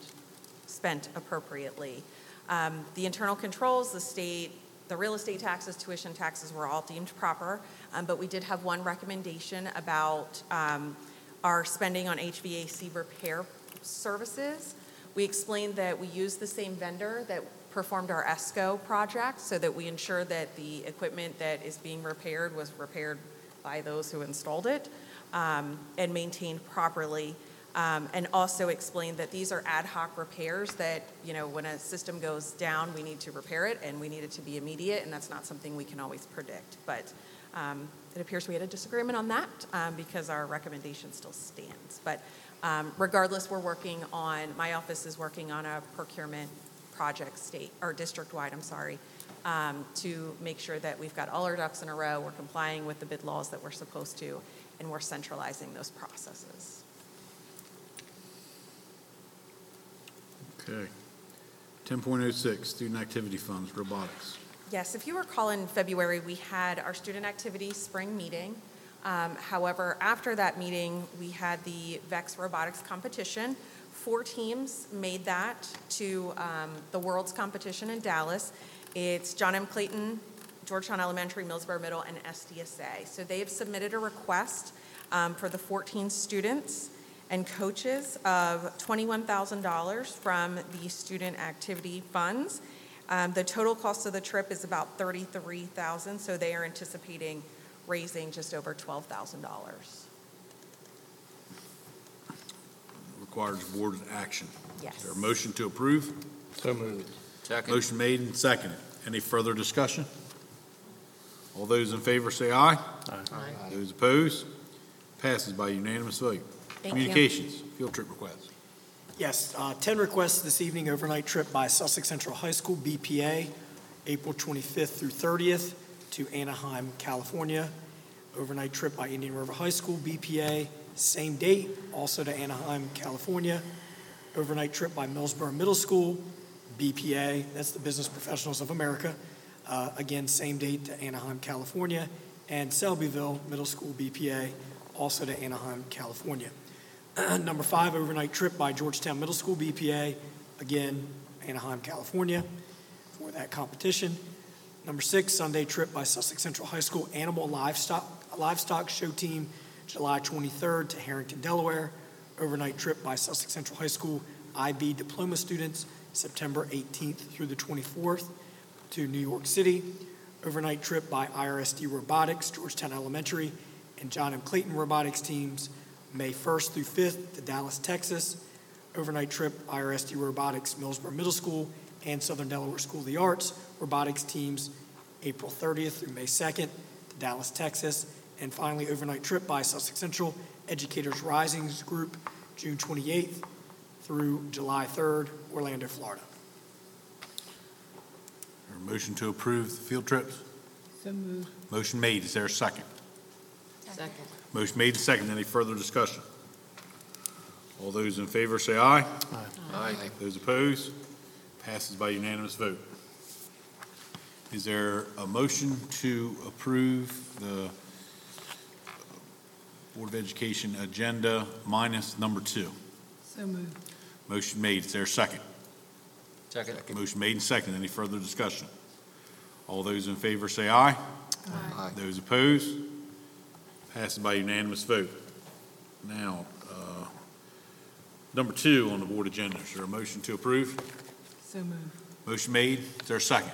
spent appropriately. Um, The internal controls, the state, the real estate taxes, tuition taxes were all deemed proper, um, but we did have one recommendation about um, our spending on HVAC repair services. We explained that we used the same vendor that performed our ESCO project so that we ensure that the equipment that is being repaired was repaired by those who installed it um, and maintained properly. Um, And also explained that these are ad hoc repairs that, you know, when a system goes down, we need to repair it and we need it to be immediate, and that's not something we can always predict. But um, it appears we had a disagreement on that um, because our recommendation still stands. But um, regardless, we're working on, my office is working on a procurement project state, or district-wide, I'm sorry, um, to make sure that we've got all our ducks in a row, we're complying with the bid laws that we're supposed to, and we're centralizing those processes. Okay. Ten point oh six, student activity funds, robotics. Yes, if you recall in February, we had our student activity spring meeting. Um, However, after that meeting, we had the VEX robotics competition. Four teams made that to um, the World's competition in Dallas. It's John M. Clayton, Georgetown Elementary, Millsboro Middle, and SDSA. So they have submitted a request um, for the 14 students and coaches of $21,000 from the student activity funds. Um, The total cost of the trip is about 33,000, so they are anticipating raising just over $12,000. Requires board action. Yes. Is there a motion to approve? So moved. Second. Motion made and seconded. Any further discussion? All those in favor say aye. Aye. Those opposed? Passes by unanimous vote. Thank you. Communications, field trip requests. Yes, uh, 10 requests this evening, overnight trip by Sussex Central High School, BPA, April 25th through 30th to Anaheim, California. Overnight trip by Indian River High School, BPA, same date, also to Anaheim, California. Overnight trip by Millsboro Middle School, BPA, that's the Business Professionals of America, uh, again, same date to Anaheim, California. And Selbyville Middle School, BPA, also to Anaheim, California. Number five, overnight trip by Georgetown Middle School BPA, again, Anaheim, California, for that competition. Number six, Sunday trip by Sussex Central High School Animal Livestock, Livestock Show Team, July 23rd to Harrington, Delaware. Overnight trip by Sussex Central High School IB diploma students, September 18th through the 24th to New York City. Overnight trip by IRSD Robotics, Georgetown Elementary, and John M. Clayton Robotics teams, May 1st through 5th to Dallas, Texas. Overnight trip, IRSD Robotics, Millsboro Middle School, and Southern Delaware School of the Arts Robotics teams, April 30th through May 2nd to Dallas, Texas. And finally, overnight trip by Sussex Central Educators Risings Group, June 28th through July 3rd, Orlando, Florida. Or a motion to approve the field trips? So moved. Motion made, is there a second? Second. Motion made and second, any further discussion? All those in favor say aye. Aye. Those opposed? Passes by unanimous vote. Is there a motion to approve the Board of Education agenda minus number two? So moved. Motion made, is there a second? Second. Motion made and second, any further discussion? All those in favor say aye. Aye. Those opposed? Passes by unanimous vote. Now, uh, number two on the board agenda, is there a motion to approve? So moved. Motion made, is there a second?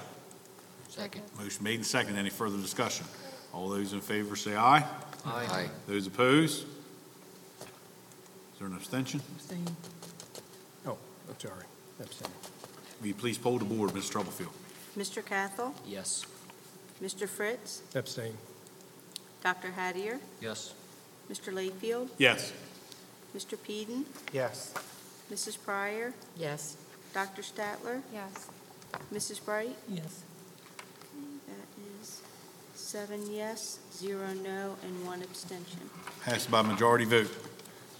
Second. Motion made and second, any further discussion? All those in favor say aye. Aye. Those opposed? Is there an abstention? Abstain. Oh, I'm sorry. Abstain. Will you please poll the board, Ms. Troublefield? Mr. Cathell, Yes. Mr. Fritz, Abstain. Dr. Hattier, Yes. Mr. Layfield, Yes. Mr. Peden, Yes. Mrs. Pryor, Yes. Dr. Statler, Yes. Mrs. Bright. Yes. That is seven yes, zero no, and one abstention. Passed by majority vote.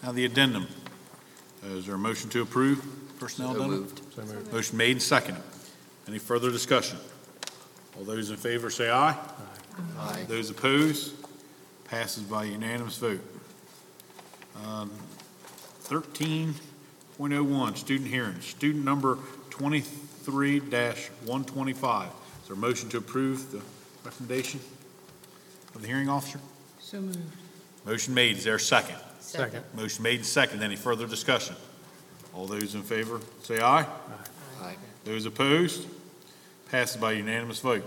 Now the addendum. Uh, Is there a motion to approve personnel So addendum? moved. So moved. Motion made and seconded. Any further discussion? All those in favor say aye. Aye. Those opposed? Passes by unanimous vote. Um, 13.01, student hearings. Student number 23-125. Is there a motion to approve the recommendation of the hearing officer? So moved. Motion made. Is there a second? Second. Motion made and seconded. Any further discussion? All those in favor say aye. Aye. Those opposed? Passes by unanimous vote.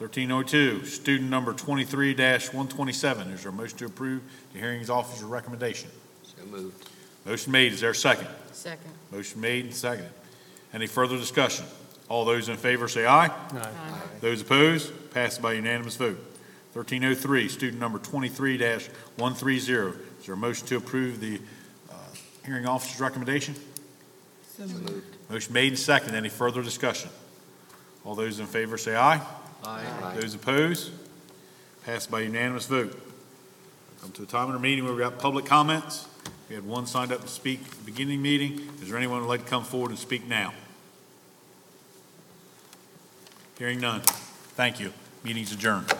1302, student number 23-127. Is there a motion to approve the hearings officer's recommendation? So moved. Motion made. Is there a second? Second. Motion made and seconded. Any further discussion? All those in favor say aye. Aye. Those opposed? Passes by unanimous vote. 1303, student number 23-130. Is there a motion to approve the uh, hearing officer's recommendation? So moved. Motion made and seconded. Any further discussion? All those in favor say aye. Aye. Those opposed? Passed by unanimous vote. Come to a time in our meeting where we got public comments. We had one signed up to speak at the beginning meeting. Is there anyone who'd like to come forward and speak now? Hearing none. Thank you. Meeting's adjourned.